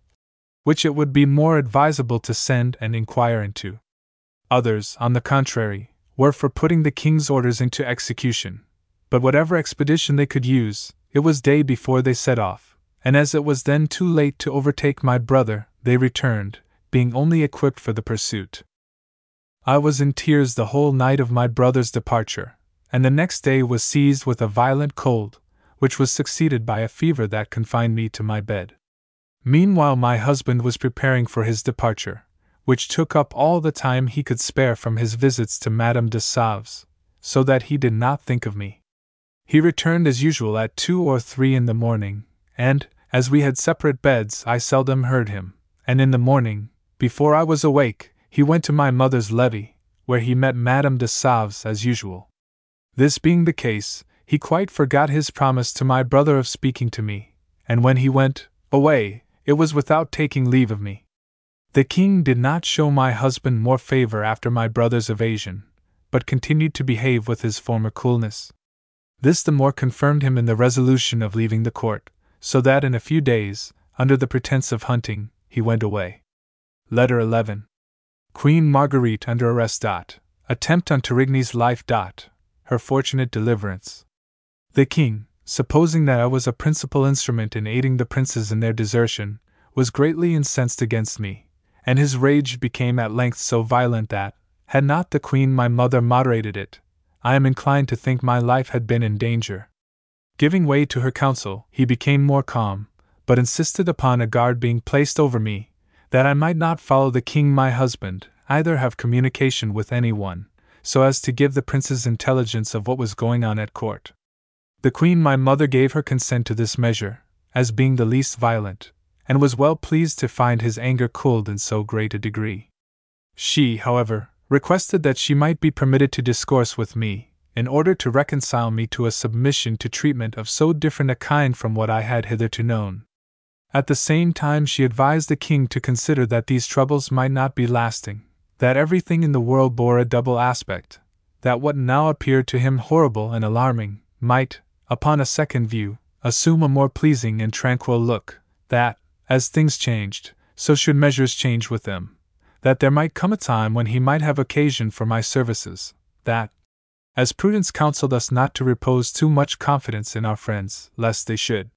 Speaker 2: which it would be more advisable to send and inquire into. Others, on the contrary, were for putting the king's orders into execution, but whatever expedition they could use, it was day before they set off, and as it was then too late to overtake my brother, they returned, being only equipped for the pursuit. I was in tears the whole night of my brother's departure, and the next day was seized with a violent cold, which was succeeded by a fever that confined me to my bed. Meanwhile, my husband was preparing for his departure, which took up all the time he could spare from his visits to Madame de Sauves, so that he did not think of me. He returned as usual at two or three in the morning, and, as we had separate beds, I seldom heard him, and in the morning, before I was awake, he went to my mother's levee, where he met Madame de Sauves as usual. This being the case, he quite forgot his promise to my brother of speaking to me, and when he went away, it was without taking leave of me. The king did not show my husband more favor after my brother's evasion, but continued to behave with his former coolness. This the more confirmed him in the resolution of leaving the court, so that in a few days, under the pretense of hunting, he went away. Letter 11. Queen Marguerite under arrest. Dot. Attempt on Torigny's life. Dot. Her fortunate deliverance. The king, supposing that I was a principal instrument in aiding the princes in their desertion, was greatly incensed against me, and his rage became at length so violent that, had not the queen my mother moderated it, I am inclined to think my life had been in danger. Giving way to her counsel, he became more calm, but insisted upon a guard being placed over me, that I might not follow the king my husband, either have communication with any one, so as to give the princes intelligence of what was going on at court. The queen my mother gave her consent to this measure, as being the least violent, and was well pleased to find his anger cooled in so great a degree. She, however, requested that she might be permitted to discourse with me, in order to reconcile me to a submission to treatment of so different a kind from what I had hitherto known. At the same time, she advised the king to consider that these troubles might not be lasting, that everything in the world bore a double aspect, that what now appeared to him horrible and alarming might, upon a second view, assume a more pleasing and tranquil look, that, as things changed, so should measures change with them, that there might come a time when he might have occasion for my services, that, as prudence counseled us not to repose too much confidence in our friends, lest they should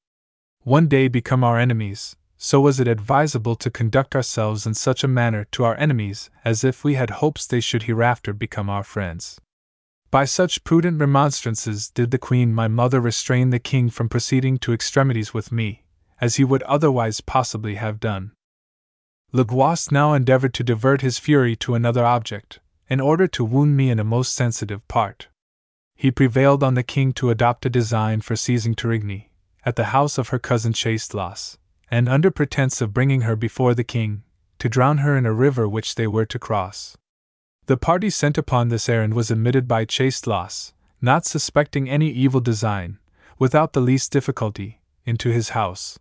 Speaker 2: one day become our enemies, so was it advisable to conduct ourselves in such a manner to our enemies as if we had hopes they should hereafter become our friends. By such prudent remonstrances did the Queen my mother restrain the King from proceeding to extremities with me, as he would otherwise possibly have done. Le Guast now endeavored to divert his fury to another object, in order to wound me in a most sensitive part. He prevailed on the king to adopt a design for seizing Torigny, at the house of her cousin Chastelaz, and under pretense of bringing her before the king, to drown her in a river which they were to cross. The party sent upon this errand was admitted by Chastelaz, not suspecting any evil design, without the least difficulty, into his house.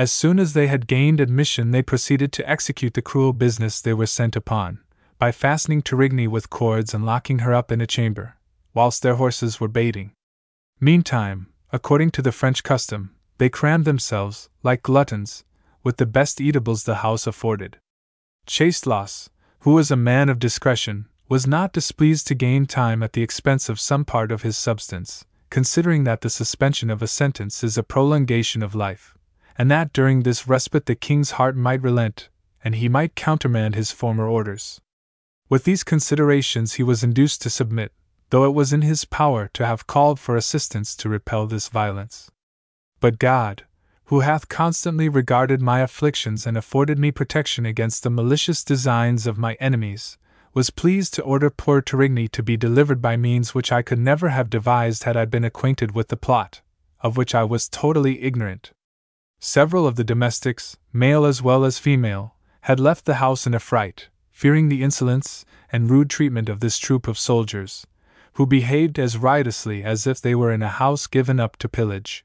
Speaker 2: As soon as they had gained admission, they proceeded to execute the cruel business they were sent upon, by fastening Torigny with cords and locking her up in a chamber, whilst their horses were baiting. Meantime, according to the French custom, they crammed themselves, like gluttons, with the best eatables the house afforded. Chastelaz, who was a man of discretion, was not displeased to gain time at the expense of some part of his substance, considering that the suspension of a sentence is a prolongation of life, and that during this respite the king's heart might relent, and he might countermand his former orders. With these considerations, he was induced to submit, though it was in his power to have called for assistance to repel this violence. But God, who hath constantly regarded my afflictions and afforded me protection against the malicious designs of my enemies, was pleased to order poor Torigny to be delivered by means which I could never have devised had I been acquainted with the plot, of which I was totally ignorant. Several of the domestics, male as well as female, had left the house in a fright, fearing the insolence and rude treatment of this troop of soldiers, who behaved as riotously as if they were in a house given up to pillage.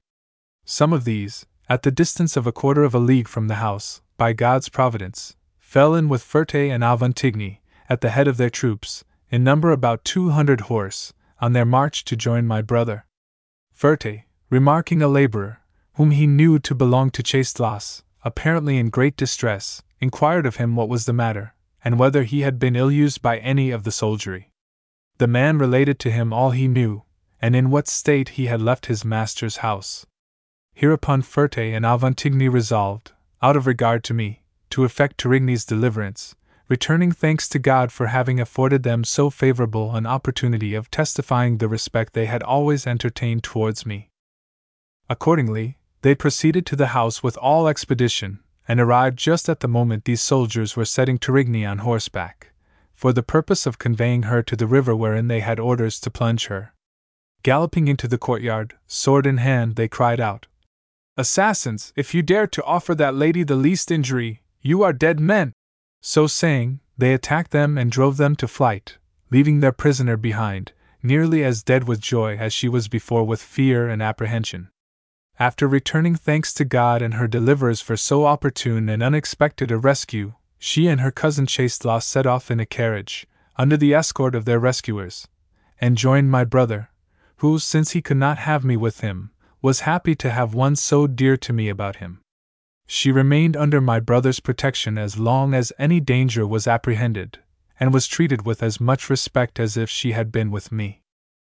Speaker 2: Some of these, at the distance of a quarter of a league from the house, by God's providence, fell in with Ferté and Aventigny, at the head of their troops, in number about two hundred horse, on their march to join my brother. Ferté, remarking a laborer, whom he knew to belong to Chastelaz, apparently in great distress, inquired of him what was the matter, and whether he had been ill used by any of the soldiery. The man related to him all he knew, and in what state he had left his master's house. Hereupon Ferté and Aventigny resolved, out of regard to me, to effect Torigny's deliverance, returning thanks to God for having afforded them so favorable an opportunity of testifying the respect they had always entertained towards me. Accordingly, they proceeded to the house with all expedition, and arrived just at the moment these soldiers were setting Torigny on horseback, for the purpose of conveying her to the river wherein they had orders to plunge her. Galloping into the courtyard, sword in hand, they cried out, Assassins, if you dare to offer that lady the least injury, you are dead men! So saying, they attacked them and drove them to flight, leaving their prisoner behind, nearly as dead with joy as she was before with fear and apprehension. After returning thanks to God and her deliverers for so opportune and unexpected a rescue, she and her cousin Chastelaz set off in a carriage, under the escort of their rescuers, and joined my brother, who, since he could not have me with him, was happy to have one so dear to me about him. She remained under my brother's protection as long as any danger was apprehended, and was treated with as much respect as if she had been with me.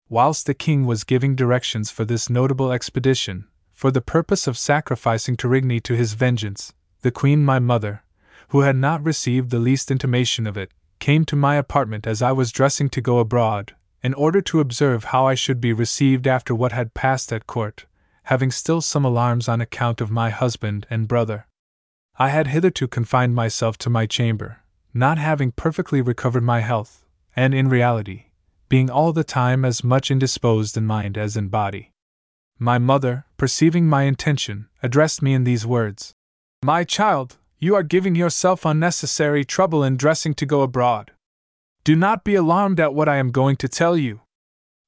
Speaker 2: Whilst the king was giving directions for this notable expedition, for the purpose of sacrificing Torigny to his vengeance, the queen my mother, who had not received the least intimation of it, came to my apartment as I was dressing to go abroad, in order to observe how I should be received after what had passed at court, having still some alarms on account of my husband and brother. I had hitherto confined myself to my chamber, not having perfectly recovered my health, and in reality, being all the time as much indisposed in mind as in body. My mother, perceiving my intention, addressed me in these words My child, you are giving yourself unnecessary trouble in dressing to go abroad. Do not be alarmed at what I am going to tell you.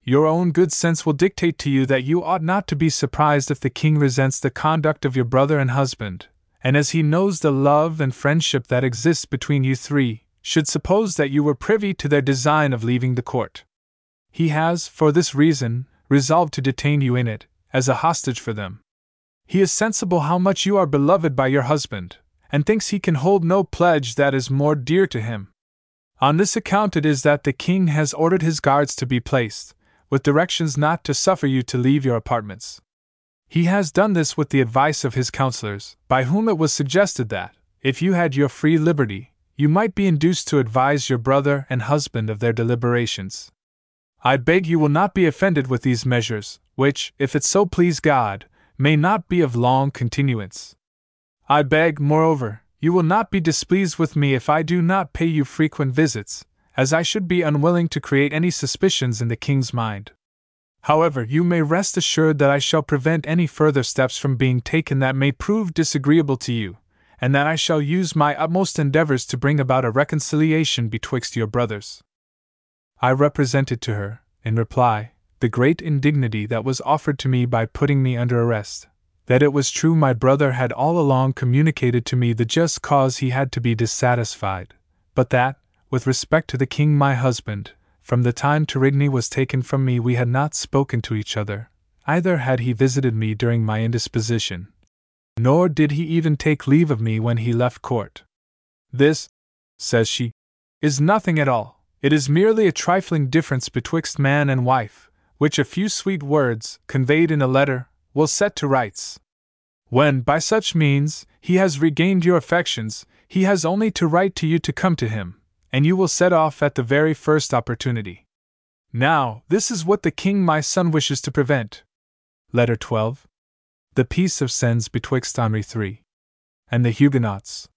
Speaker 2: Your own good sense will dictate to you that you ought not to be surprised if the king resents the conduct of your brother and husband, and as he knows the love and friendship that exists between you three, should suppose that you were privy to their design of leaving the court. He has, for this reason, resolved to detain you in it, as a hostage for them. He is sensible how much you are beloved by your husband, and thinks he can hold no pledge that is more dear to him. On this account it is that the king has ordered his guards to be placed, with directions not to suffer you to leave your apartments. He has done this with the advice of his counselors, by whom it was suggested that, if you had your free liberty, you might be induced to advise your brother and husband of their deliberations. I beg you will not be offended with these measures, which, if it so please God, may not be of long continuance. I beg, moreover, you will not be displeased with me if I do not pay you frequent visits, as I should be unwilling to create any suspicions in the king's mind. However, you may rest assured that I shall prevent any further steps from being taken that may prove disagreeable to you, and that I shall use my utmost endeavors to bring about a reconciliation betwixt your brothers. I represented to her, in reply, the great indignity that was offered to me by putting me under arrest, that it was true my brother had all along communicated to me the just cause he had to be dissatisfied, but that, with respect to the king my husband, from the time Torigny was taken from me, we had not spoken to each other, either had he visited me during my indisposition, nor did he even take leave of me when he left court. This, says she, is nothing at all, it is merely a trifling difference betwixt man and wife, which a few sweet words, conveyed in a letter, will set to rights. When, by such means, he has regained your affections, he has only to write to you to come to him, and you will set off at the very first opportunity. Now, this is what the king my son wishes to prevent. Letter 12. The peace of Sens betwixt Henri III and the Huguenots.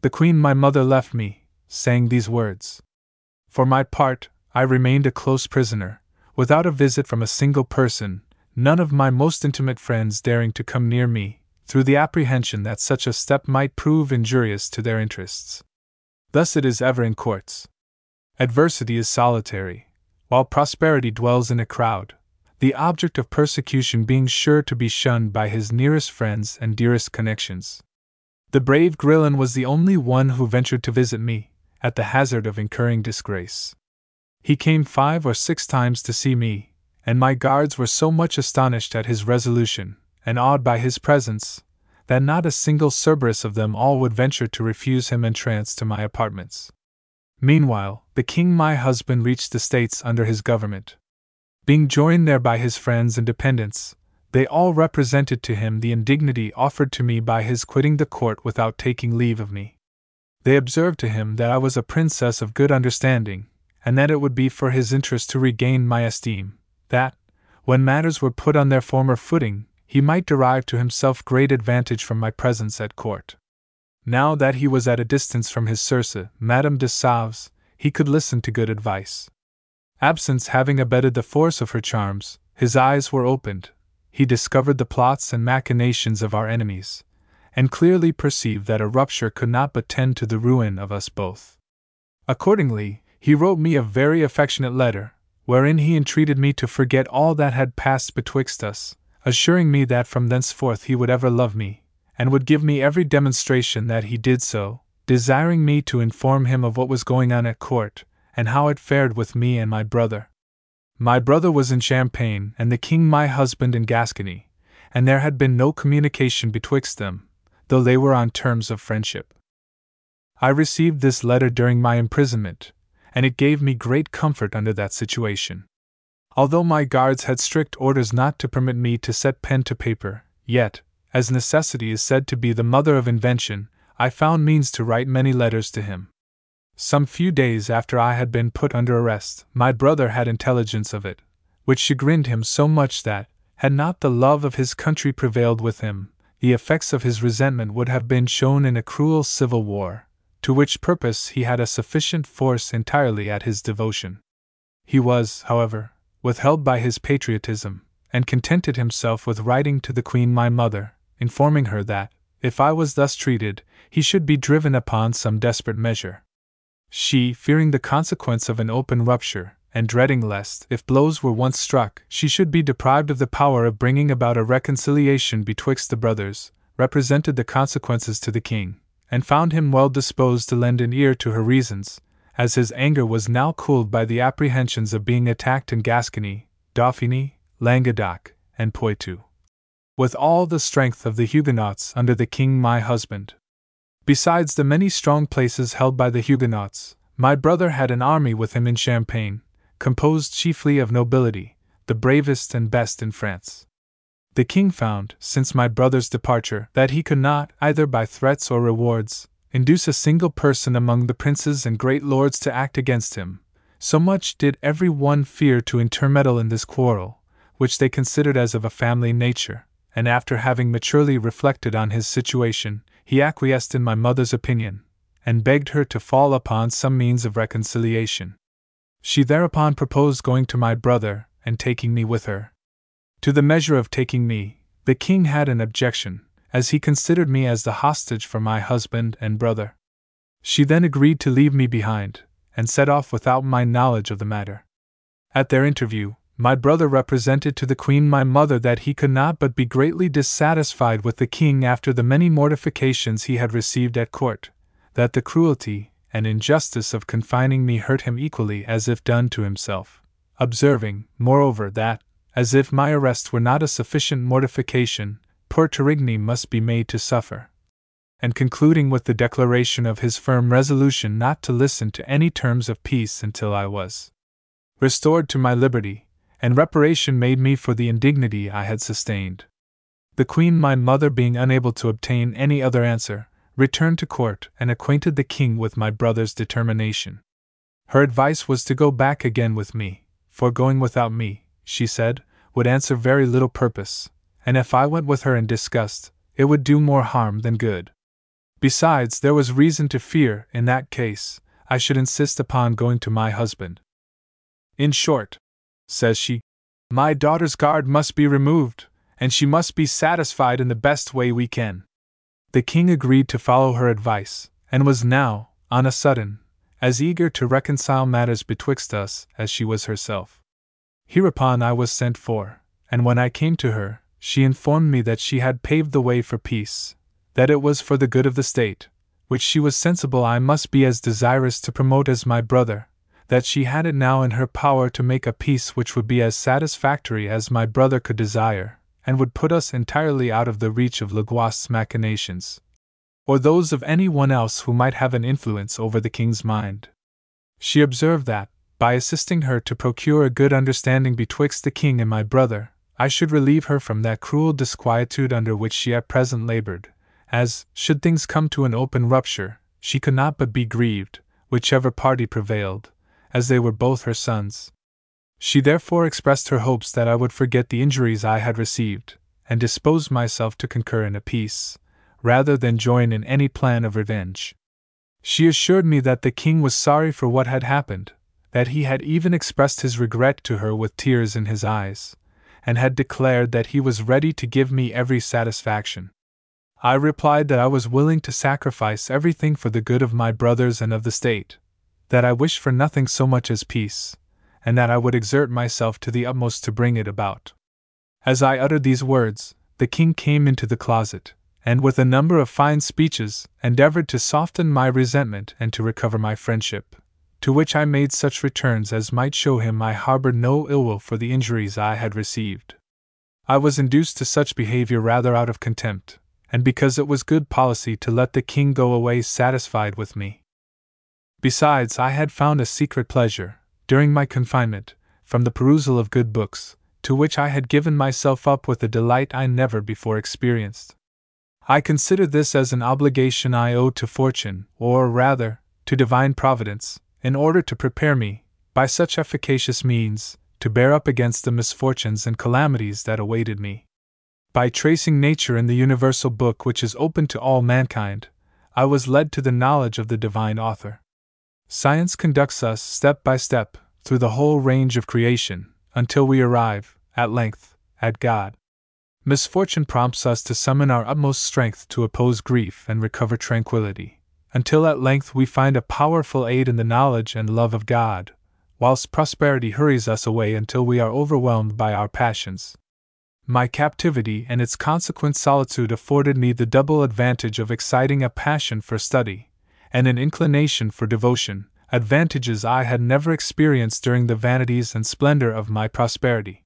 Speaker 2: The queen my mother left me, saying these words. For my part, I remained a close prisoner, without a visit from a single person, none of my most intimate friends daring to come near me, through the apprehension that such a step might prove injurious to their interests. Thus it is ever in courts. Adversity is solitary, while prosperity dwells in a crowd, the object of persecution being sure to be shunned by his nearest friends and dearest connections. The brave Grillon was the only one who ventured to visit me, at the hazard of incurring disgrace. He came five or six times to see me, and my guards were so much astonished at his resolution, and awed by his presence, that not a single Cerberus of them all would venture to refuse him entrance to my apartments. Meanwhile, the king my husband reached the states under his government. Being joined there by his friends and dependents, they all represented to him the indignity offered to me by his quitting the court without taking leave of me. They observed to him that I was a princess of good understanding, and that it would be for his interest to regain my esteem, that, when matters were put on their former footing, he might derive to himself great advantage from my presence at court. Now that he was at a distance from his Circe, Madame de Sauves, he could listen to good advice. Absence having abetted the force of her charms, his eyes were opened, he discovered the plots and machinations of our enemies, and clearly perceived that a rupture could not but tend to the ruin of us both. Accordingly, he wrote me a very affectionate letter, wherein he entreated me to forget all that had passed betwixt us, assuring me that from thenceforth he would ever love me, and would give me every demonstration that he did so, desiring me to inform him of what was going on at court, and how it fared with me and my brother. My brother was in Champagne, and the king my husband in Gascony, and there had been no communication betwixt them, though they were on terms of friendship. I received this letter during my imprisonment, and it gave me great comfort under that situation. Although my guards had strict orders not to permit me to set pen to paper, yet, as necessity is said to be the mother of invention, I found means to write many letters to him. some few days after I had been put under arrest, my brother had intelligence of it, which chagrined him so much that, had not the love of his country prevailed with him, the effects of his resentment would have been shown in a cruel civil war, to which purpose he had a sufficient force entirely at his devotion. He was, however, withheld by his patriotism, and contented himself with writing to the Queen my mother, informing her that, if I was thus treated, he should be driven upon some desperate measure. She, fearing the consequence of an open rupture, and dreading lest, if blows were once struck, she should be deprived of the power of bringing about a reconciliation betwixt the brothers, represented the consequences to the king, and found him well disposed to lend an ear to her reasons, as his anger was now cooled by the apprehensions of being attacked in Gascony, Dauphiny, Languedoc, and Poitou. With all the strength of the Huguenots under the king my husband. Besides the many strong places held by the Huguenots, my brother had an army with him in Champagne, composed chiefly of nobility, the bravest and best in France. The king found, since my brother's departure, that he could not, either by threats or rewards, induce a single person among the princes and great lords to act against him. So much did every one fear to intermeddle in this quarrel, which they considered as of a family nature, and after having maturely reflected on his situation, he acquiesced in my mother's opinion, and begged her to fall upon some means of reconciliation. She thereupon proposed going to my brother and taking me with her. To the measure of taking me, the king had an objection, as he considered me as the hostage for my husband and brother. She then agreed to leave me behind, and set off without my knowledge of the matter. At their interview, my brother represented to the queen my mother that he could not but be greatly dissatisfied with the king after the many mortifications he had received at court, that the cruelty and injustice of confining me hurt him equally as if done to himself, observing, moreover, that, as if my arrest were not a sufficient mortification, poor Torigny must be made to suffer. And concluding with the declaration of his firm resolution not to listen to any terms of peace until I was restored to my liberty, and reparation made me for the indignity I had sustained. The Queen, my mother, being unable to obtain any other answer, returned to court and acquainted the king with my brother's determination. Her advice was to go back again with me, for going without me, she said, would answer very little purpose, and if I went with her in disgust, it would do more harm than good. Besides, there was reason to fear, in that case, I should insist upon going to my husband. In short, says she, my daughter's guard must be removed, and she must be satisfied in the best way we can. The king agreed to follow her advice, and was now, on a sudden, as eager to reconcile matters betwixt us as she was herself. Hereupon I was sent for, and when I came to her, she informed me that she had paved the way for peace, that it was for the good of the state, which she was sensible I must be as desirous to promote as my brother, that she had it now in her power to make a peace which would be as satisfactory as my brother could desire, and would put us entirely out of the reach of Le Guast's machinations, or those of any one else who might have an influence over the king's mind. She observed that, by assisting her to procure a good understanding betwixt the king and my brother, I should relieve her from that cruel disquietude under which she at present labored, as, should things come to an open rupture, she could not but be grieved, whichever party prevailed, as they were both her sons. She therefore expressed her hopes that I would forget the injuries I had received, and dispose myself to concur in a peace, rather than join in any plan of revenge. She assured me that the king was sorry for what had happened, that he had even expressed his regret to her with tears in his eyes, and had declared that he was ready to give me every satisfaction. I replied that I was willing to sacrifice everything for the good of my brothers and of the state, that I wished for nothing so much as peace, and that I would exert myself to the utmost to bring it about. As I uttered these words, the king came into the closet, and with a number of fine speeches, endeavored to soften my resentment and to recover my friendship, to which I made such returns as might show him I harbored no ill will for the injuries I had received. I was induced to such behavior rather out of contempt, and because it was good policy to let the king go away satisfied with me. Besides, I had found a secret pleasure, during my confinement, from the perusal of good books, to which I had given myself up with a delight I never before experienced. I consider this as an obligation I owe to fortune, or rather, to divine providence, in order to prepare me, by such efficacious means, to bear up against the misfortunes and calamities that awaited me. By tracing nature in the universal book which is open to all mankind, I was led to the knowledge of the divine author. Science conducts us step by step through the whole range of creation until we arrive, at length, at God. Misfortune prompts us to summon our utmost strength to oppose grief and recover tranquility, until at length we find a powerful aid in the knowledge and love of God, whilst prosperity hurries us away until we are overwhelmed by our passions. My captivity and its consequent solitude afforded me the double advantage of exciting a passion for study and an inclination for devotion, advantages I had never experienced during the vanities and splendor of my prosperity.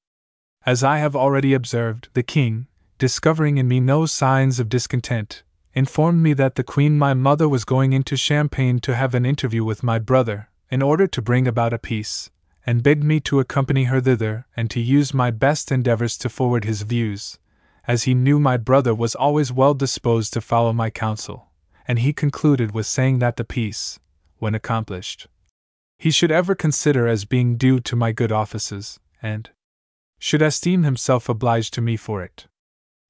Speaker 2: As I have already observed, the king, discovering in me no signs of discontent, informed me that the queen my mother was going into Champagne to have an interview with my brother, in order to bring about a peace, and begged me to accompany her thither and to use my best endeavors to forward his views, as he knew my brother was always well disposed to follow my counsel, and he concluded with saying that the peace, when accomplished, he should ever consider as being due to my good offices, and should esteem himself obliged to me for it.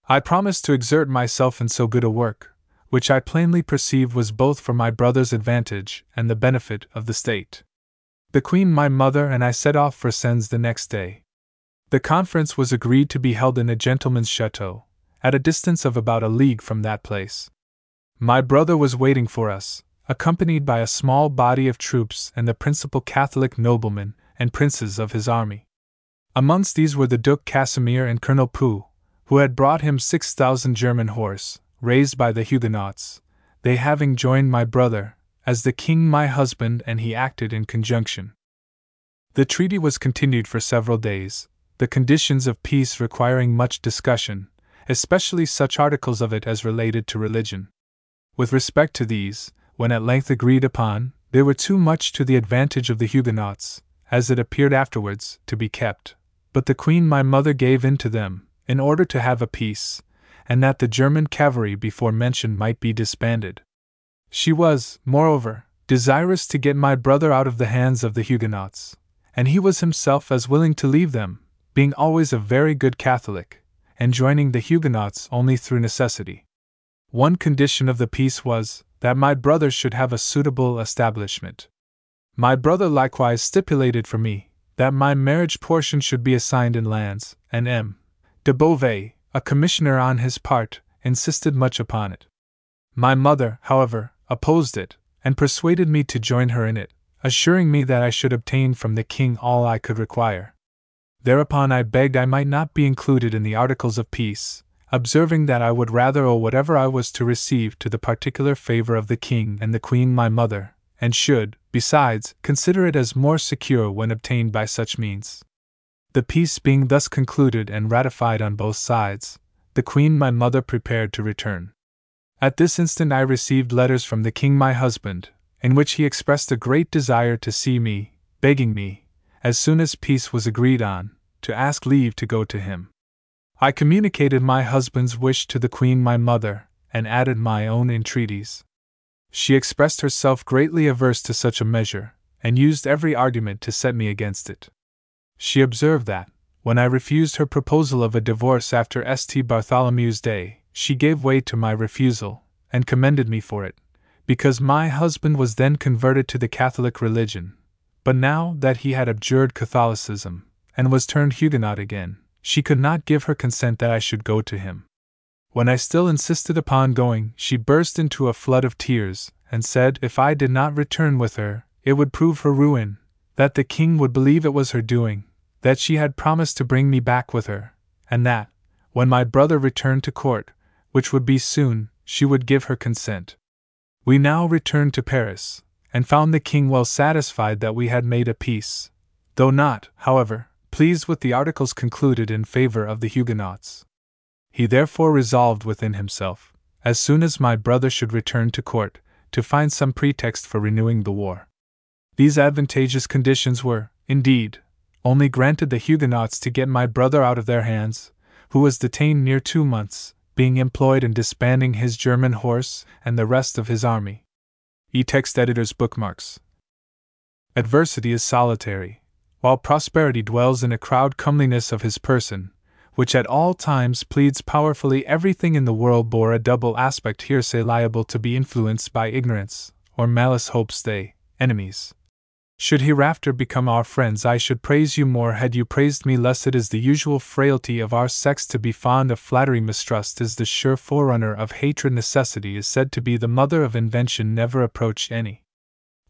Speaker 2: I promised to exert myself in so good a work, which I plainly perceived was both for my brother's advantage and the benefit of the state. The Queen, my mother, and I set off for Sens the next day. The conference was agreed to be held in a gentleman's chateau, at a distance of about a league from that place. My brother was waiting for us, accompanied by a small body of troops and the principal Catholic noblemen and princes of his army. Amongst these were the Duke Casimir and Colonel Pou, who had brought him six thousand German horse, raised by the Huguenots, they having joined my brother, as the king my husband and he acted in conjunction. The treaty was continued for several days, the conditions of peace requiring much discussion, especially such articles of it as related to religion. With respect to these, when at length agreed upon, they were too much to the advantage of the Huguenots, as it appeared afterwards, to be kept. But the queen my mother gave in to them, in order to have a peace, and that the German cavalry before mentioned might be disbanded. She was, moreover, desirous to get my brother out of the hands of the Huguenots, and he was himself as willing to leave them, being always a very good Catholic, and joining the Huguenots only through necessity. One condition of the peace was that my brother should have a suitable establishment. My brother likewise stipulated for me that my marriage portion should be assigned in lands, and M. de Beauvais, a commissioner on his part, insisted much upon it. My mother, however, opposed it, and persuaded me to join her in it, assuring me that I should obtain from the king all I could require. Thereupon I begged I might not be included in the articles of peace, observing that I would rather owe whatever I was to receive to the particular favor of the king and the queen my mother, and should, besides, consider it as more secure when obtained by such means. The peace being thus concluded and ratified on both sides, the queen my mother prepared to return. At this instant I received letters from the king my husband, in which he expressed a great desire to see me, begging me, as soon as peace was agreed on, to ask leave to go to him. I communicated my husband's wish to the queen my mother, and added my own entreaties. She expressed herself greatly averse to such a measure, and used every argument to set me against it. She observed that, when I refused her proposal of a divorce after St. Bartholomew's Day, she gave way to my refusal, and commended me for it, because my husband was then converted to the Catholic religion. But now that he had abjured Catholicism, and was turned Huguenot again, she could not give her consent that I should go to him. When I still insisted upon going, she burst into a flood of tears, and said if I did not return with her, it would prove her ruin, that the king would believe it was her doing, that she had promised to bring me back with her, and that, when my brother returned to court, which would be soon, she would give her consent. We now returned to Paris, and found the king well satisfied that we had made a peace, though not, however, pleased with the articles concluded in favor of the Huguenots. He therefore resolved within himself, as soon as my brother should return to court, to find some pretext for renewing the war. These advantageous conditions were, indeed, only granted the Huguenots to get my brother out of their hands, who was detained near two months, being employed in disbanding his German horse and the rest of his army. E text editor's bookmarks. Adversity is solitary, while prosperity dwells in a crowd comeliness of his person, which at all times pleads powerfully everything in the world bore a double aspect hearsay liable to be influenced by ignorance, or malice hopes they, enemies. Should hereafter become our friends, I should praise you more had you praised me less. It is the usual frailty of our sex to be fond of flattery. Mistrust is the sure forerunner of hatred. Necessity is said to be the mother of invention. Never approach any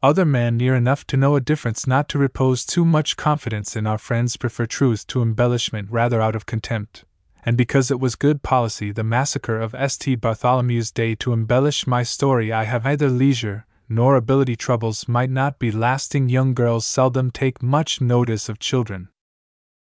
Speaker 2: other man near enough to know a difference not to repose too much confidence in our friends. Prefer truth to embellishment rather out of contempt. And because it was good policy, the massacre of St. Bartholomew's Day, to embellish my story, I have either leisure nor ability troubles might not be lasting. Young girls seldom take much notice of children,